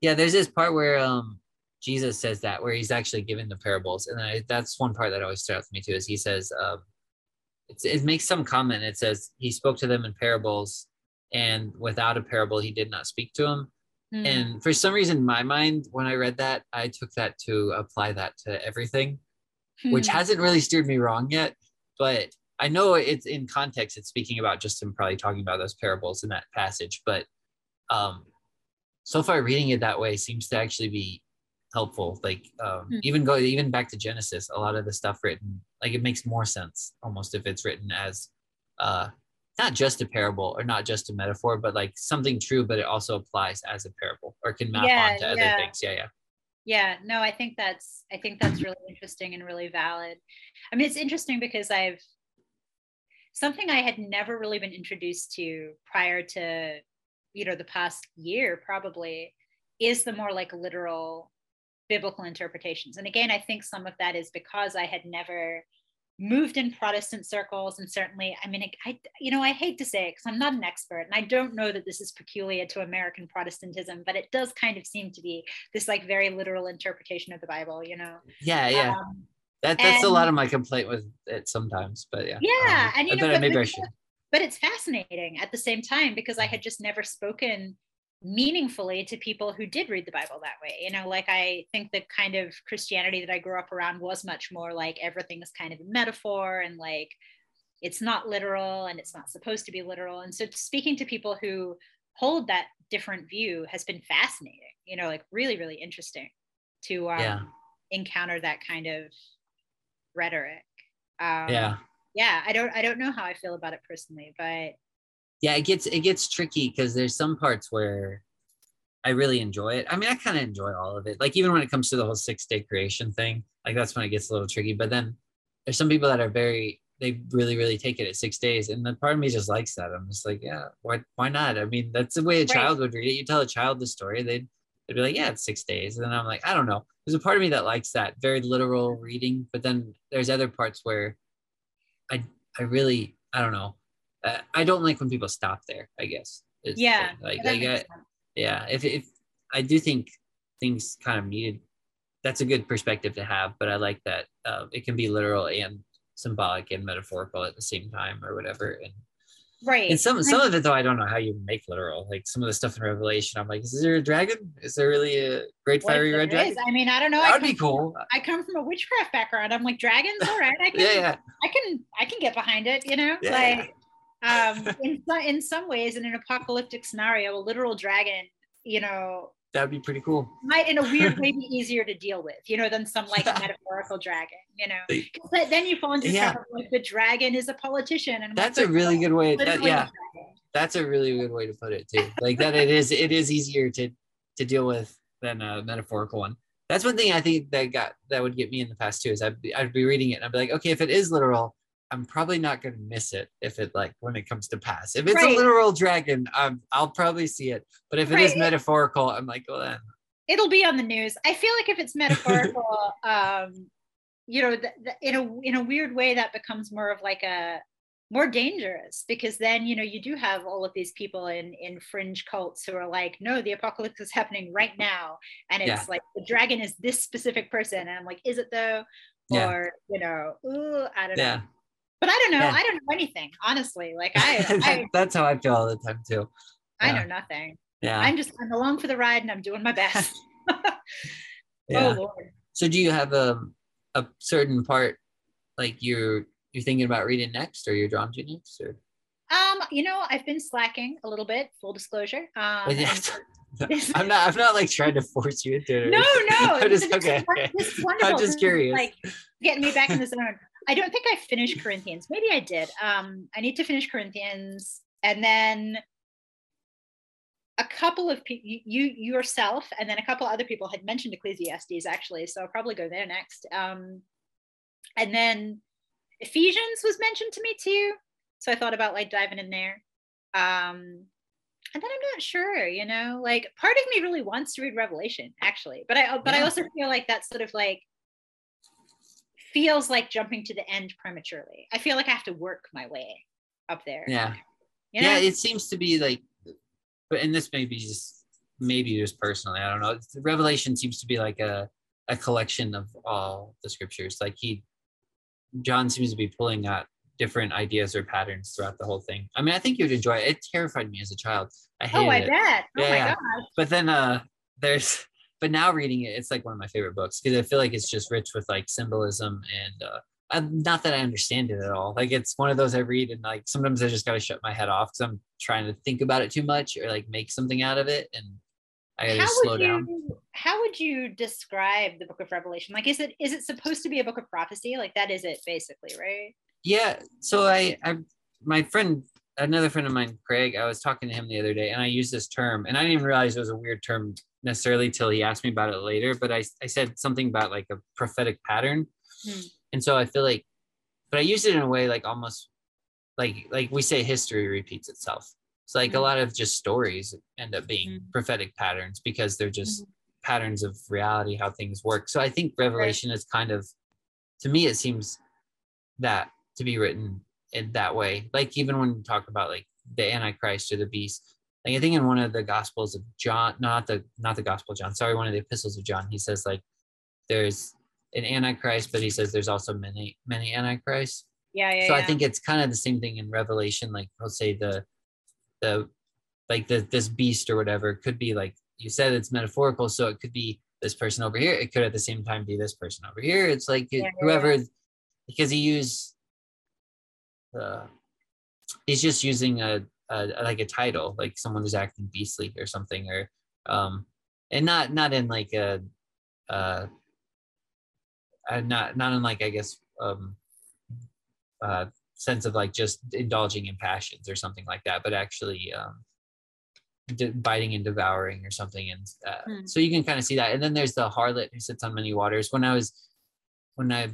yeah, there's this part where um Jesus says that, where he's actually given the parables, and I, that's one part that always stood out to me too. Is he says, um, it's, it makes some comment. It says he spoke to them in parables, and without a parable, he did not speak to them. Hmm. And for some reason, in my mind, when I read that, I took that to apply that to everything, which Hmm. hasn't really steered me wrong yet. But I know it's in context, it's speaking about just him probably talking about those parables in that passage. But um, so far, reading it that way seems to actually be helpful. Like um, Hmm. even go even back to Genesis, a lot of the stuff written, like it makes more sense almost if it's written as uh, not just a parable or not just a metaphor, but like something true, but it also applies as a parable or can map Yeah, onto other yeah. things. Yeah, yeah. yeah no i think that's i think that's really interesting and really valid i mean it's interesting because i've something i had never really been introduced to prior to you know the past year probably is the more like literal biblical interpretations and again i think some of that is because i had never moved in protestant circles and certainly i mean i you know i hate to say it because i'm not an expert and i don't know that this is peculiar to american protestantism but it does kind of seem to be this like very literal interpretation of the bible you know Yeah, yeah. Um, that that's a lot of my complaint with it sometimes, but yeah. yeah Um, and you know but, maybe I should. know, but it's fascinating at the same time because i had just never spoken meaningfully to people who did read the bible that way. You know like i think the kind of christianity that i grew up around was much more like everything is kind of a metaphor and like it's not literal and it's not supposed to be literal. And so speaking to people who hold that different view has been fascinating you know like really really interesting to um, yeah. encounter that kind of rhetoric. Um, yeah. yeah i don't i don't know how i feel about it personally but yeah it gets it gets tricky because there's some parts where i really enjoy it. I mean i kind of enjoy all of it. Like even when it comes to the whole six day creation thing like that's when it gets a little tricky. But then there's some people that are very they really really take it at six days. And the part of me just likes that. I'm just like yeah why why not? I mean that's the way a child would read it. You tell a child the story they'd, they'd be like yeah it's six days. And then i'm like i don't know. There's a part of me that likes that very literal reading. But then there's other parts where i i really i don't know i don't like when people stop there i guess yeah like, like I, yeah if, if i do think things kind of needed that's a good perspective to have but i like that uh, it can be literal and symbolic and metaphorical at the same time or whatever. And right. and some some of it though i don't know how you make literal like some of the stuff in revelation i'm like is there a dragon? Is there really a great fiery red dragon? is. i mean i don't know. That would be cool. From, i come from a witchcraft background. I'm like dragons? All right. I can yeah, yeah. i can i can get behind it you know? Yeah. like um in, in some ways in an apocalyptic scenario a literal dragon you know that'd be pretty cool. Might in a weird way be easier to deal with, you know, than some like metaphorical dragon, you know. But then you fall into yeah. like the dragon is a politician, and that's a really good way. That, yeah, that's a really good way to put it too. Like that, it is it is easier to to deal with than a metaphorical one. That's one thing I think that got that would get me in the past too. Is I'd be, I'd be reading it and I'd be like, okay, if it is literal, I'm probably not going to miss it if it like when it comes to pass. If it's right. a literal dragon, um, I'll probably see it. But if it right. is metaphorical, I'm like, well then. It'll be on the news. I feel like if it's metaphorical, um, you know, in a in a weird way, that becomes more of like a more dangerous because then you know you do have all of these people in in fringe cults who are like no the apocalypse is happening right now and it's yeah. like the dragon is this specific person and i'm like is it though yeah. or you know ooh, i don't yeah. know but I don't know. Yeah. I don't know anything, honestly. Like I, I that's how I feel all the time too. I know nothing. Yeah. I'm just I'm along for the ride and I'm doing my best. yeah. Oh Lord. So do you have a a certain part like you're you're thinking about reading next or you're drawn to next or um, you know, I've been slacking a little bit, full disclosure. Um, I'm not. I'm not like trying to force you into it. No, no. I'm just, okay. This. I'm just curious. Like getting me back in the zone. I don't think I finished Corinthians. Maybe I did. Um, I need to finish Corinthians, and then a couple of people, you yourself, and then a couple other people had mentioned Ecclesiastes actually. So I'll probably go there next. Um, and then Ephesians was mentioned to me too. So I thought about like diving in there. Um, and then I'm not sure, you know, like part of me really wants to read Revelation actually, but I but yeah. I also feel like that's sort of like feels like jumping to the end prematurely. I feel like I have to work my way up there. Yeah. You know? Yeah, it seems to be like, but and this may be just maybe just personally, I don't know. Revelation seems to be like a a collection of all the scriptures. Like he, John seems to be pulling out different ideas or patterns throughout the whole thing. I mean, I think you'd enjoy it. It terrified me as a child. I hated oh, I it. bet. Oh yeah, my gosh. But then uh, there's but now reading it, it's like one of my favorite books because I feel like it's just rich with like symbolism and uh, I'm, not that I understand it at all. Like it's one of those I read and like sometimes I just gotta shut my head off because I'm trying to think about it too much or like make something out of it and I gotta slow you, down. How would you describe the book of Revelation? Like is it is it supposed to be a book of prophecy? Like that is it basically, right? Yeah. So I I my friend another friend of mine, Craig, I was talking to him the other day and I used this term and I didn't even realize it was a weird term necessarily till he asked me about it later, but I, I said something about like a prophetic pattern. Hmm. And so I feel like, but I used it in a way like almost like, like we say history repeats itself. It's like hmm. a lot of just stories end up being hmm. prophetic patterns because they're just hmm. patterns of reality, how things work. So I think Revelation right. is kind of, to me, it seems that to be written in that way. Like even when you talk about like the Antichrist or the beast, like I think in one of the gospels of John, not the not the gospel of John, sorry, one of the epistles of John, he says like there's an antichrist, but he says there's also many many antichrists. Yeah, yeah. So yeah. I think it's kind of the same thing in Revelation. Like I'll say the the like the this beast or whatever could be like you said it's metaphorical, so it could be this person over here. It could at the same time be this person over here. It's like yeah, whoever yeah. because he used uh he's just using a uh, like a title, like someone who's acting beastly or something, or um, and not not in like a uh, uh not not in like I guess um uh sense of like just indulging in passions or something like that, but actually um de- biting and devouring or something and uh, mm. so you can kind of see that and then there's the harlot who sits on many waters when i was when i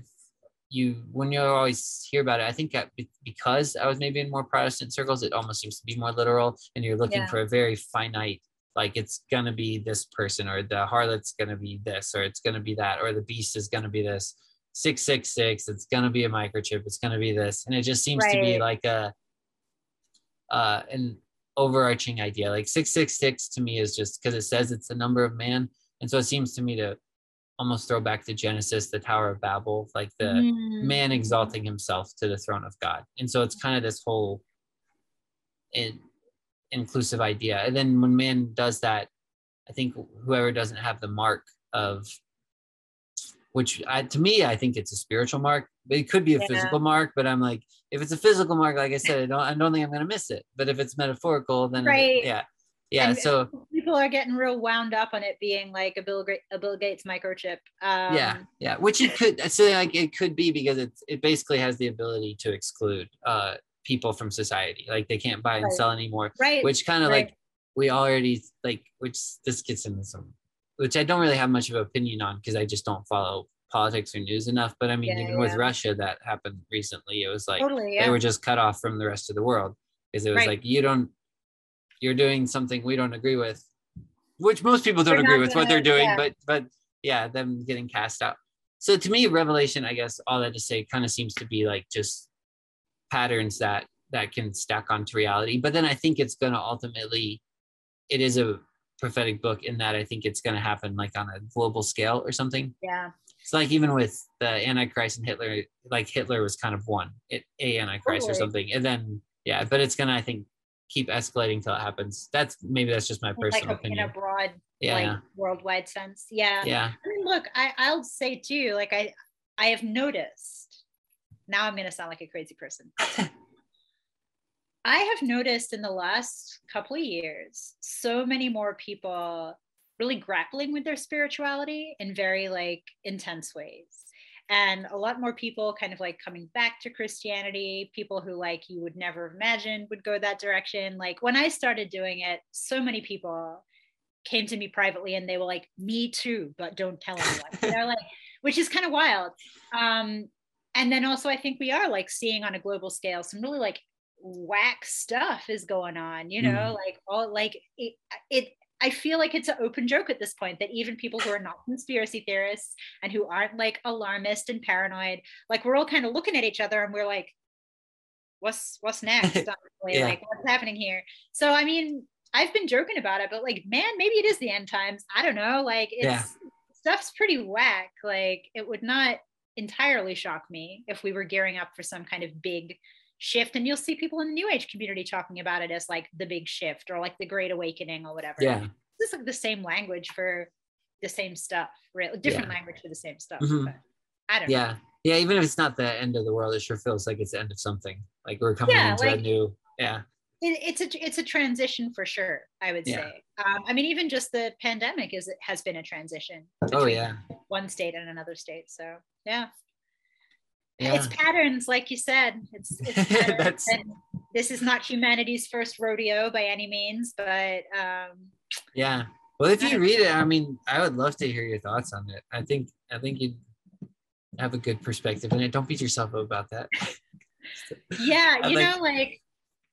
you when you always hear about it i think because i was maybe in more protestant circles it almost seems to be more literal and you're looking yeah. for a very finite like it's gonna be this person or the harlot's gonna be this or it's gonna be that or the beast is gonna be this 666 it's gonna be a microchip it's gonna be this and it just seems right. to be like a uh and overarching idea. Like 666 to me is just because it says it's the number of man. And so it seems to me to almost throw back to Genesis, the Tower of Babel, like the mm. man exalting himself to the throne of God. And so it's kind of this whole in, inclusive idea. And then when man does that, I think whoever doesn't have the mark of which I, to me, I think it's a spiritual mark. but It could be a yeah. physical mark, but I'm like, if it's a physical mark, like I said, I don't, I don't think I'm going to miss it. But if it's metaphorical, then right. yeah, yeah. And so people are getting real wound up on it being like a Bill, a Bill Gates microchip. Um, yeah, yeah. Which it could, so like it could be because it it basically has the ability to exclude uh, people from society. Like they can't buy and right. sell anymore. Right. Which kind of right. like we already like, which this gets into some which I don't really have much of an opinion on because I just don't follow politics or news enough. But I mean, yeah, even yeah. with Russia, that happened recently. It was like totally, yeah. they were just cut off from the rest of the world because it was right. like you don't, you're doing something we don't agree with, which most people don't agree with what they're doing. But but yeah, them getting cast out. So to me, Revelation, I guess all that to say, kind of seems to be like just patterns that that can stack onto reality. But then I think it's going to ultimately, it is a prophetic book in that I think it's going to happen like on a global scale or something. Yeah. It's like even with the Antichrist and Hitler, like Hitler was kind of one, it, a Antichrist totally. or something, and then yeah, but it's gonna I think keep escalating till it happens. That's maybe that's just my personal like a, opinion. In a broad, yeah. like worldwide sense. Yeah. Yeah. I mean, look, I I'll say too, like I I have noticed. Now I'm gonna sound like a crazy person. I have noticed in the last couple of years so many more people really grappling with their spirituality in very like intense ways and a lot more people kind of like coming back to christianity people who like you would never imagine would go that direction like when i started doing it so many people came to me privately and they were like me too but don't tell anyone they're like which is kind of wild um and then also i think we are like seeing on a global scale some really like whack stuff is going on you know mm. like all like it, it I feel like it's an open joke at this point that even people who are not conspiracy theorists and who aren't like alarmist and paranoid, like we're all kind of looking at each other and we're like, what's what's next? yeah. Like what's happening here? So I mean, I've been joking about it, but like, man, maybe it is the end times. I don't know. Like it's yeah. stuff's pretty whack. Like it would not entirely shock me if we were gearing up for some kind of big shift and you'll see people in the new age community talking about it as like the big shift or like the great awakening or whatever yeah this is like the same language for the same stuff really different yeah. language for the same stuff mm-hmm. i don't yeah know. yeah even if it's not the end of the world it sure feels like it's the end of something like we're coming yeah, into like, a new yeah it, it's a it's a transition for sure i would yeah. say um, i mean even just the pandemic is it has been a transition oh yeah one state and another state so yeah yeah. it's patterns like you said. It's, it's this is not humanity's first rodeo by any means but um yeah. Well if you read it i mean i would love to hear your thoughts on it. I think i think you'd have a good perspective and don't beat yourself up about that. Yeah you like, know like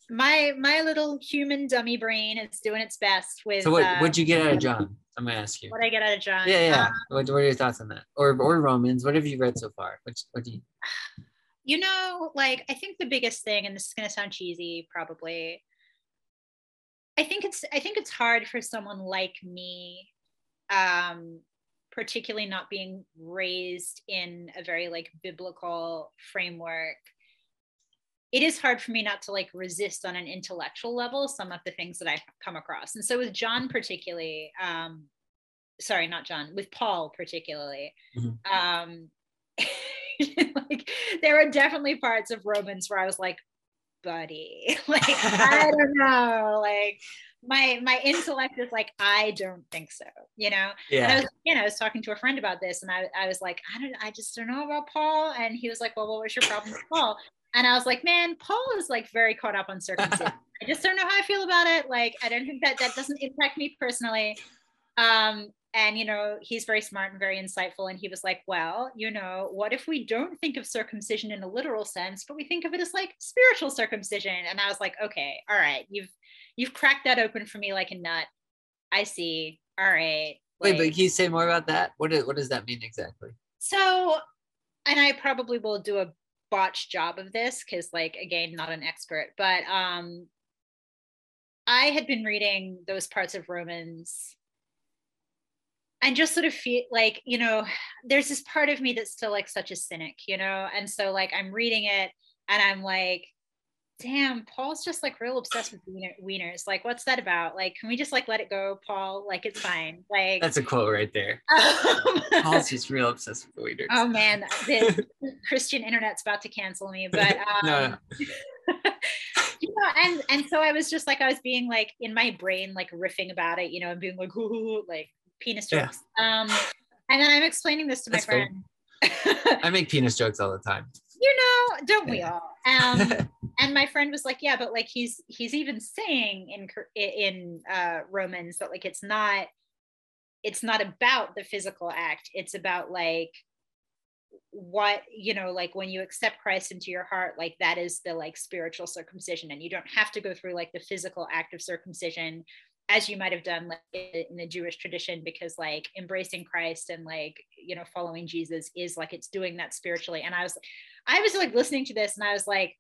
my my little human dummy brain is doing its best with so what uh, what'd you get out of john I'm gonna ask you. What I get out of John? Yeah, yeah. Um, what, what are your thoughts on that? Or or Romans? What have you read so far? Which what do you? You know, like I think the biggest thing, and this is gonna sound cheesy, probably. I think it's I think it's hard for someone like me, um, particularly not being raised in a very like biblical framework it is hard for me not to like resist on an intellectual level some of the things that I've come across. And so with John particularly, um, sorry, not John, with Paul particularly, mm-hmm. um, like there are definitely parts of Romans where I was like, buddy. like, I don't know. Like, my my intellect is like i don't think so you know yeah and I was, you know i was talking to a friend about this and i, I was like i don't i just don't know about paul and he was like well what was your problem with paul and i was like man paul is like very caught up on circumcision i just don't know how i feel about it like i don't think that that doesn't impact me personally um and you know he's very smart and very insightful and he was like well you know what if we don't think of circumcision in a literal sense but we think of it as like spiritual circumcision and i was like okay all right you've you've cracked that open for me like a nut. I see. All right. Wait, but can you say more about that? What is, what does that mean exactly? So, and I probably will do a botched job of this because, like, again, not an expert, but um, I had been reading those parts of Romans and just sort of feel like, you know, there's this part of me that's still like such a cynic, you know, and so like I'm reading it and I'm like, damn, Paul's just like real obsessed with wiener, wieners. Like, what's that about? Like, can we just like let it go, Paul? Like, it's fine. Like, that's a quote right there. Um, Paul's just real obsessed with wieners. Oh man, the Christian internet's about to cancel me. But um, no. you know, and and so I was just like, I was being like in my brain, like riffing about it, you know, and being like, ooh, like penis jokes. Yeah. Um, and then I'm explaining this to my friend. I make penis jokes all the time you know, don't we all? Um, and my friend was like, yeah, but like he's he's even saying in in uh, Romans that like it's not it's not about the physical act. It's about like what you know like when you accept christ into your heart like that is the like spiritual circumcision and you don't have to go through like the physical act of circumcision as you might have done like in the Jewish tradition, because like embracing Christ and like you know following Jesus is like it's doing that spiritually. And I was, I was like listening to this, and I was like,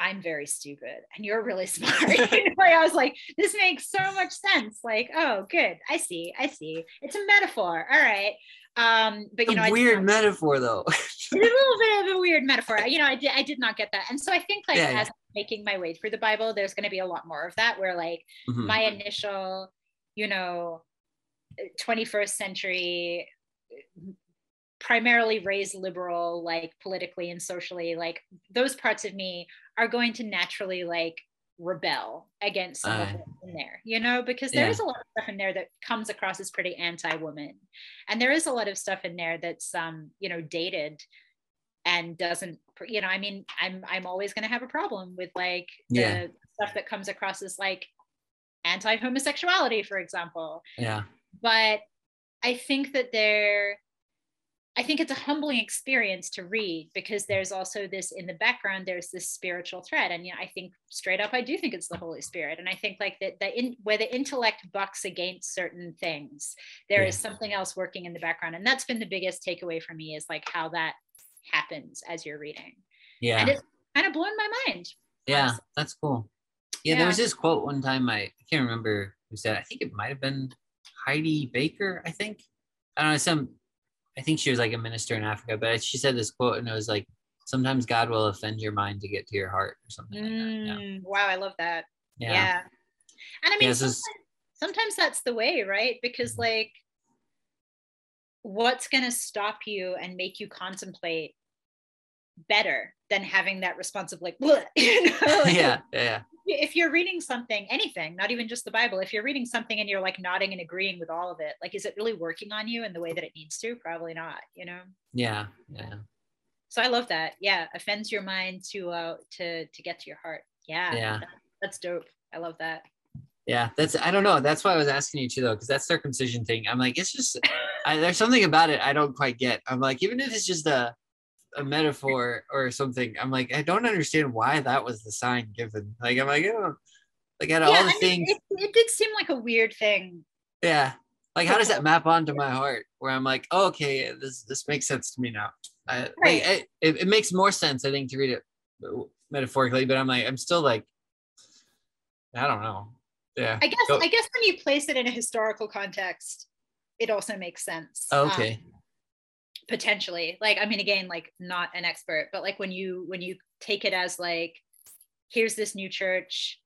I'm very stupid, and you're really smart. like, I was like, this makes so much sense. Like, oh, good, I see, I see. It's a metaphor. All right. Um, but you know, weird metaphor though. it's a little bit of a weird metaphor. You know, I did I did not get that. And so I think like yeah, as yeah. making my way through the Bible, there's gonna be a lot more of that where like mm-hmm. my initial, you know, 21st century primarily raised liberal like politically and socially like those parts of me are going to naturally like rebel against some uh, of it in there, you know, because there yeah. is a lot of stuff in there that comes across as pretty anti-woman. And there is a lot of stuff in there that's um, you know, dated and doesn't, you know, I mean, I'm I'm always gonna have a problem with like the yeah. stuff that comes across as like anti-homosexuality, for example. Yeah. But I think that there I think it's a humbling experience to read because there's also this in the background, there's this spiritual thread. And yeah, I think straight up, I do think it's the Holy Spirit. And I think like that the in where the intellect bucks against certain things, there yeah. is something else working in the background. And that's been the biggest takeaway for me is like how that happens as you're reading. Yeah. And it's kind of blown my mind. Yeah, honestly. that's cool. Yeah, yeah, there was this quote one time I, I can't remember who said, I think it might have been Heidi Baker, I think. I don't know, some I think she was like a minister in Africa, but she said this quote and it was like, sometimes God will offend your mind to get to your heart or something mm, like yeah. Wow, I love that. Yeah. yeah. And I mean, yeah, sometimes, is... sometimes that's the way, right? Because mm-hmm. like, what's going to stop you and make you contemplate better than having that response of like, you know? like yeah, yeah if you're reading something, anything, not even just the Bible, if you're reading something and you're like nodding and agreeing with all of it, like, is it really working on you in the way that it needs to? Probably not, you know? Yeah. Yeah. So I love that. Yeah. Offends your mind to, uh, to, to get to your heart. Yeah. Yeah. That, that's dope. I love that. Yeah, that's I don't know. That's why I was asking you too, though, because that circumcision thing. I'm like, it's just I, there's something about it I don't quite get. I'm like, even if it's just a a metaphor or something. I'm like, I don't understand why that was the sign given. Like, I'm like, oh, like out of yeah, all the I things, it, it, did seem like a weird thing. Yeah, like how does that map onto my heart? Where I'm like, oh, okay, this this makes sense to me now. I, right. Like, it, it makes more sense, I think, to read it metaphorically. But I'm like, I'm still like, I don't know. Yeah. I guess Go. I guess when you place it in a historical context, it also makes sense. Oh, okay. Um, potentially like i mean again like not an expert but like when you when you take it as like here's this new church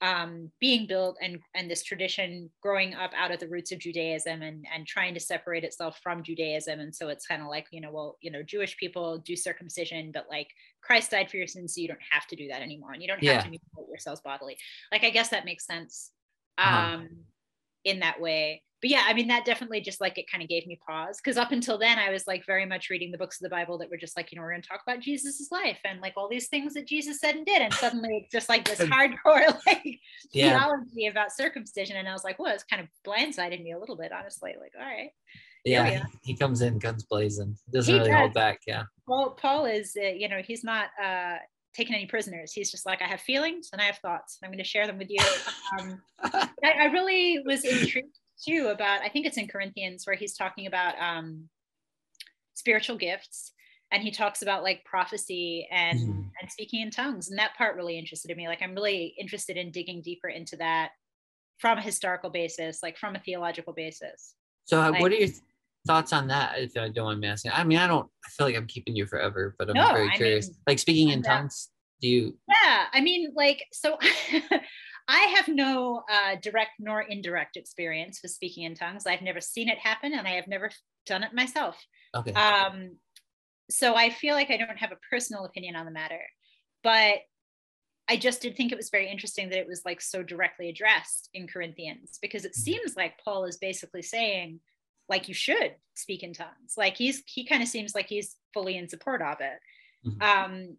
um, being built and and this tradition growing up out of the roots of Judaism and and trying to separate itself from Judaism and so it's kind of like you know well you know Jewish people do circumcision but like Christ died for your sins so you don't have to do that anymore and you don't have yeah. to mutilate yourselves bodily like I guess that makes sense uh-huh. um, uh-huh. In that way but yeah, I mean, that definitely just like it kind of gave me pause because up until then, I was like very much reading the books of the Bible that were just like, you know, we're going to talk about Jesus's life and like all these things that Jesus said and did. And suddenly it's just like this hardcore like yeah. theology about circumcision. And I was like, well, it's kind of blindsided me a little bit, honestly. Like, all right. Yeah, he comes in guns blazing. Doesn't he really does. hold back. Yeah. Well, Paul is, uh, you know, he's not uh, taken any prisoners. He's just like, I have feelings and I have thoughts. I'm going to share them with you. Um, I, I, really was intrigued too about i think it's in corinthians where he's talking about um, spiritual gifts and he talks about like prophecy and mm-hmm. and speaking in tongues and that part really interested me like i'm really interested in digging deeper into that from a historical basis like from a theological basis so like, what are your thoughts on that if i don't mind me asking i mean i don't i feel like i'm keeping you forever but i'm no, very curious mean, like speaking in tongues do you yeah i mean like so I have no uh, direct nor indirect experience with speaking in tongues. I've never seen it happen and I have never done it myself. Okay. Um, so I feel like I don't have a personal opinion on the matter, but I just did think it was very interesting that it was like so directly addressed in Corinthians because it mm-hmm. seems like Paul is basically saying, like, you should speak in tongues. Like he's he kind of seems like he's fully in support of it. Mm-hmm. Um,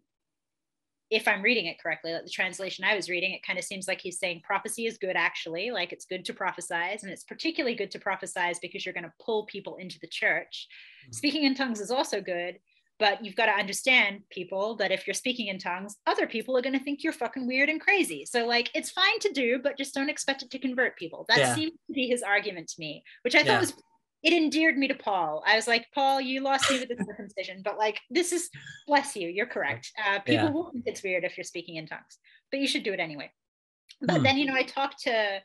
if I'm reading it correctly, like the translation I was reading, it kind of seems like he's saying prophecy is good, actually. Like it's good to prophesize, and it's particularly good to prophesize because you're going to pull people into the church. Mm-hmm. Speaking in tongues is also good, but you've got to understand people that if you're speaking in tongues, other people are going to think you're fucking weird and crazy. So, like, it's fine to do, but just don't expect it to convert people. That yeah. seems to be his argument to me, which I thought was it endeared me to Paul. I was like, Paul, you lost me with the circumcision, but like, this is, bless you, you're correct. Uh, people yeah. will think it's weird if you're speaking in tongues, but you should do it anyway. But hmm. then, you know, I talked to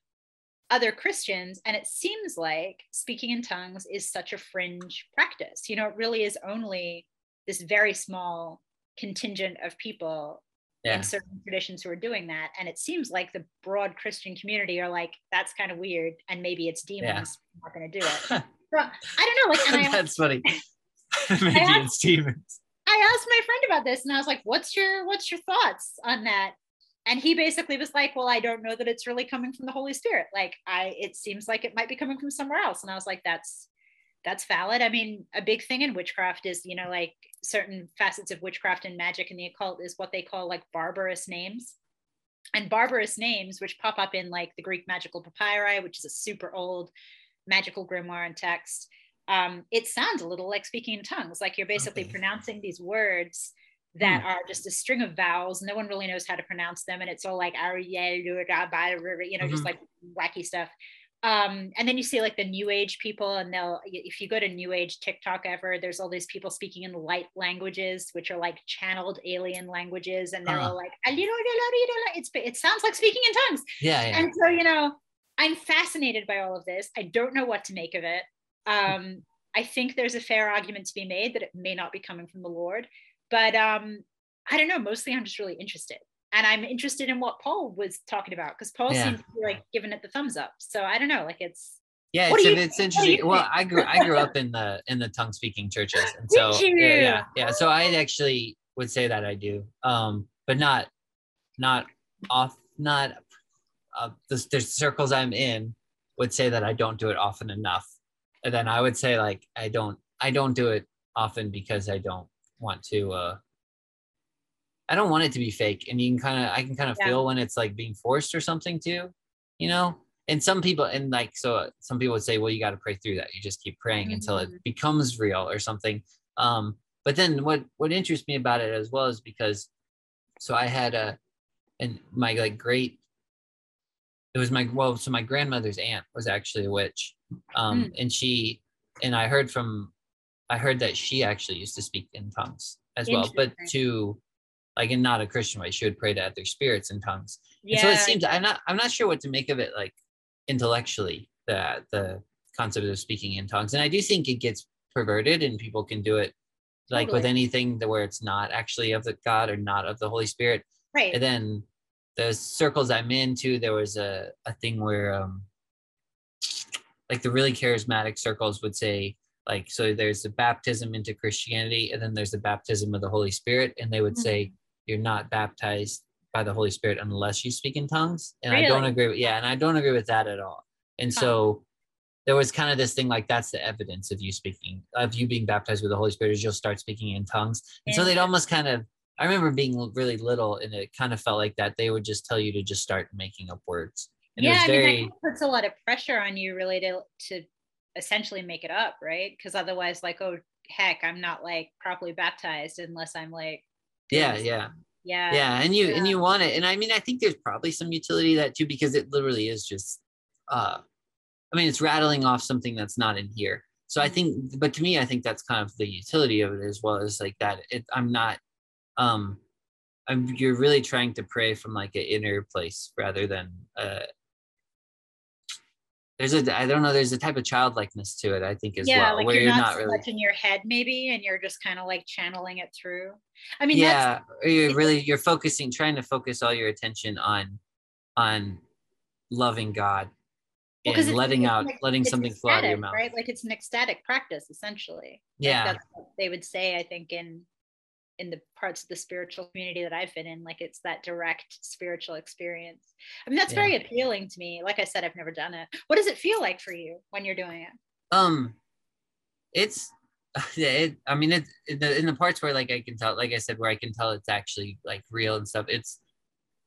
other Christians, and it seems like speaking in tongues is such a fringe practice. You know, it really is only this very small contingent of people yeah. in certain traditions who are doing that. And it seems like the broad Christian community are like, that's kind of weird. And maybe it's demons. Yeah. I'm not going to do it. I don't know. Like, and I, that's funny. I asked, Stevens. I asked my friend about this, and I was like, "What's your What's your thoughts on that?" And he basically was like, "Well, I don't know that it's really coming from the Holy Spirit. Like, I it seems like it might be coming from somewhere else." And I was like, "That's that's valid. I mean, a big thing in witchcraft is, you know, like certain facets of witchcraft and magic and the occult is what they call like barbarous names." And barbarous names, which pop up in like the Greek magical papyri, which is a super old magical grimoire and text, um, it sounds a little like speaking in tongues, like you're basically okay. pronouncing these words that hmm. are just a string of vowels. No one really knows how to pronounce them. And it's all like, you know, mm-hmm. just like wacky stuff. Um, and then you see like the new age people and they'll if you go to new age tiktok ever there's all these people speaking in light languages which are like channeled alien languages and they're uh all like it's, it sounds like speaking in tongues yeah, yeah and so you know I'm fascinated by all of this. I don't know what to make of it. Um, I think there's a fair argument to be made that it may not be coming from the Lord, but um, I don't know. Mostly, I'm just really interested, and I'm interested in what Paul was talking about because Paul yeah. seems to be like giving it the thumbs up. So I don't know. Like it's yeah, it's, it's interesting. Well, I grew I grew up in the in the tongue speaking churches, and so yeah, yeah, yeah. So I actually would say that I do, um, but not not off not uh, the, the circles I'm in would say that I don't do it often enough. And then I would say like I don't I don't do it often because I don't want to uh I don't want it to be fake. And you can kind of I can kind of yeah. feel when it's like being forced or something too, you know? And some people and like so some people would say, well, you got to pray through that. You just keep praying mm-hmm. until it mm-hmm. becomes real or something. Um, but then what what interests me about it as well is because so I had a and my like great it was my well so my grandmother's aunt was actually a witch um mm. and she and i heard from i heard that she actually used to speak in tongues as well but to like in not a christian way she would pray to other spirits in tongues yeah. and so it seems i'm not i'm not sure what to make of it like intellectually the the concept of speaking in tongues and i do think it gets perverted and people can do it like totally. with anything where it's not actually of the god or not of the holy spirit right and then the circles I'm in too, there was a, a thing where um like the really charismatic circles would say like so there's the baptism into Christianity and then there's the baptism of the Holy Spirit and they would mm-hmm. say you're not baptized by the Holy Spirit unless you speak in tongues and really? I don't agree with yeah and I don't agree with that at all and huh. so there was kind of this thing like that's the evidence of you speaking of you being baptized with the Holy Spirit is you'll start speaking in tongues and so they'd almost kind of I remember being really little and it kind of felt like that they would just tell you to just start making up words. And yeah, very... I mean, that puts a lot of pressure on you really to, to essentially make it up, right? Because otherwise, like, oh, heck, I'm not like properly baptized unless I'm like, yeah, yeah. Yeah. Yeah. And you, yeah. and you want it. And I mean, I think there's probably some utility that too, because it literally is just, uh, I mean, it's rattling off something that's not in here. So I mm-hmm. think, but to me, I think that's kind of the utility of it as well as like that. It, I'm not um I'm, you're really trying to pray from like an inner place rather than uh there's a I don't know there's a type of childlikeness to it I think as yeah, well like where you're, you're not, not really in your head maybe and you're just kind of like channeling it through. I mean yeah you're really you're focusing trying to focus all your attention on on loving God well, and letting out like, letting something ecstatic, flow out of your mouth. right? Like it's an ecstatic practice essentially. Yeah. like that's what they would say I think in in the parts of the spiritual community that I've been in, like it's that direct spiritual experience. I mean, that's yeah. very appealing to me. Like I said, I've never done it. What does it feel like for you when you're doing it? Um, it's, it, I mean, it, in the, in the parts where like I can tell, like I said, where I can tell it's actually like real and stuff. It's,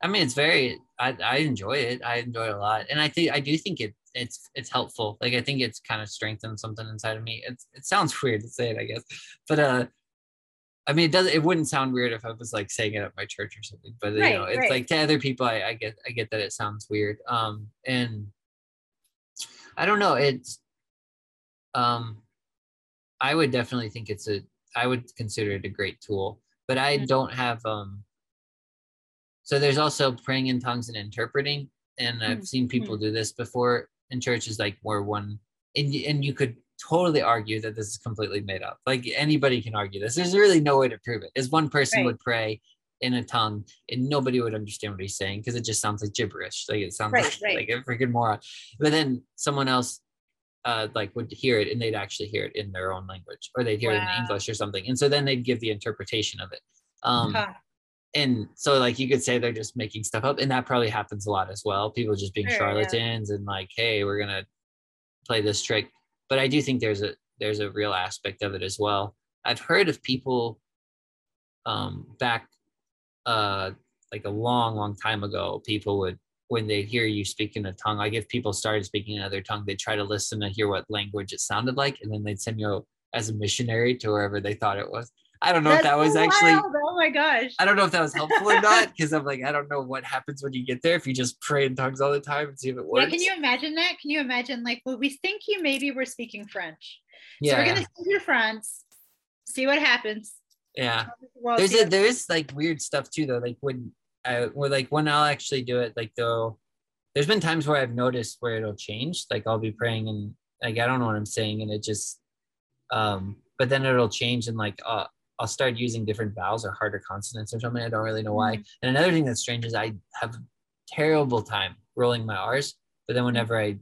I mean, it's very, I, I enjoy it. I enjoy it a lot. And I think, I do think it, it's, it's helpful. Like, I think it's kind of strengthened something inside of me. It's, it sounds weird to say it, I guess, but, uh, I mean, it doesn't. It wouldn't sound weird if I was like saying it at my church or something, but right, you know, it's right. like to other people, I, I get, I get that it sounds weird. Um, and I don't know. It's, um, I would definitely think it's a. I would consider it a great tool, but I mm-hmm. don't have. Um. So there's also praying in tongues and interpreting, and I've mm-hmm. seen people mm-hmm. do this before in churches, like where one, and and you could totally argue that this is completely made up. Like anybody can argue this. There's really no way to prove it. As one person right. would pray in a tongue and nobody would understand what he's saying because it just sounds like gibberish. Like it sounds right, like, right. like a freaking moron. But then someone else uh, like would hear it and they'd actually hear it in their own language or they'd hear wow. it in English or something. And so then they'd give the interpretation of it. Um, huh. And so like you could say they're just making stuff up and that probably happens a lot as well. People just being sure, charlatans yeah. and like, hey, we're going to play this trick but I do think there's a there's a real aspect of it as well. I've heard of people um, back uh, like a long, long time ago, people would when they hear you speak in a tongue, like if people started speaking another tongue, they'd try to listen to hear what language it sounded like, and then they'd send you as a missionary to wherever they thought it was. I don't know That's if that was wild. actually. Oh my gosh! I don't know if that was helpful or not because I'm like I don't know what happens when you get there if you just pray in tongues all the time and see if it works. Yeah, can you imagine that? Can you imagine like well, we think you maybe we're speaking French, yeah. so we're gonna speak in France, see what happens. Yeah, there's a there is like weird stuff too though. Like when I or like when I'll actually do it, like though, there's been times where I've noticed where it'll change. Like I'll be praying and like I don't know what I'm saying and it just um but then it'll change and like uh I'll start using different vowels or harder consonants or something. I don't really know why. Mm-hmm. And another thing that's strange is I have a terrible time rolling my R's, but then whenever I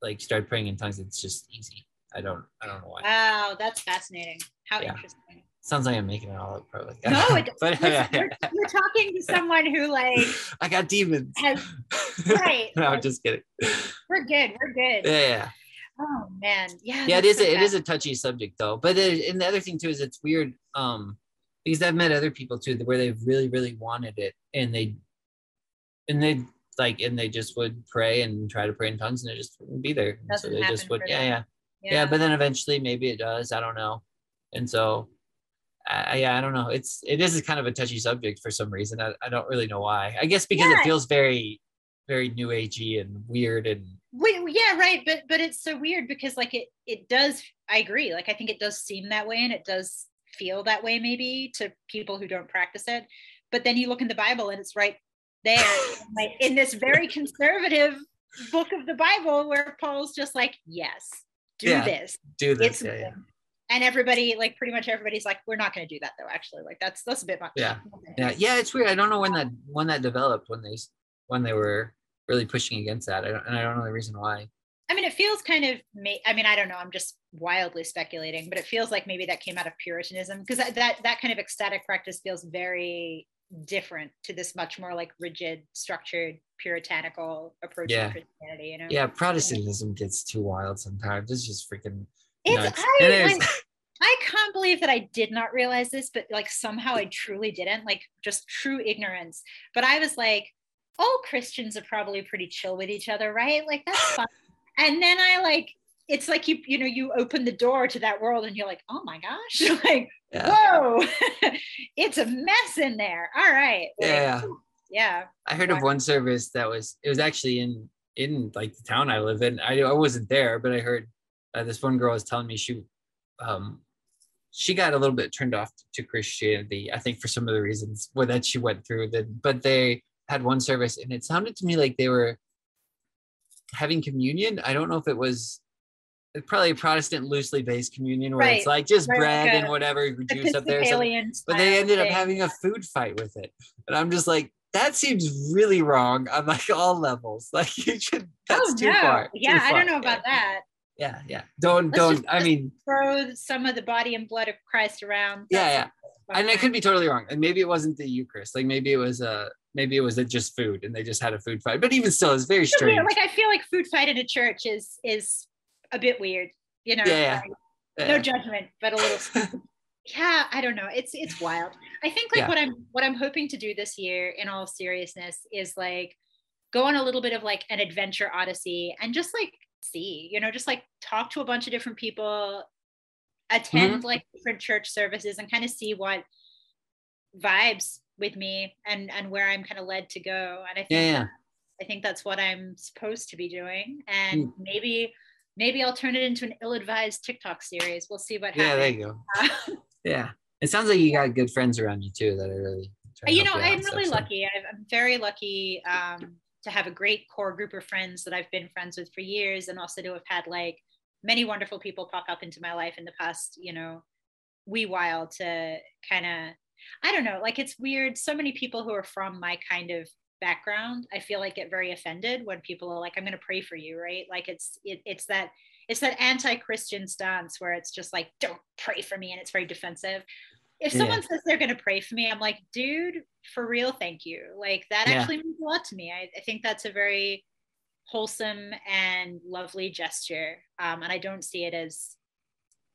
like start praying in tongues, it's just easy. I don't I don't know why. Wow, that's fascinating. How yeah. interesting. Sounds like I'm making it all up, probably. No, it, but, yeah, yeah. You're, you're, talking to someone who like I got demons. Has, right. no, I'm just kidding. We're good. We're good. Yeah. yeah. Oh man, yeah. Yeah, it is. A, it is a touchy subject though. But it, and the other thing too is it's weird. Um, because I've met other people too where they really, really wanted it, and they, and they like, and they just would pray and try to pray in tongues, and it just wouldn't be there. so they just would, yeah, yeah, yeah, yeah. But then eventually, maybe it does. I don't know. And so, I, yeah, I don't know. It's it is kind of a touchy subject for some reason. I, I don't really know why. I guess because yeah. it feels very, very new agey and weird and Wait, yeah, right. But but it's so weird because like it it does. I agree. Like I think it does seem that way, and it does feel that way maybe to people who don't practice it. But then you look in the Bible, and it's right there, like in this very conservative book of the Bible, where Paul's just like, "Yes, do yeah, this, do this." Yeah, yeah. And everybody, like pretty much everybody's like, "We're not going to do that, though." Actually, like that's that's a bit much. Yeah, yeah, yeah. It's weird. I don't know when that when that developed when they when they were really pushing against that. I don't, and I don't know the reason why. I mean, it feels kind of, I mean, I don't know. I'm just wildly speculating, but it feels like maybe that came out of Puritanism because that, that, that kind of ecstatic practice feels very different to this much more like rigid, structured, puritanical approach Yeah. to Christianity. You know? Yeah, Protestantism gets too wild sometimes. It's just freaking It's nuts. I, And there's- like, I can't believe that I did not realize this, but like somehow I truly didn't, like just true ignorance. But I was like, all Christians are probably pretty chill with each other, right? Like that's fun. And then I like it's like you you know you open the door to that world and you're like, oh my gosh, like yeah. whoa, it's a mess in there. All right. Like, Yeah. Yeah. I heard of one service that was it was actually in in like the town I live in. I I wasn't there, but I heard uh, this one girl was telling me she um she got a little bit turned off to Christianity. I think for some of the reasons well, that she went through. That but they had one service and it sounded to me like they were having communion. I don't know if it was probably a Protestant loosely based communion where it's like just Right, bread like and whatever juice up there. or something Episcopalian but they ended up having a food fight with it and i'm just like that seems really wrong on like all levels like you should that's oh too no. far too Yeah, I far. don't know about that. Yeah yeah don't Let's don't just- i mean Throw some of the body and blood of Christ around. Yeah, yeah. and i could be totally wrong and maybe it wasn't the eucharist like maybe it was uh maybe it was a just food and they just had a food fight but even still it's very strange. Like I feel like food fight in a church is is a bit weird. You know. Yeah, yeah. like, Yeah. No judgment, but a little. yeah, I don't know. It's it's wild. I think like Yeah. what I'm what I'm hoping to do this year, in all seriousness, is like go on a little bit of like an adventure odyssey and just like see, you know, just like talk to a bunch of different people, attend Mm-hmm. like different church services, and kind of see what vibes with me and and where I'm kind of led to go. And I think yeah I think that's what I'm supposed to be doing. And Hmm. maybe maybe I'll turn it into an ill-advised TikTok series. We'll see what happens. yeah there you go yeah it sounds like you got good friends around you too that are really you know, I'm really so- lucky. I'm very lucky um, to have a great core group of friends that I've been friends with for years, and also to have had like many wonderful people pop up into my life in the past, you know, wee while to kind of, I don't know, like it's weird. So many people who are from my kind of background, I feel like get very offended when people are like, "I'm going to pray for you," right? Like it's it, it's that it's that anti-Christian stance where it's just like, "Don't pray for me," and it's very defensive if Yeah. someone says they're going to pray for me, I'm like, dude, for real, thank you. Like that Yeah. actually means a lot to me. I, I think that's a very wholesome and lovely gesture. Um, and I don't see it as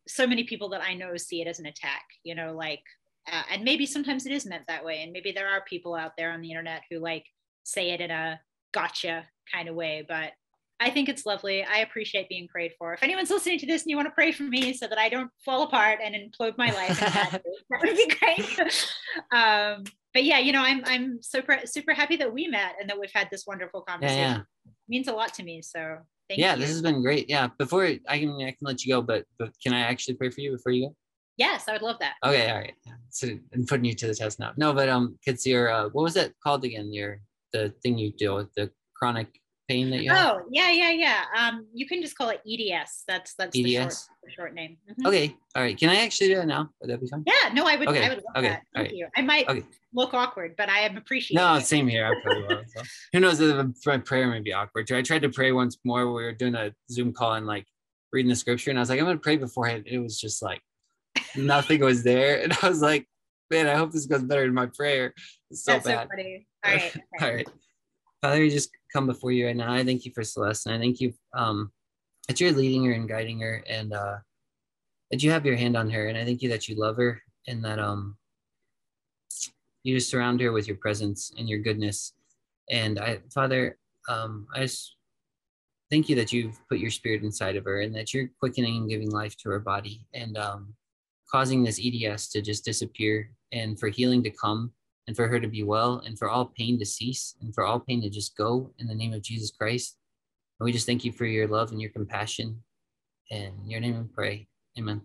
so many people that I know see it as an attack, you know, like, uh, and maybe sometimes it is meant that way. And maybe there are people out there on the internet who like say it in a gotcha kind of way, but I think it's lovely. I appreciate being prayed for. If anyone's listening to this and you want to pray for me so that I don't fall apart and implode my life, in bad ways, that would be great. um, but yeah, you know, I'm I'm super super happy that we met and that we've had this wonderful conversation. yeah It means a lot to me. So thank you. yeah you. this has been great yeah before i can i can let you go but but can i actually pray for you before you go yes, I would love that. Okay, all right. So I'm putting you to the test now. No, but um, it's your uh, what was that called again? Your the thing you deal with the chronic pain that you have. Oh yeah, yeah, yeah. Um, you can just call it EDS. That's that's the short, EDS? the short name. Mhm. Okay, all right. Can I actually do that now? Would that be fine? Yeah, no, I would. Okay, I would love okay, that. Thank right. you. I might Okay. look awkward, but I am appreciating. No, it. same here. I probably will. So. Who knows if my prayer may be awkward too. I tried to pray once more. We were doing a Zoom call and like reading the scripture, and I was like, I'm gonna pray beforehand. It was just like nothing was there, and I was like, man, I hope this goes better than my prayer. It's so That's so bad. funny. All right. okay. All right. Father, we just come before you right now. I thank you for Celeste, and I thank you um, that you're leading her and guiding her, and uh, that you have your hand on her. And I thank you that you love her, and that um, you just surround her with your presence and your goodness. And I, Father, um, I just thank you that you've put your spirit inside of her, and that you're quickening and giving life to her body, and um, causing this EDS to just disappear, and for healing to come and for her to be well, and for all pain to cease, and for all pain to just go in the name of Jesus Christ. And we just thank you for your love and your compassion. In your name we pray. Amen.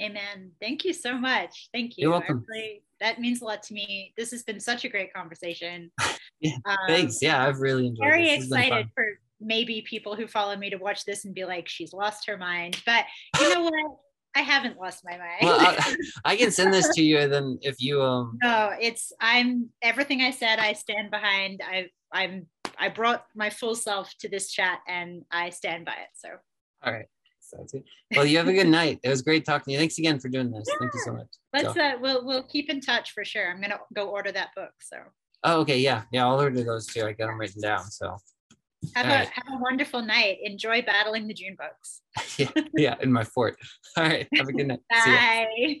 Amen. Thank you so much. Thank you. You're welcome. really- that means a lot to me. This has been such a great conversation. Yeah, Um, Thanks. Yeah, I've really enjoyed it. Very this. This excited for maybe people who follow me to watch this and be like, she's lost her mind. But you know what? I haven't lost my mind. Well, I, I can send this to you, and then if you um no, it's I'm everything I said. I stand behind. I I'm I brought my full self to this chat and I stand by it. So all right. Sounds good. Well, you have a good night. It was great talking to you. Thanks again for doing this. Yeah. Thank you so much. Let's so. uh we'll we'll keep in touch for sure. I'm gonna go order that book. So oh okay, yeah. Yeah, I'll order those too. I got them written down. So have All a right. have a wonderful night. Enjoy battling the June bugs. yeah, yeah, in my fort. All right. Have a good night. Bye.